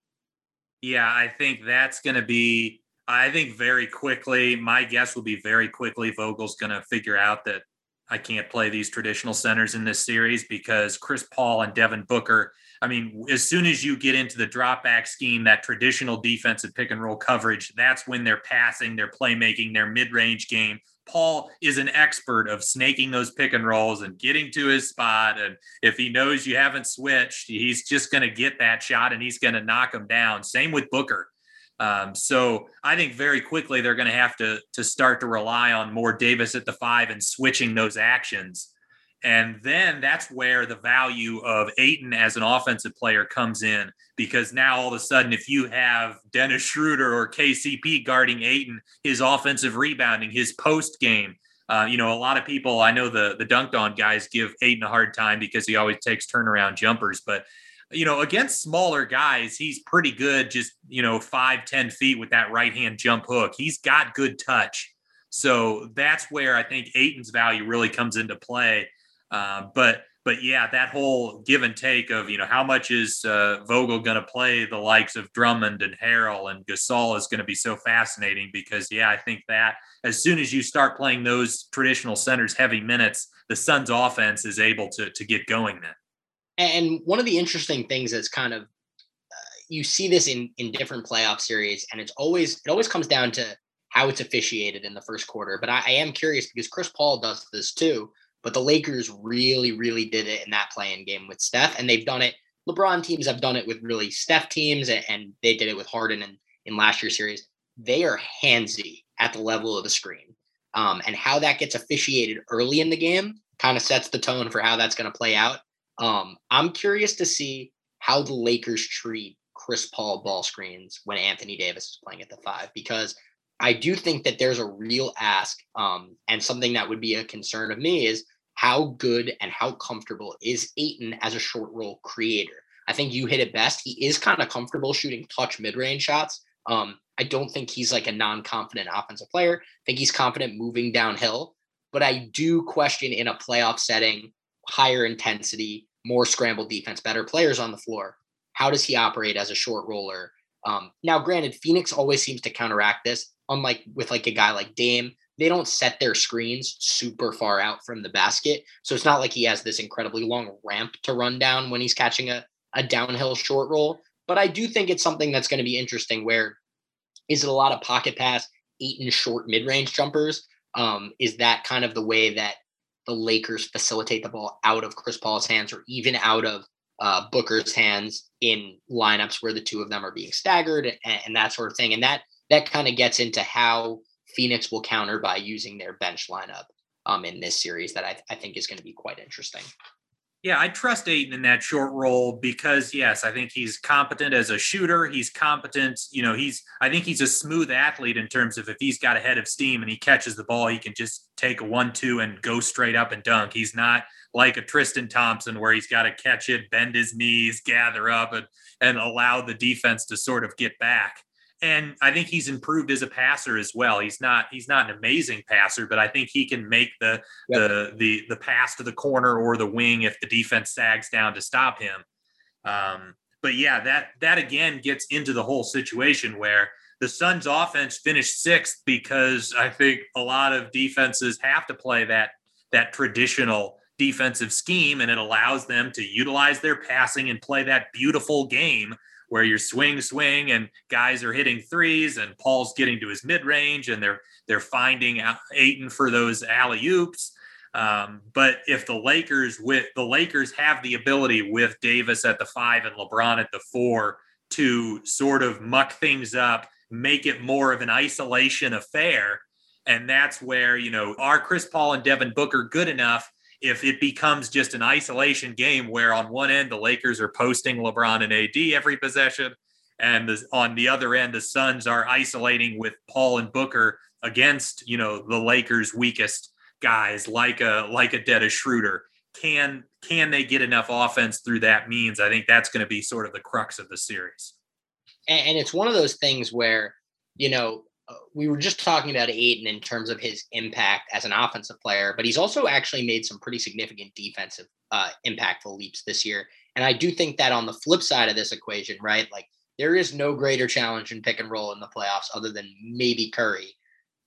S7: Yeah, I think that's going to be I think very quickly, my guess will be very quickly, Vogel's going to figure out that I can't play these traditional centers in this series because Chris Paul and Devin Booker. I mean, as soon as you get into the drop back scheme, that traditional defensive pick and roll coverage, that's when they're passing, they're playmaking, their mid range game. Paul is an expert of snaking those pick and rolls and getting to his spot. And if he knows you haven't switched, he's just going to get that shot and he's going to knock him down. Same with Booker. Um, so I think very quickly they're going to have to to start to rely on more Davis at the five and switching those actions. And then that's where the value of Ayton as an offensive player comes in because now all of a sudden, if you have Dennis Schroeder or KCP guarding Ayton, his offensive rebounding, his post game, uh, you know, a lot of people I know the the Dunc'd On guys give Ayton a hard time because he always takes turnaround jumpers, but you know, against smaller guys, he's pretty good, just, you know, five, ten feet with that right hand jump hook. He's got good touch. So that's where I think Ayton's value really comes into play. Uh, but, but yeah, that whole give and take of, you know, how much is uh, Vogel going to play the likes of Drummond and Harrell and Gasol is going to be so fascinating because, yeah, I think that as soon as you start playing those traditional centers heavy minutes, the Suns offense is able to, to get going then.
S8: And one of the interesting things that's kind of uh, you see this in in different playoff series, and it's always it always comes down to how it's officiated in the first quarter. But I, I am curious because Chris Paul does this too. But the Lakers really, really did it in that play-in game with Steph, and they've done it. LeBron teams have done it with really Steph teams, and they did it with Harden in, in last year's series. They are handsy at the level of the screen. Um, and how that gets officiated early in the game kind of sets the tone for how that's going to play out. Um, I'm curious to see how the Lakers treat Chris Paul ball screens when Anthony Davis is playing at the five, because I do think that there's a real ask, um, and something that would be a concern of me is how good and how comfortable is Ayton as a short roll creator. I think you hit it best. He is kind of comfortable shooting touch mid range shots. Um, I don't think he's like a non confident offensive player. I think he's confident moving downhill, but I do question in a playoff setting, higher intensity, more scramble defense, better players on the floor. How does he operate as a short roller? Um, now, granted, Phoenix always seems to counteract this. Unlike with like a guy like Dame, they don't set their screens super far out from the basket. So it's not like he has this incredibly long ramp to run down when he's catching a, a downhill short roll. But I do think it's something that's going to be interesting where is it a lot of pocket pass, Ayton short mid range jumpers? Um, is that kind of the way that the Lakers facilitate the ball out of Chris Paul's hands or even out of uh, Booker's hands in lineups where the two of them are being staggered and, and that sort of thing. And that that kind of gets into how Phoenix will counter by using their bench lineup um, in this series that I, I think is going to be quite interesting.
S7: Yeah, I trust Ayton in that short roll because yes, I think he's competent as a shooter. He's competent, you know, he's I think he's a smooth athlete in terms of if he's got a head of steam and he catches the ball, he can just take a one two and go straight up and dunk. He's not like a Tristan Thompson where he's got to catch it, bend his knees, gather up and and allow the defense to sort of get back and I think he's improved as a passer as well. He's not he's not an amazing passer, but I think he can make the yep. the the the pass to the corner or the wing if the defense sags down to stop him. Um, but yeah, that that again gets into the whole situation where the Suns offense finished sixth because I think a lot of defenses have to play that that traditional defensive scheme and it allows them to utilize their passing and play that beautiful game where you're swing swing and guys are hitting threes and Paul's getting to his mid range and they're they're finding Ayton for those alley oops. Um, but if the Lakers with the Lakers have the ability with Davis at the five and LeBron at the four to sort of muck things up, make it more of an isolation affair. And that's where, you know, are Chris Paul and Devin Booker good enough if it becomes just an isolation game where on one end the Lakers are posting LeBron and AD every possession, and the, on the other end the Suns are isolating with Paul and Booker against you know the Lakers' weakest guys like a like a Dennis Schroeder. Can can they get enough offense through that means? I think that's going to be sort of the crux of the series.
S8: And, and it's one of those things where you know we were just talking about Ayton in terms of his impact as an offensive player, but he's also actually made some pretty significant defensive uh, impactful leaps this year. And I do think that on the flip side of this equation, right, like there is no greater challenge in pick and roll in the playoffs other than maybe Curry.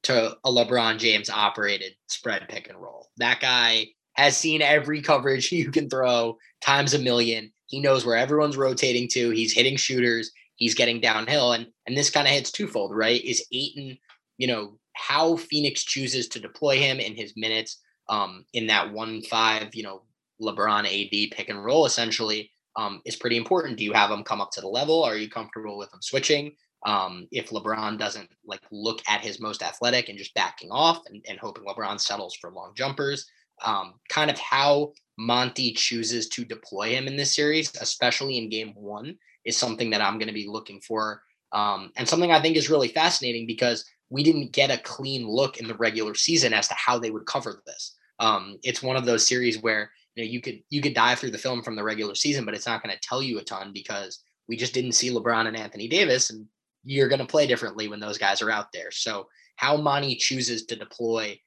S8: to a LeBron James operated spread pick and roll. That guy has seen every coverage (laughs) you can throw times a million. He knows where everyone's rotating to. He's hitting shooters. He's getting downhill. And and this kind of hits twofold, right? Is Ayton, you know, how Phoenix chooses to deploy him in his minutes um, in that one five, you know, LeBron AD pick and roll essentially um, is pretty important. Do you have him come up to the level? Are you comfortable with him switching? Um, if LeBron doesn't like look at his most athletic and just backing off and, and hoping LeBron settles for long jumpers, um, kind of how Monty chooses to deploy him in this series, especially in game one, is something that I'm going to be looking for. Um, and something I think is really fascinating because we didn't get a clean look in the regular season as to how they would cover this. Um, it's one of those series where you know you could you could dive through the film from the regular season, but it's not going to tell you a ton because we just didn't see LeBron and Anthony Davis, and you're going to play differently when those guys are out there. So how Monty chooses to deploy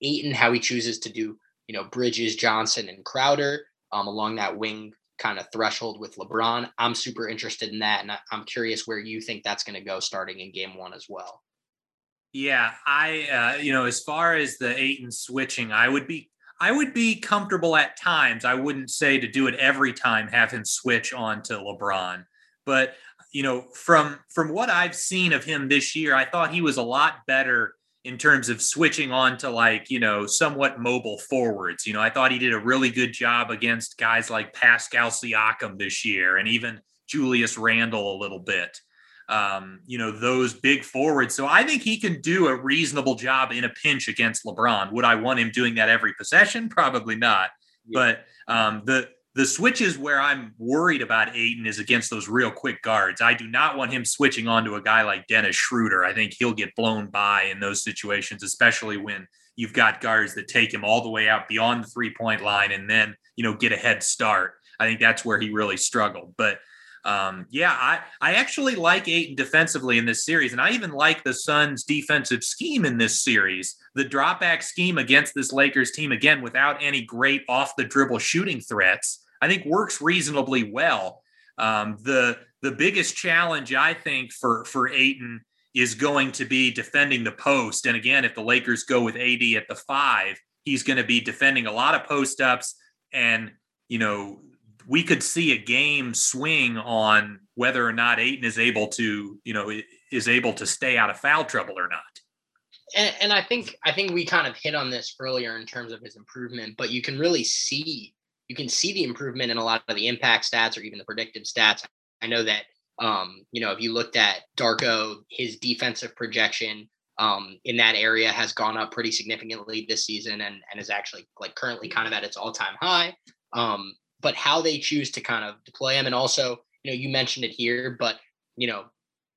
S8: Ayton, how he chooses to do you know Bridges, Johnson, and Crowder um, along that wing kind of threshold with LeBron. I'm super interested in that, and I'm curious where you think that's going to go starting in Game One as well.
S7: Yeah, I uh, you know as far as the Ayton switching, I would be I would be comfortable at times. I wouldn't say to do it every time, have him switch on to LeBron. But you know, from from what I've seen of him this year, I thought he was a lot better in terms of switching on to like, you know, somewhat mobile forwards. You know, I thought he did a really good job against guys like Pascal Siakam this year and even Julius Randle a little bit um, you know, those big forwards. So I think he can do a reasonable job in a pinch against LeBron. Would I want him doing that every possession? Probably not. Yeah. But um, the the switches where I'm worried about Ayton is against those real quick guards. I do not want him switching on to a guy like Dennis Schroeder. I think he'll get blown by in those situations, especially when you've got guards that take him all the way out beyond the three point line and then, you know, get a head start. I think that's where he really struggled. But um, yeah, I, I actually like Ayton defensively in this series, and I even like the Suns' defensive scheme in this series. The drop back scheme against this Lakers team, again, without any great off the dribble shooting threats, I think works reasonably well. Um, the the biggest challenge I think for for Ayton is going to be defending the post. And again, if the Lakers go with AD at the five, he's going to be defending a lot of post ups and you know we could see a game swing on whether or not Ayton is able to, you know, is able to stay out of foul trouble or not.
S8: And, and, I think I think we kind of hit on this earlier in terms of his improvement, but you can really see you can see the improvement in a lot of the impact stats or even the predictive stats. I know that um, you know if you looked at Darko, his defensive projection um, in that area has gone up pretty significantly this season and and is actually like currently kind of at its all time high. Um, but how they choose to kind of deploy him. And also, you know, you mentioned it here, but, you know,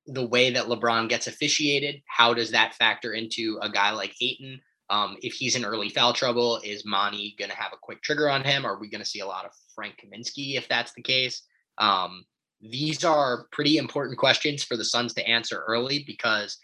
S8: the way that LeBron gets officiated, how does that factor into a guy like Ayton? Um, if he's in early foul trouble, is Monty going to have a quick trigger on him? Are we going to see a lot of Frank Kaminsky if that's the case? Um, these are pretty important questions for the Suns to answer early because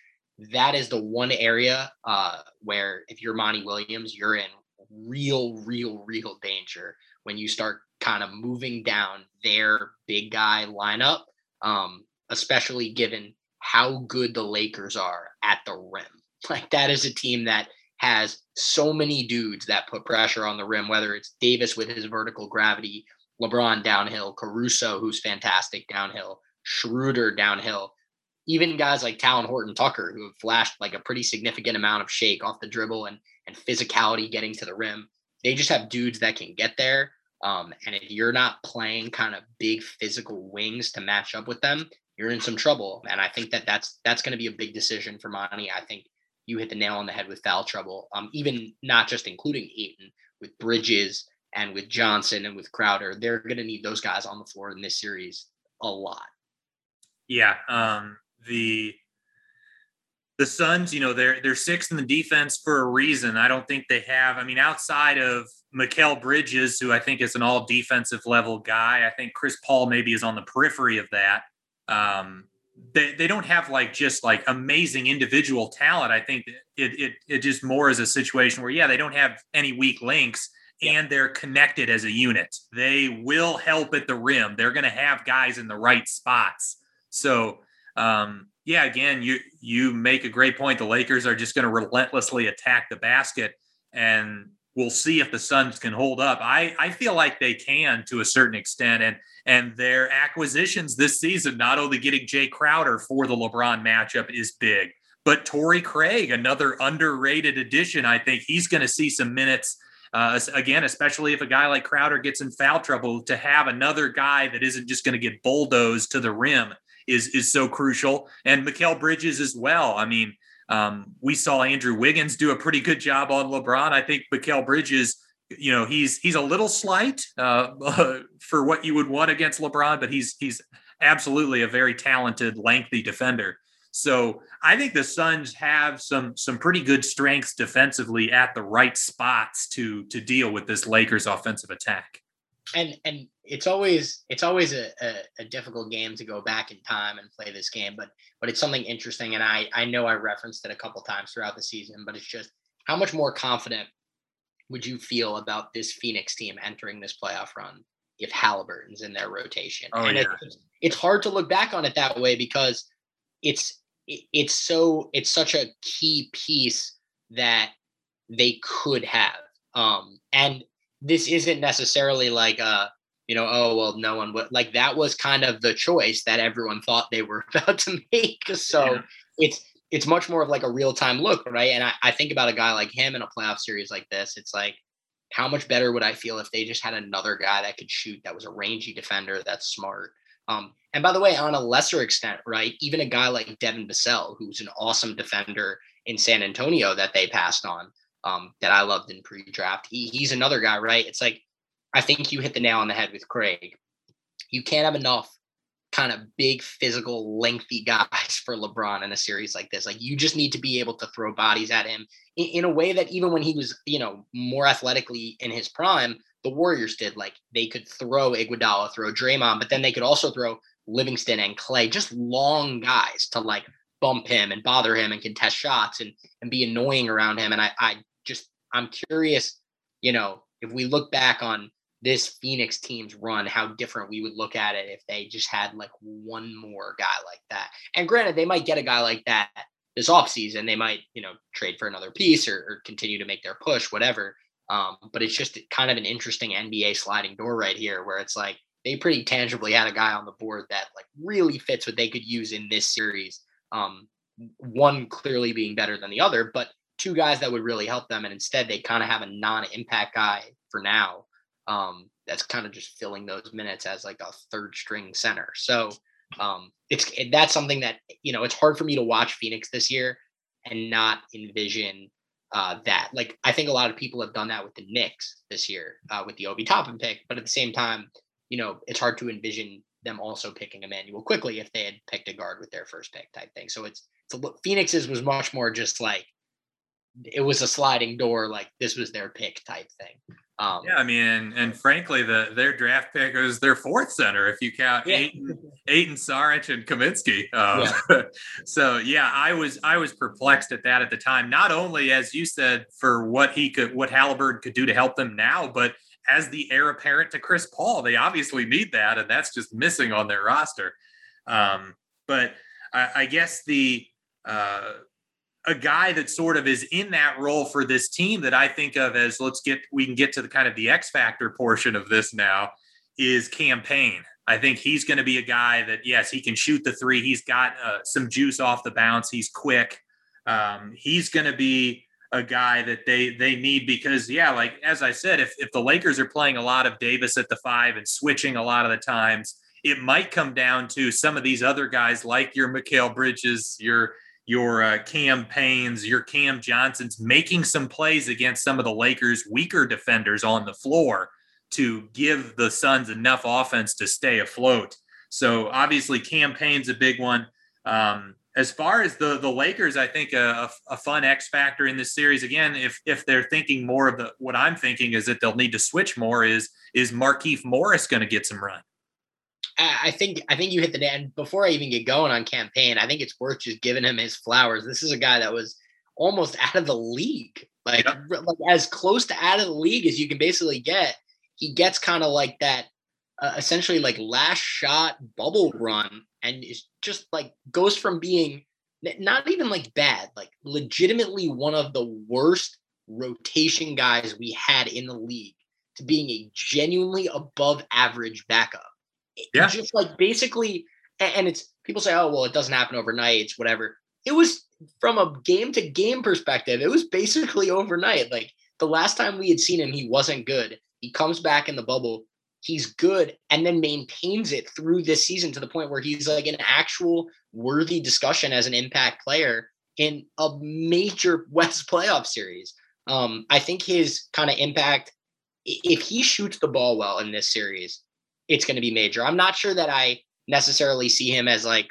S8: that is the one area uh, where if you're Monty Williams, you're in real, real, real danger when you start kind of moving down their big guy lineup, um, especially given how good the Lakers are at the rim. (laughs) Like that is a team that has so many dudes that put pressure on the rim, whether it's Davis with his vertical gravity, LeBron downhill, Caruso, who's fantastic downhill, Schroeder downhill, even guys like Talen Horton Tucker, who have flashed like a pretty significant amount of shake off the dribble and, and physicality getting to the rim. They just have dudes that can get there. Um, and if you're not playing kind of big physical wings to match up with them, you're in some trouble. And I think that that's that's going to be a big decision for Monty. I think you hit the nail on the head with foul trouble. Um, even not just including Ayton with Bridges and with Johnson and with Crowder, they're going to need those guys on the floor in this series a lot.
S7: Yeah. Um, the the Suns, you know, they're they're sixth in the defense for a reason. I don't think they have. I mean, outside of Mikal Bridges, who I think is an all defensive level guy, I think Chris Paul maybe is on the periphery of that. Um, they, they don't have like just like amazing individual talent. I think it, it it just more is a situation where yeah, they don't have any weak links and they're connected as a unit. They will help at the rim. They're going to have guys in the right spots. So um, yeah, again, you you make a great point. The Lakers are just going to relentlessly attack the basket, and we'll see if the Suns can hold up. I I feel like they can to a certain extent, and and their acquisitions this season, not only getting Jae Crowder for the LeBron matchup, is big, but Torrey Craig, another underrated addition. I think he's going to see some minutes. Uh, again, especially if a guy like Crowder gets in foul trouble, to have another guy that isn't just going to get bulldozed to the rim is is so crucial. And Mikal Bridges as well. I mean, um, we saw Andrew Wiggins do a pretty good job on LeBron. I think Mikal Bridges, you know, he's he's a little slight uh, (laughs) for what you would want against LeBron, but he's he's absolutely a very talented, lengthy defender. So I think the Suns have some some pretty good strengths defensively at the right spots to to deal with this Lakers offensive attack
S8: and and it's always it's always a, a, a, difficult game to go back in time and play this game but but it's something interesting and i i know i referenced it a couple times throughout the season but it's just how much more confident would you feel about this phoenix team entering this playoff run if halliburton's in their rotation
S7: oh,
S8: and
S7: yeah.
S8: it's, it's hard to look back on it that way because it's it's so it's such a key piece that they could have um and this isn't necessarily like a you know oh well no one would like that was kind of the choice that everyone thought they were (laughs) about to make so yeah. it's it's much more of like a real-time look right and I, I think about a guy like him in a playoff series like this it's like how much better would i feel if they just had another guy that could shoot that was a rangy defender that's smart um, and by the way on a lesser extent right even a guy like devin vassell who's an awesome defender in san antonio that they passed on um, that I loved in pre-draft. He, he's another guy, right? It's like I think you hit the nail on the head with Craig. You can't have enough kind of big, physical, lengthy (laughs) guys for LeBron in a series like this. Like you just need to be able to throw bodies at him in, in a way that even when he was, you know, more athletically in his prime, the Warriors did. Like they could throw Iguodala, throw Draymond, but then they could also throw Livingston and Clay, just long guys to like bump him and bother him and contest shots and and be annoying around him. And I I just I'm curious, you know, if we look back on this Phoenix team's run, how different we would look at it if they just had like one more guy like that. And granted, they might get a guy like that this offseason. They might, you know, trade for another piece or, or continue to make their push, whatever. Um, but it's just kind of an interesting NBA sliding door right here where it's like they pretty tangibly had a guy on the board that like really fits what they could use in this series. Um, one clearly being better than the other, but two guys that would really help them. And instead, they kind of have a non impact guy for now um, that's kind of just filling those minutes as like a third string center. So um, it's that's something that, you know, it's hard for me to watch Phoenix this year and not envision uh, that. Like, I think a lot of people have done that with the Knicks this year uh, with the Obi Toppin pick. But at the same time, you know, it's hard to envision them also picking Immanuel Quickley if they had picked a guard with their first pick type thing. So it's, it's a, Phoenix's was much more just like it was a sliding door, like this was their pick type thing.
S7: Um, yeah, I mean, and, and, frankly, the their draft pick was their fourth center if you count yeah. Ayton, Ayton Saric and Kaminsky. Um, yeah. (laughs) so yeah, I was I was perplexed at that at the time. Not only as you said for what he could, what Halliburton could do to help them now, but as the heir apparent to Chris Paul, they obviously need that, and that's just missing on their roster. Um, but I, I guess the uh, a guy that sort of is in that role for this team that I think of as let's get we can get to the kind of the X factor portion of this now is Cam Payne. I think he's going to be a guy that yes, he can shoot the three. He's got uh, some juice off the bounce. He's quick. Um, he's going to be a guy that they they need because yeah, like as I said, if if the Lakers are playing a lot of Davis at the five and switching a lot of the times, it might come down to some of these other guys like your Mikal Bridges, your your uh, Cam Paynes, your Cam Johnsons making some plays against some of the Lakers' weaker defenders on the floor to give the Suns enough offense to stay afloat. So obviously, Cam Payne's a big one. Um, as far as the the Lakers, I think a, a, fun X factor in this series again, if if they're thinking more of the what I'm thinking is that they'll need to switch more is is Markieff Morris going to get some run?
S8: I think I think you hit the end before I even get going on Cam Payne, I think it's worth just giving him his flowers. This is a guy that was almost out of the league, like, like as close to out of the league as you can basically get. He gets kind of like that uh, essentially like last shot bubble run and is just like goes from being not even like bad, like legitimately one of the worst rotation guys we had in the league to being a genuinely above average backup.
S7: Yeah.
S8: Just like basically, and it's people say, oh, well, it doesn't happen overnight. It's whatever. It was from a game to game perspective, it was basically overnight. Like the last time we had seen him, he wasn't good. He comes back in the bubble, he's good, and then maintains it through this season to the point where he's like an actual worthy discussion as an impact player in a major (laughs) West playoff series. Um, I think his kind of impact, if he shoots the ball well in this series, it's going to be major. I'm not sure that I necessarily see him as like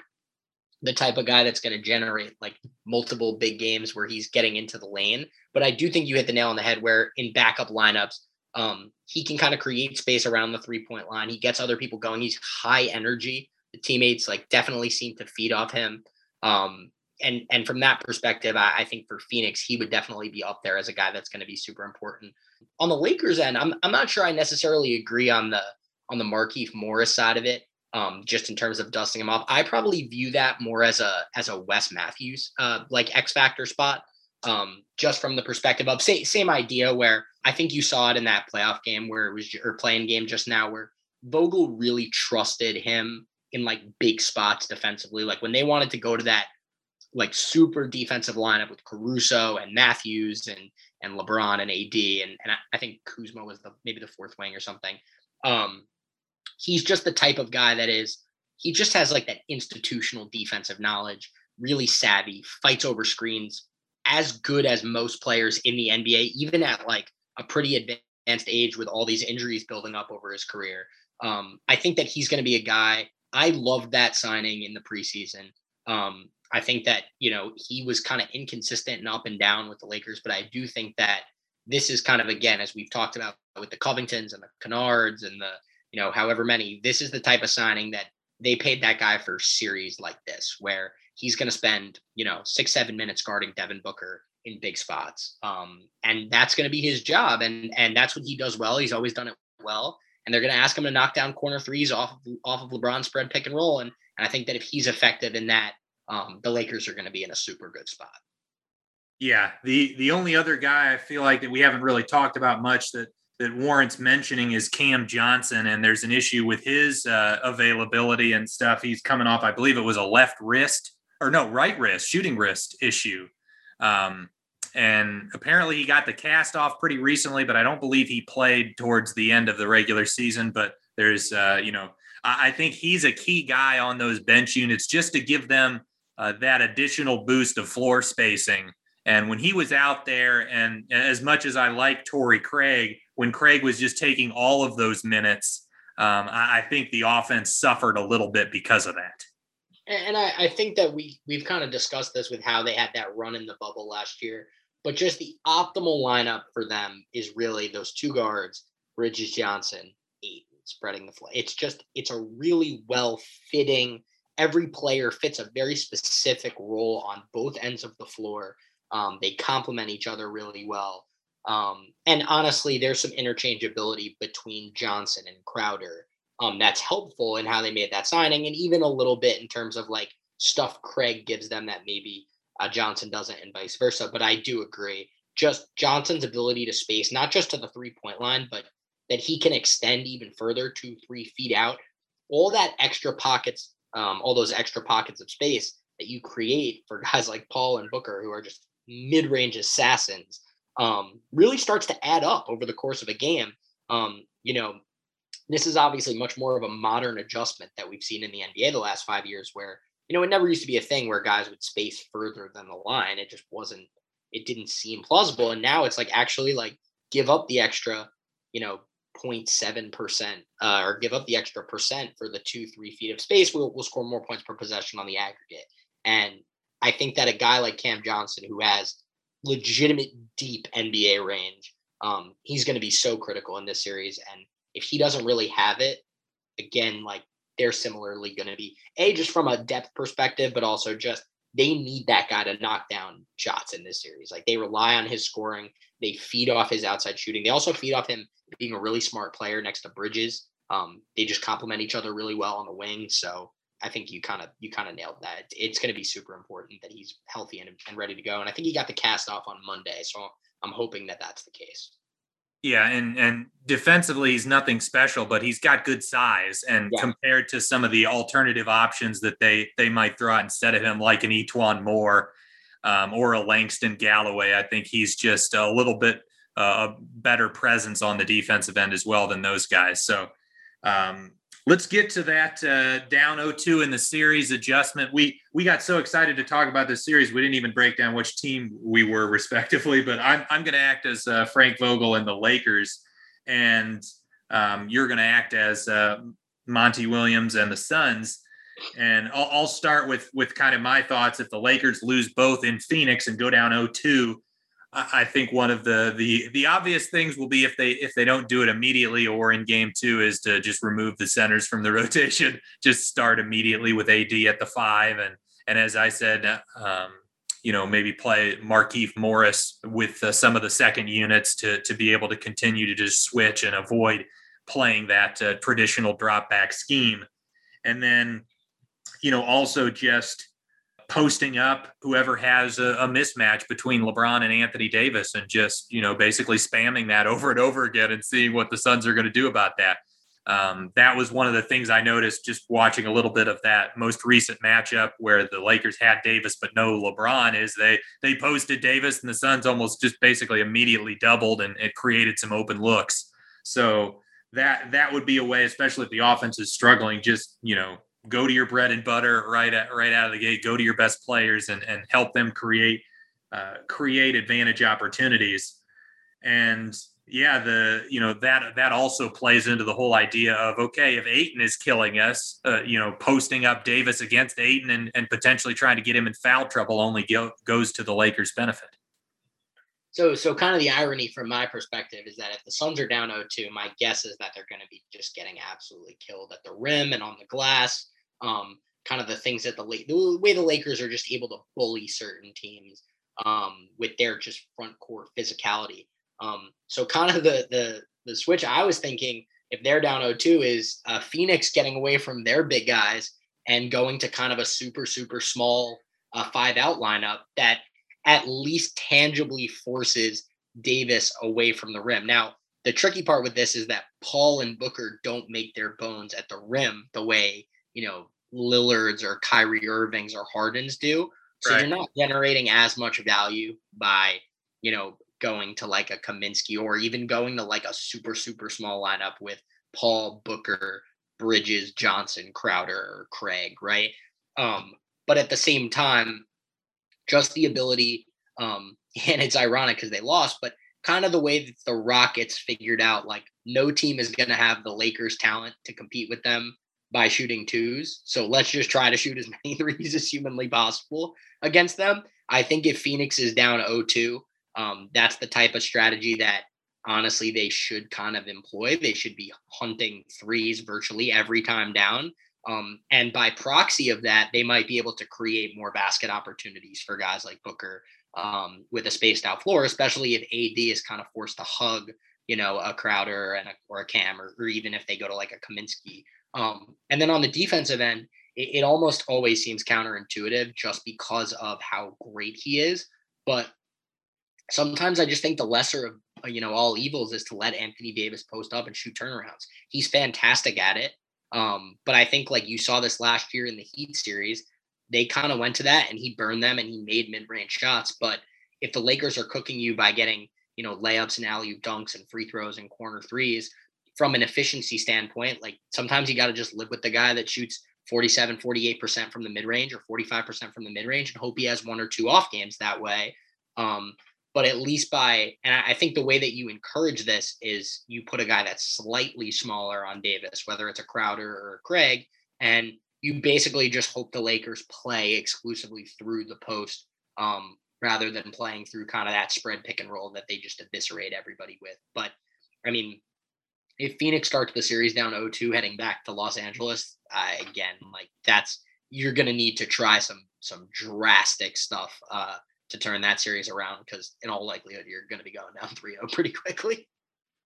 S8: the type of guy that's going to generate like multiple big games where he's getting into the lane. But I do think you hit the nail on the head where in backup lineups, um, he can kind of create space around the three point line. He gets other people going. He's high energy. The teammates like definitely seem to feed off him. Um, and and from that perspective, I, I, think for Phoenix, he would definitely be up there as a guy that's going to be super important. On the Lakers end, I'm I'm not sure I necessarily agree on the on the Markieff Morris side of it um, just in terms of dusting him off. I probably view that more as a as a Wes Matthews uh, like X factor spot, um, just from the perspective of say, same idea where I think you saw it in that playoff game where it was or play-in game just now where Vogel really trusted him in like big spots defensively. Like when they wanted to go to that like super defensive lineup with Caruso and Matthews and and LeBron and AD and and I think Kuzma was the maybe the fourth wing or something. Um, he's just the type of guy that is he just has like that institutional defensive knowledge, really savvy, fights over screens, as good as most players in the NBA, even at like a pretty advanced age with all these injuries building up over his career. Um, I think that he's going to be a guy. I love that signing in the preseason. Um, I think that you know he was kind of inconsistent and up and down with the Lakers, but I do think that this is kind of again as we've talked about with the Covingtons and the Kennards and the you know, however many, this is the type of signing that they paid that guy for series like this, where he's going to spend, you know, six, seven minutes guarding Devin Booker in big spots. Um, and that's going to be his job. And, and that's what he does well. He's always done it well. And they're going to ask him to knock down corner threes off of, off of LeBron spread pick and roll. And, and I think that if he's effective in that, um, the Lakers are going to be in a super good spot.
S7: Yeah, the the only other guy I feel like that we haven't really talked about much that that warrants mentioning is Cam Johnson, and there's an issue with his uh, availability and stuff. He's coming off, I believe it was a left wrist or no right wrist, shooting wrist issue, um, and apparently he got the cast off pretty recently, but I don't believe he played towards the end of the regular season. But there's, uh, you know, I, I think he's a key guy on those bench units just to give them uh, that additional boost of floor spacing. And when he was out there, and as much as I like Torrey Craig, when Craig was just taking all of those minutes, um, I, I, think the offense suffered a little bit because of that.
S8: And I, I think that we we've kind of discussed this with how they had that run in the bubble last year, but just the optimal lineup for them is really those two guards, Bridges Johnson, eight, spreading the floor. It's just it's a really well fitting. Every player fits a very specific role on both ends of the floor. Um, they complement each other really well. Um, and honestly, there's some interchangeability between Johnson and Crowder. Um, that's helpful in how they made that signing, and even a little bit in terms of like stuff Craig gives them that maybe uh, Johnson doesn't, and vice versa. But I do agree, just Johnson's ability to space, not just to the three point line, but that he can extend even further two, three feet out. All that extra pockets, um, all those extra pockets of space that you create for guys like Paul and Booker, who are just mid range assassins um, really starts to add up over the course of a game. Um, you know, this is obviously much more of a modern adjustment that we've seen in the NBA the last five years, where you know it never used to be a thing where guys would space further than the line. It just wasn't. It didn't seem plausible, and now it's like actually like give up the extra, you know, 0.7 percent, uh, or give up the extra percent for the two three feet of space. We'll we'll score more points per possession on the aggregate, and I think that a guy like Cam Johnson, who has legitimate deep NBA range, um, he's going to be so critical in this series. And if he doesn't really have it, again, like they're similarly going to be a just from a depth perspective, but also just they need that guy to knock down shots in this series. Like they rely on his scoring, they feed off his outside shooting. They also feed off him being a really smart player next to Bridges. Um, they just complement each other really well on the wing. So I think you kind of you kind of nailed that. It's going to be super important that he's healthy and, and ready to go. And I think he got the cast off on Monday, so I'm hoping that that's the case.
S7: Yeah, and and defensively he's nothing special, but he's got good size. And yeah. compared to some of the alternative options that they they might throw out instead of him, like an E'Twaun Moore um, or a Langston Galloway, I think he's just a little bit uh, a better presence on the defensive end as well than those guys. So um, let's get to that uh, down 0-2 in the series adjustment. We we got so excited to talk about this series, we didn't even break down which team we were respectively. But I'm I'm going to act as uh, Frank Vogel and the Lakers, and um, you're going to act as uh, Monty Williams and the Suns. And I'll, I'll, start with with kind of my thoughts. If the Lakers lose both in Phoenix and go down 0-2, I think one of the the the obvious things will be if they if they don't do it immediately or in game two is to just remove the centers from the (laughs) rotation, just start immediately with AD at the five, and and as I said, um, you know maybe play Markieff Morris with uh, some of the second units to to be able to continue to just switch and avoid playing that uh, traditional drop back scheme, and then you know also just posting up whoever has a, a, mismatch between LeBron and Anthony Davis and just, you know, basically spamming that (laughs) over and over again and seeing what the Suns are going to do about that. Um, that was one of the things I noticed just watching a little bit of that most recent matchup where the Lakers had Davis but no LeBron is they they posted Davis and the Suns almost just basically immediately doubled and it created some open looks. So that that would be a way, especially if the offense is struggling, just you know go to your bread and butter right at, right out of the gate. Go to your best players and and help them create uh, create advantage opportunities. And yeah, the you know that that also plays into the whole idea of okay, if Ayton is killing us, uh, you know, posting up Davis against Ayton and, and potentially trying to get him in foul trouble only go, goes to the Lakers' benefit.
S8: So, so kind of the irony from my perspective is that if the Suns are down 0-2, my guess is that they're going to be just getting absolutely killed at the rim and on the glass. Um, kind of the things that the the way the Lakers are just able to bully certain teams um, with their just front court physicality. Um, so kind of the the the switch I was thinking if they're down 0-2 is uh, Phoenix getting away from their big guys and going to kind of a super super small uh, five out lineup that at least tangibly forces Davis away from the rim. Now, the tricky part with this is that Paul and Booker don't make their bones at the rim the way, you know, Lillard's or Kyrie Irving's or Harden's do. So right. you're not generating as much value by, you know, going to like a Kaminsky or even going to like a super, super small lineup with Paul, Booker, Bridges, Johnson, Crowder, or Craig, right? Um, but at the same time, just the ability. Um, (laughs) and it's ironic because they lost, but kind of the way that the Rockets figured out, like no team is going to have the Lakers' talent to compete with them by shooting twos. So let's just try to shoot as (laughs) many threes as humanly possible against them. I think if Phoenix is down 0-2, um, that's the type of strategy that honestly they should kind of employ. They should be hunting threes virtually every time down um, and by proxy of that, they might be able to create more basket opportunities for guys like Booker um, with a spaced out floor, especially if AD is kind of forced to hug, you know, a Crowder and a, or a Cam, or, or even if they go to like a Kaminsky. Um, and then on the defensive end, it, it almost always seems counterintuitive just because of how great he is. But sometimes I just think the lesser of you know all evils is to let Anthony Davis post up and shoot turnarounds. He's fantastic at it. Um, but I think like you saw this last year in the Heat series, they kind of went to that and he burned them and he made mid-range shots. But if the Lakers are cooking you by getting, you know, layups and alley oop dunks and free throws and corner threes, from an efficiency standpoint, like sometimes you got to just live with the guy that shoots 47, 48% from the mid range or 45% from the mid range and hope he has one or two off games that way. Um, but at least by and I think the way that you encourage this is you put a guy that's slightly smaller on Davis, whether it's a Crowder or a Craig, and you basically just hope the Lakers play exclusively through the post um, rather than playing through kind of that spread pick and roll that they just eviscerate everybody with. But I mean, if Phoenix starts the series down 0-2 heading back to Los Angeles, uh, again, like that's you're going to need to try some some drastic stuff uh, to turn that series around because in all likelihood you're going to be going down (laughs) 3-0 pretty quickly.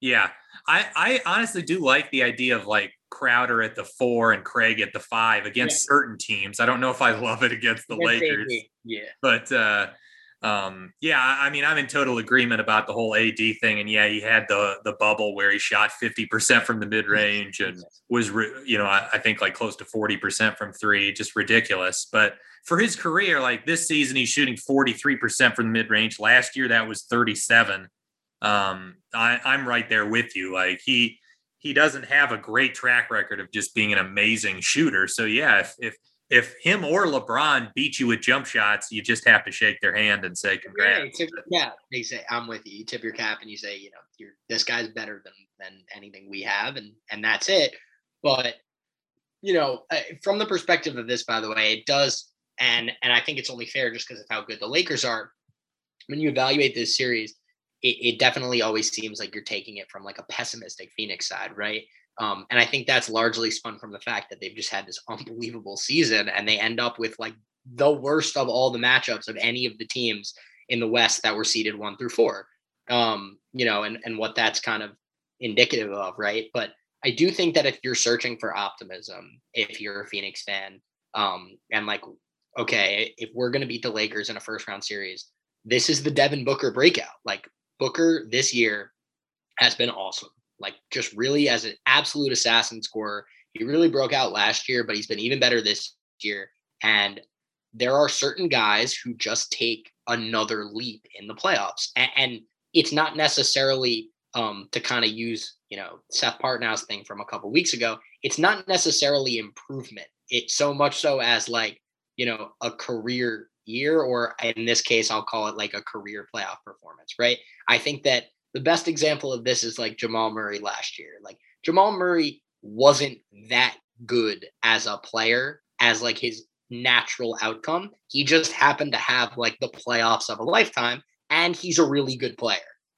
S7: Yeah, I I honestly do like the idea of like Crowder at the four and Craig at the five against yeah. certain teams. I don't know if I love it against the Lakers.
S8: Yeah.
S7: But uh um yeah, I mean I'm in total agreement about the whole AD thing and yeah, he had the the bubble where he shot 50% from the mid-range and was you know, I, I think like close to 40% from 3, just ridiculous. But for his career like this season he's shooting 43% from the mid-range. Last year that was 37. Um I I'm right there with you. Like he he doesn't have a great track record of just being an amazing shooter. So yeah, if if if him or LeBron beat you with jump shots, you just have to shake their hand and say congrats.
S8: Yeah, yeah. they say I'm with you. You tip your cap and you say, you know, you're this guy's better than than anything we have, and and that's it. But you know, from the perspective of this, by the way, it does, and and I think it's only fair just because of how good the Lakers are. When you evaluate this series, it, it definitely always seems like you're taking it from like a pessimistic Phoenix side, right? Um, and I think that's largely spun from the fact that they've just had this (laughs) unbelievable season and they end up with like the worst of all the matchups of any of the teams in the West that were seeded one through four. Um, you know, and, and what that's kind of indicative of, right? But I do think that if you're searching for optimism, if you're a Phoenix fan, um, and like, okay, if we're gonna beat the Lakers in a first round series, this is the Devin Booker breakout. Like Booker this year has been awesome. Like just really as an absolute assassin scorer. He really broke out last year, but he's been even better this year. And there are certain guys who just take another leap in the playoffs. And, and it's not necessarily um, to kind of use, you know, Seth Partnow's thing from a couple weeks ago. It's not necessarily improvement. It's so much so as like, you know, a career year, or in this case, I'll call it like a career playoff performance, right? I think that the best example of this is like Jamal Murray last year. Like Jamal Murray wasn't that good as a player as like his natural outcome. He just happened to have like the playoffs of a lifetime and he's a really good player.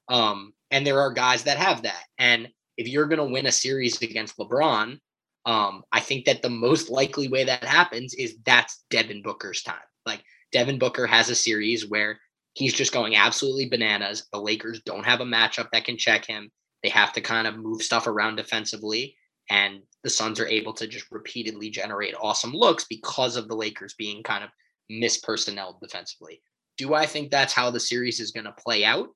S8: Um and there are guys that have that. And if you're going to win a series against LeBron, um I think that the most likely way that happens is that's Devin Booker's time. Like Devin Booker has a series where he's just going absolutely bananas. The Lakers don't have a matchup that can check him. They have to kind of move stuff around defensively. And the Suns are able to just repeatedly generate awesome looks because of the Lakers being kind of mispersonnel defensively. Do I think that's how the series is going to play out?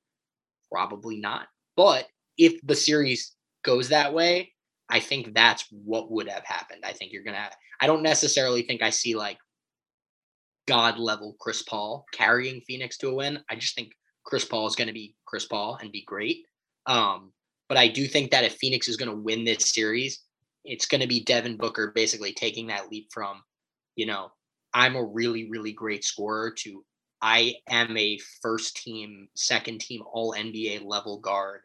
S8: Probably not. But if the series goes that way, I think that's what would have happened. I think you're going to, I don't necessarily think I see like god level Chris Paul carrying Phoenix to a win. I just think Chris Paul is going to be Chris Paul and be great. Um, but I do think that if Phoenix is going to win this series, it's going to be Devin Booker basically taking that leap from, you know, I'm a really, really great scorer to I am a first team, second team, all NBA level guard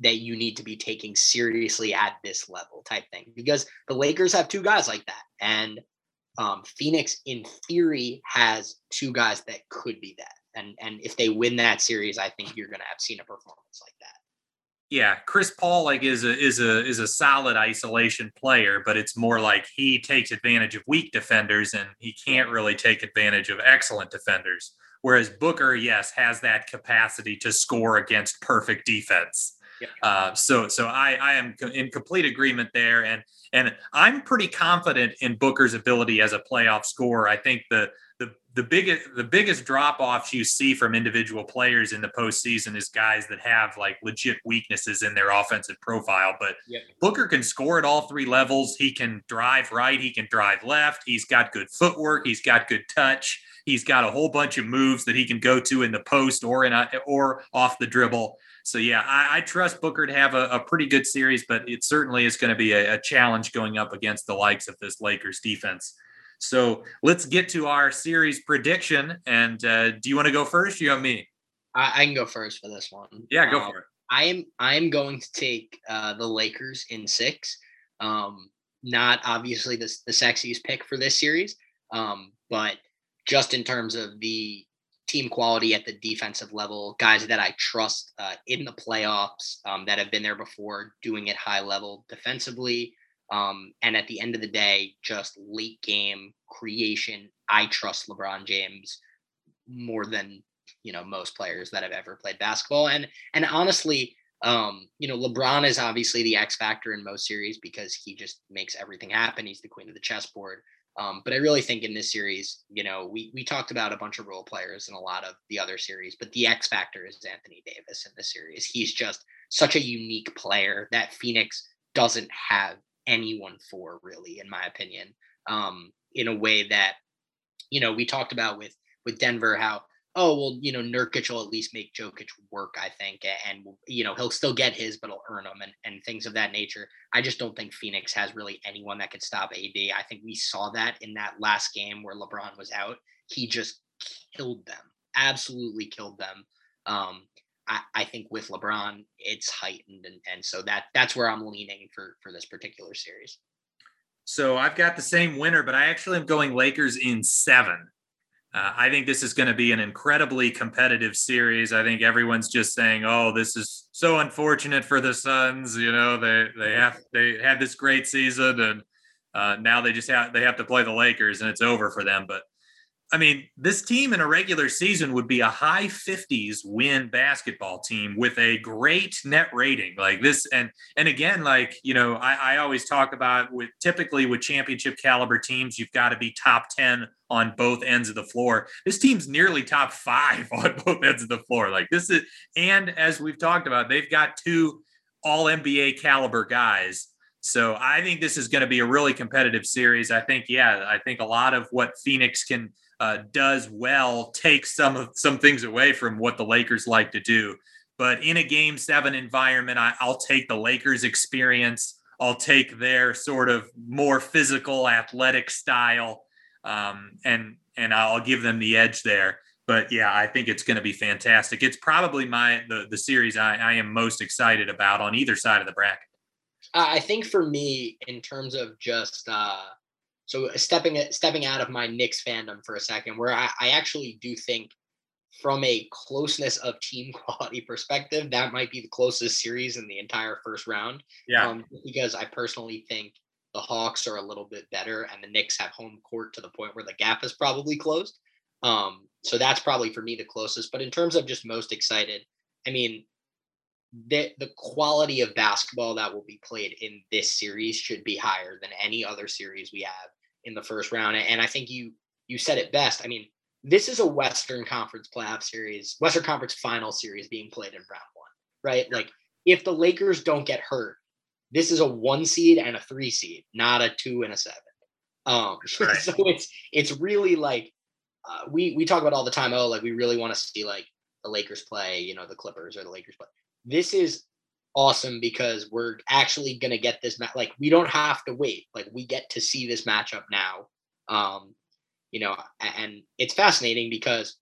S8: that you need to be taking seriously at this level type thing. Because the Lakers have two guys like that. And um, Phoenix, in theory, has two guys that could be that. And and if they win that series, I think you're going to have seen a performance like that.
S7: Yeah, Chris Paul like is a is a is a solid isolation player, but it's more like he takes advantage of weak defenders and he can't really take advantage of excellent defenders. Whereas Booker, yes, has that capacity to score against perfect defense. Uh, so so I, I am in complete agreement there, and and I'm pretty confident in Booker's ability as a playoff scorer. I think the the the biggest the biggest drop offs you see from individual players in the postseason is guys that have like legit weaknesses in their offensive profile. But Booker can score at all three levels. He can drive right. He can drive left. He's got good footwork. He's got good touch. He's got a whole bunch of moves that he can go to in the post or in a, or off the dribble. So yeah, I, I trust Booker to have a, a, pretty good series, but it certainly is going to be a, a challenge going up against the likes of this Lakers defense. So let's get to our series prediction. And uh, do you want to go first? You and me?
S8: I, I, can go first for this one.
S7: Yeah, go um, for it.
S8: I am I am going to take uh, the Lakers in six. Um, not obviously the, the sexiest pick for this series, um, but just in terms of the team quality at the defensive level, guys that I trust uh, in the playoffs um, that have been there before, doing it high level defensively. Um, and at the end of the day, just late game creation. I trust LeBron James more than you know most players that have ever played basketball. And and honestly, Um, you know, LeBron is obviously the X factor in most series because he just makes everything happen. He's the queen of the chessboard. Um, but I really think in this series, you know, we we talked about a bunch of role players in a lot of the other series, but the X factor is Anthony Davis in this series. He's just such a unique player that Phoenix doesn't have anyone for, really, in my opinion. Um, in a way that, you know, we talked about with with Denver, how oh well, you know, Nurkic will at least make Jokic work, I think, and you know he'll still get his, but he'll earn them and and things of that nature. I just don't think Phoenix has really anyone that could stop AD. I think we saw that in that last game where LeBron was out. He just killed them, absolutely killed them. Um, I, I think with LeBron, it's heightened, and and so that that's where I'm leaning for for this particular series.
S7: So I've got the same winner, but I actually am going Lakers in seven. Uh, I think this is going to be an incredibly competitive series. I think everyone's just saying, "Oh, this is so unfortunate for the Suns." You know, they they have they had this great season, and uh, now they just have they have to play the Lakers, and it's over for them. But I mean, this team in a regular season would be a high 50s win basketball team with a great net rating like this. And and again, like you know, I, I always talk about with typically with championship caliber teams, you've got to be top 10 on both ends of the floor. This team's nearly top five (laughs) on both ends of the floor. Like this is, and as we've talked about, they've got two all NBA caliber guys. So I think this is going to be a really competitive series. I think, yeah, I think a lot of what Phoenix can uh, does well take some of some things away from what the Lakers like to do. But in a game seven environment, I, I'll take the Lakers' experience. I'll take their sort of more physical, athletic style, um, and and I'll give them the edge there. But yeah, I think it's going to be fantastic. It's probably my the the series I, I am most excited about on either side of the bracket.
S8: I think for me, in terms of just uh, so uh, stepping stepping out of my Knicks fandom for a second, where I, I actually do think from a closeness of team (laughs) quality perspective, that might be the closest series in the entire first round.
S7: Yeah.
S8: Um, because I personally think the Hawks are a little bit better and the Knicks have home court to the point where the gap is probably closed. Um, so that's probably for me the closest. But in terms of just most excited, I mean, the the quality of basketball that will be played in this series should be higher than any other series we have in the first round. And I think you you said it best. I mean, this is a Western Conference playoff series, Western Conference final series being played in round one, right? Like if the Lakers don't get hurt, this is a one seed and a three seed, not a two and a seven. Um, right. (laughs) so it's it's really like uh, we we talk about all the time. Oh, like we really want to see like the Lakers play, you know, the Clippers or the Lakers play. This is awesome because we're actually going to get this match. Like we don't have to wait. Like we get to see this matchup now. Um, you know, and it's fascinating because,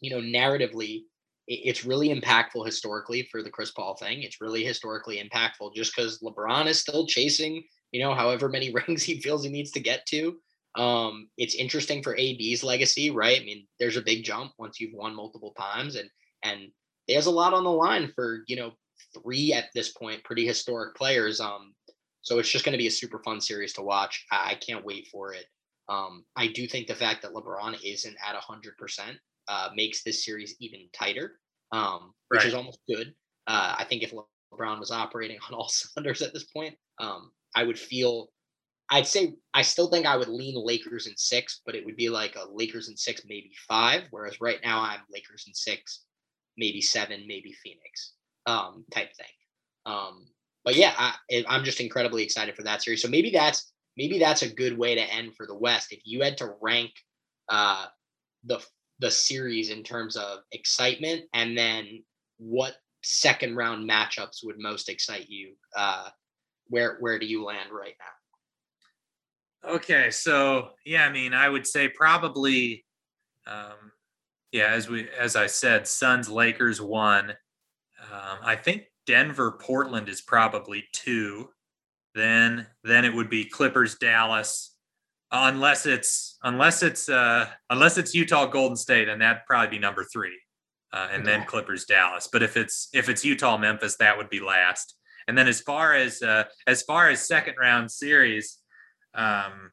S8: you know, narratively, it's really impactful historically for the Chris Paul thing. It's really historically impactful just because LeBron is still chasing, you know, however many (laughs) rings he feels he needs to get to. Um, it's interesting for AD's legacy, right? I mean, there's a big jump once you've won multiple times, and and there's a lot on the line for you know three at this point pretty historic players. Um, so it's just going to be a super fun series to watch. I, I can't wait for it. Um, I do think the fact that LeBron isn't at 100% uh, makes this series even tighter, um, which right. is almost good. Uh, I think if LeBron was operating on all (laughs) cylinders at this point, um, I would feel. I'd say I still think I would lean Lakers in six, but it would be like a Lakers in six, maybe five. Whereas right now I'm Lakers in six, maybe seven, maybe Phoenix um, type thing. Um, but yeah, I, I'm just incredibly excited for that series. So maybe that's maybe that's a good way to end for the West. If you had to rank uh, the the series in terms of excitement, and then what second round matchups would most excite you? Uh, where where do you land right now?
S7: Okay, so yeah, I mean, I would say probably, um, yeah, as we as I said, Suns Lakers one, um, I think Denver Portland is probably two. Then then it would be Clippers Dallas, unless it's unless it's uh, unless it's Utah Golden State, and that'd probably be number three, uh, and then Clippers Dallas. But if it's if it's Utah Memphis, that would be last. And then as far as uh, as far as second round series, um,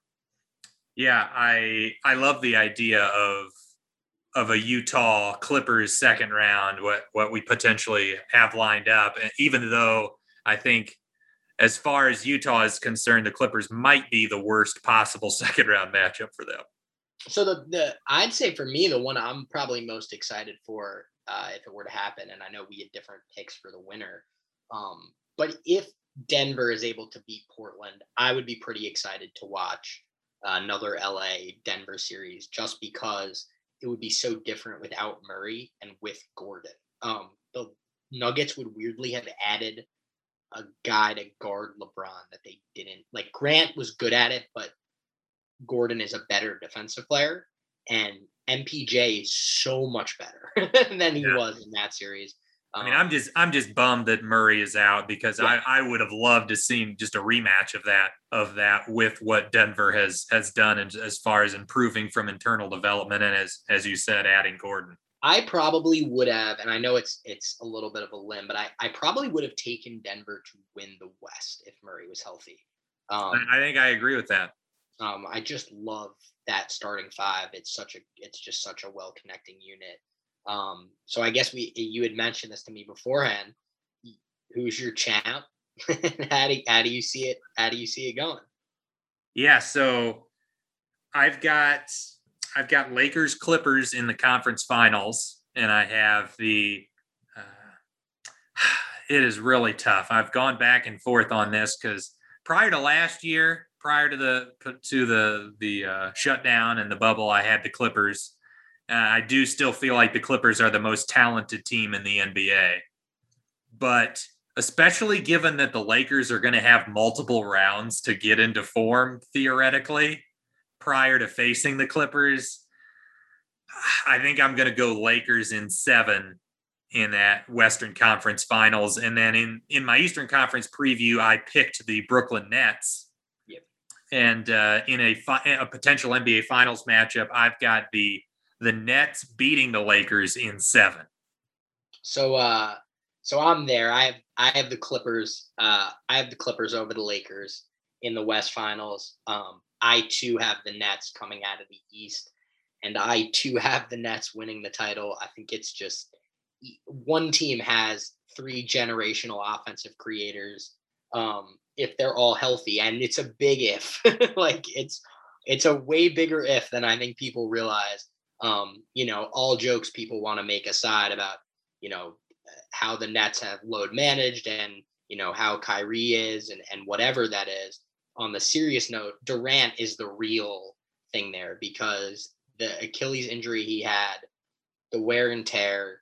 S7: yeah, I I love the idea of of a Utah Clippers second round, what what we potentially have lined up. And even though I think, as far as Utah is concerned, the Clippers might be the worst possible (laughs) second round matchup for them.
S8: So the the I'd say for me the one I'm probably most excited for uh, if it were to happen, and I know we had different picks for the winner, um, but if Denver is able to beat Portland, I would be pretty excited to watch another LA Denver series just because it would be so different without Murray and with Gordon. Um, the Nuggets would weirdly have added a guy to guard LeBron that they didn't. Like Grant was good at it, but Gordon is a better defensive player, and MPJ is so much better (laughs) than he yeah. was in that series.
S7: I mean, I'm um, just I'm just bummed that Murray is out because yeah. I, I would have loved to see just a rematch of that of that with what Denver has has done and as far as improving from internal development and as as you said, adding Gordon.
S8: I probably would have, and I know it's it's a little bit of a limb, but I, I probably would have taken Denver to win the West if Murray was healthy.
S7: Um, I think I agree with that.
S8: Um, I just love that starting five. It's such a it's just such a well connecting unit. Um, so I guess we you had mentioned this to me beforehand. Who's your champ? (laughs) how do how do you see it? How do you see it going?
S7: Yeah, so I've got I've got Lakers Clippers in the conference finals, and I have the. Uh, (sighs) it is really tough. I've gone back and forth on this because prior to last year, prior to the to the the uh, shutdown and the bubble, I had the Clippers uh, I do still feel like the Clippers are the most talented team in the NBA. But especially given that the Lakers are going to have multiple rounds to get into form theoretically prior to facing the Clippers, I think I'm going to go Lakers in seven in that Western Conference Finals. And then in in my Eastern Conference preview, I picked the Brooklyn Nets. Yep. And uh, in a, fi- a potential NBA Finals matchup, I've got the the Nets beating the Lakers in seven.
S8: So uh so I'm there. I have I have the Clippers. Uh I have the Clippers over the Lakers in the West Finals. Um I too have the Nets coming out of the East. And I too have the Nets winning the title. I think it's just one team has three generational offensive creators. Um, if they're all healthy, and it's a big if. (laughs) like it's it's a way bigger if than I think people realize um, you know, all jokes people want to make aside about, you know, how the Nets have load managed and, you know, how Kyrie is and, and whatever that is. On the serious note, Durant is the real thing there because the Achilles injury he had, the wear and tear,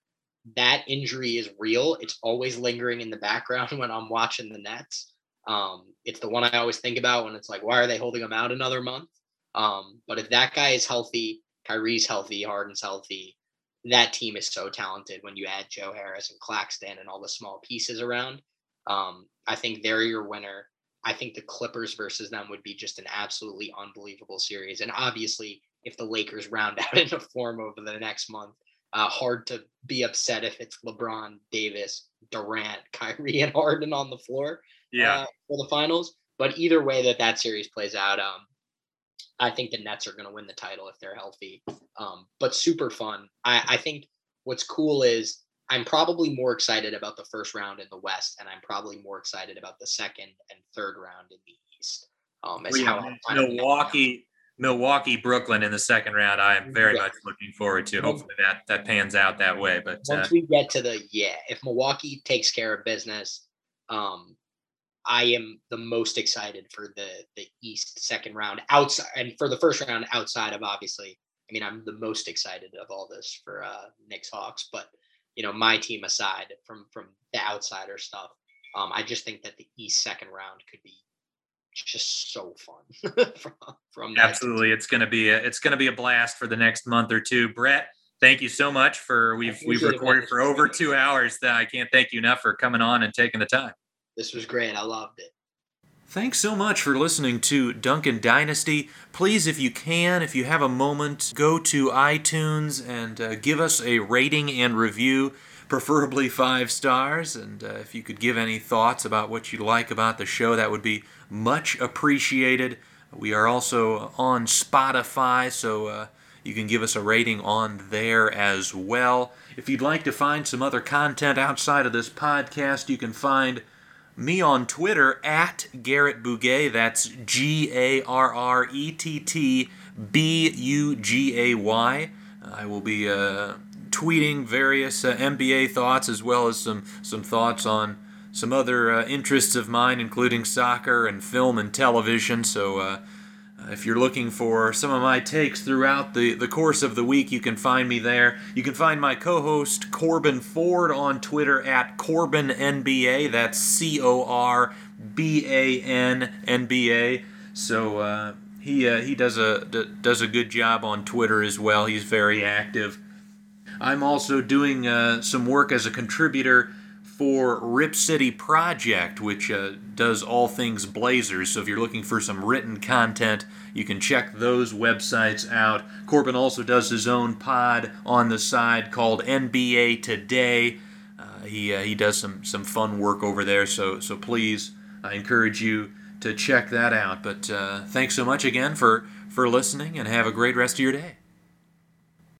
S8: that injury is real. It's always lingering in the background (laughs) when I'm watching the Nets. Um, it's the one I always think about when it's like, why are they holding him out another month? Um, but if that guy is healthy, Kyrie's healthy, Harden's healthy. That team is so talented when you add Joe Harris and Claxton and all the small pieces around. Um, I think they're your winner. I think the Clippers versus them would be just an absolutely unbelievable series. And obviously, if the Lakers round (laughs) out into form over the next month, uh, hard to be upset if it's LeBron, Davis, Durant, (laughs) Kyrie, and Harden on the floor.
S7: Yeah.
S8: Uh, for the finals. But either way that that series plays out, um, I think the Nets are going to win the title if they're healthy. Um, but super fun. I, I think what's cool is I'm probably more excited about the first round in the West, and I'm probably more excited about the second and third round in the East. Um,
S7: as how Milwaukee, Milwaukee, Brooklyn in the second round. I am very yeah. much looking forward to. Hopefully that that pans out that way. But
S8: once uh, we get to the yeah, if Milwaukee takes care of business, um, I am the most excited for the the East second round outside and for the first round outside of obviously. I mean, I'm the most excited of all this for uh, Knicks Hawks, but you know, my team aside from from the outsider stuff, um, I just think that the East second round could be just so fun (laughs)
S7: from, from absolutely. It's gonna be a, it's gonna be a blast for the next month or two. Brett, thank you so much for we've we've recorded for over two hours. That I can't thank you enough for coming on and taking the time.
S8: This was great. I loved it.
S7: Thanks so much for listening to Duncan Dynasty. Please, if you can, if you have a moment, go to iTunes and uh, give us a rating and review, preferably five stars. And uh, if you could give any thoughts about what you like about the show, that would be much appreciated. We are also on Spotify, so uh, you can give us a rating on there as well. If you'd like to find some other content outside of this podcast, you can find me on Twitter at Garrett Bugay. That's G A R R E T T B U G A Y. I will be uh, tweeting various uh, NBA thoughts as well as some, some thoughts on some other uh, interests of mine, including soccer and film and television. So uh, if you're looking for some of my takes throughout the, the course of the week, you can find me there. You can find my co host Corban Ford on Twitter at Corban NBA. That's C O R B A N N B A. So uh, he, uh, he does, a, d- does a good job on Twitter as well. He's very active. I'm also doing uh, some work as a contributor for Rip City Project, which uh, does all things Blazers. So if you're looking for some written content, you can check those websites out. Corban also does his own pod on the side called NBA Today. Uh, he, uh, he does some, some fun work over there, so, so please, I encourage you to check that out. But uh, thanks so much again for, for listening, and have a great rest of your day.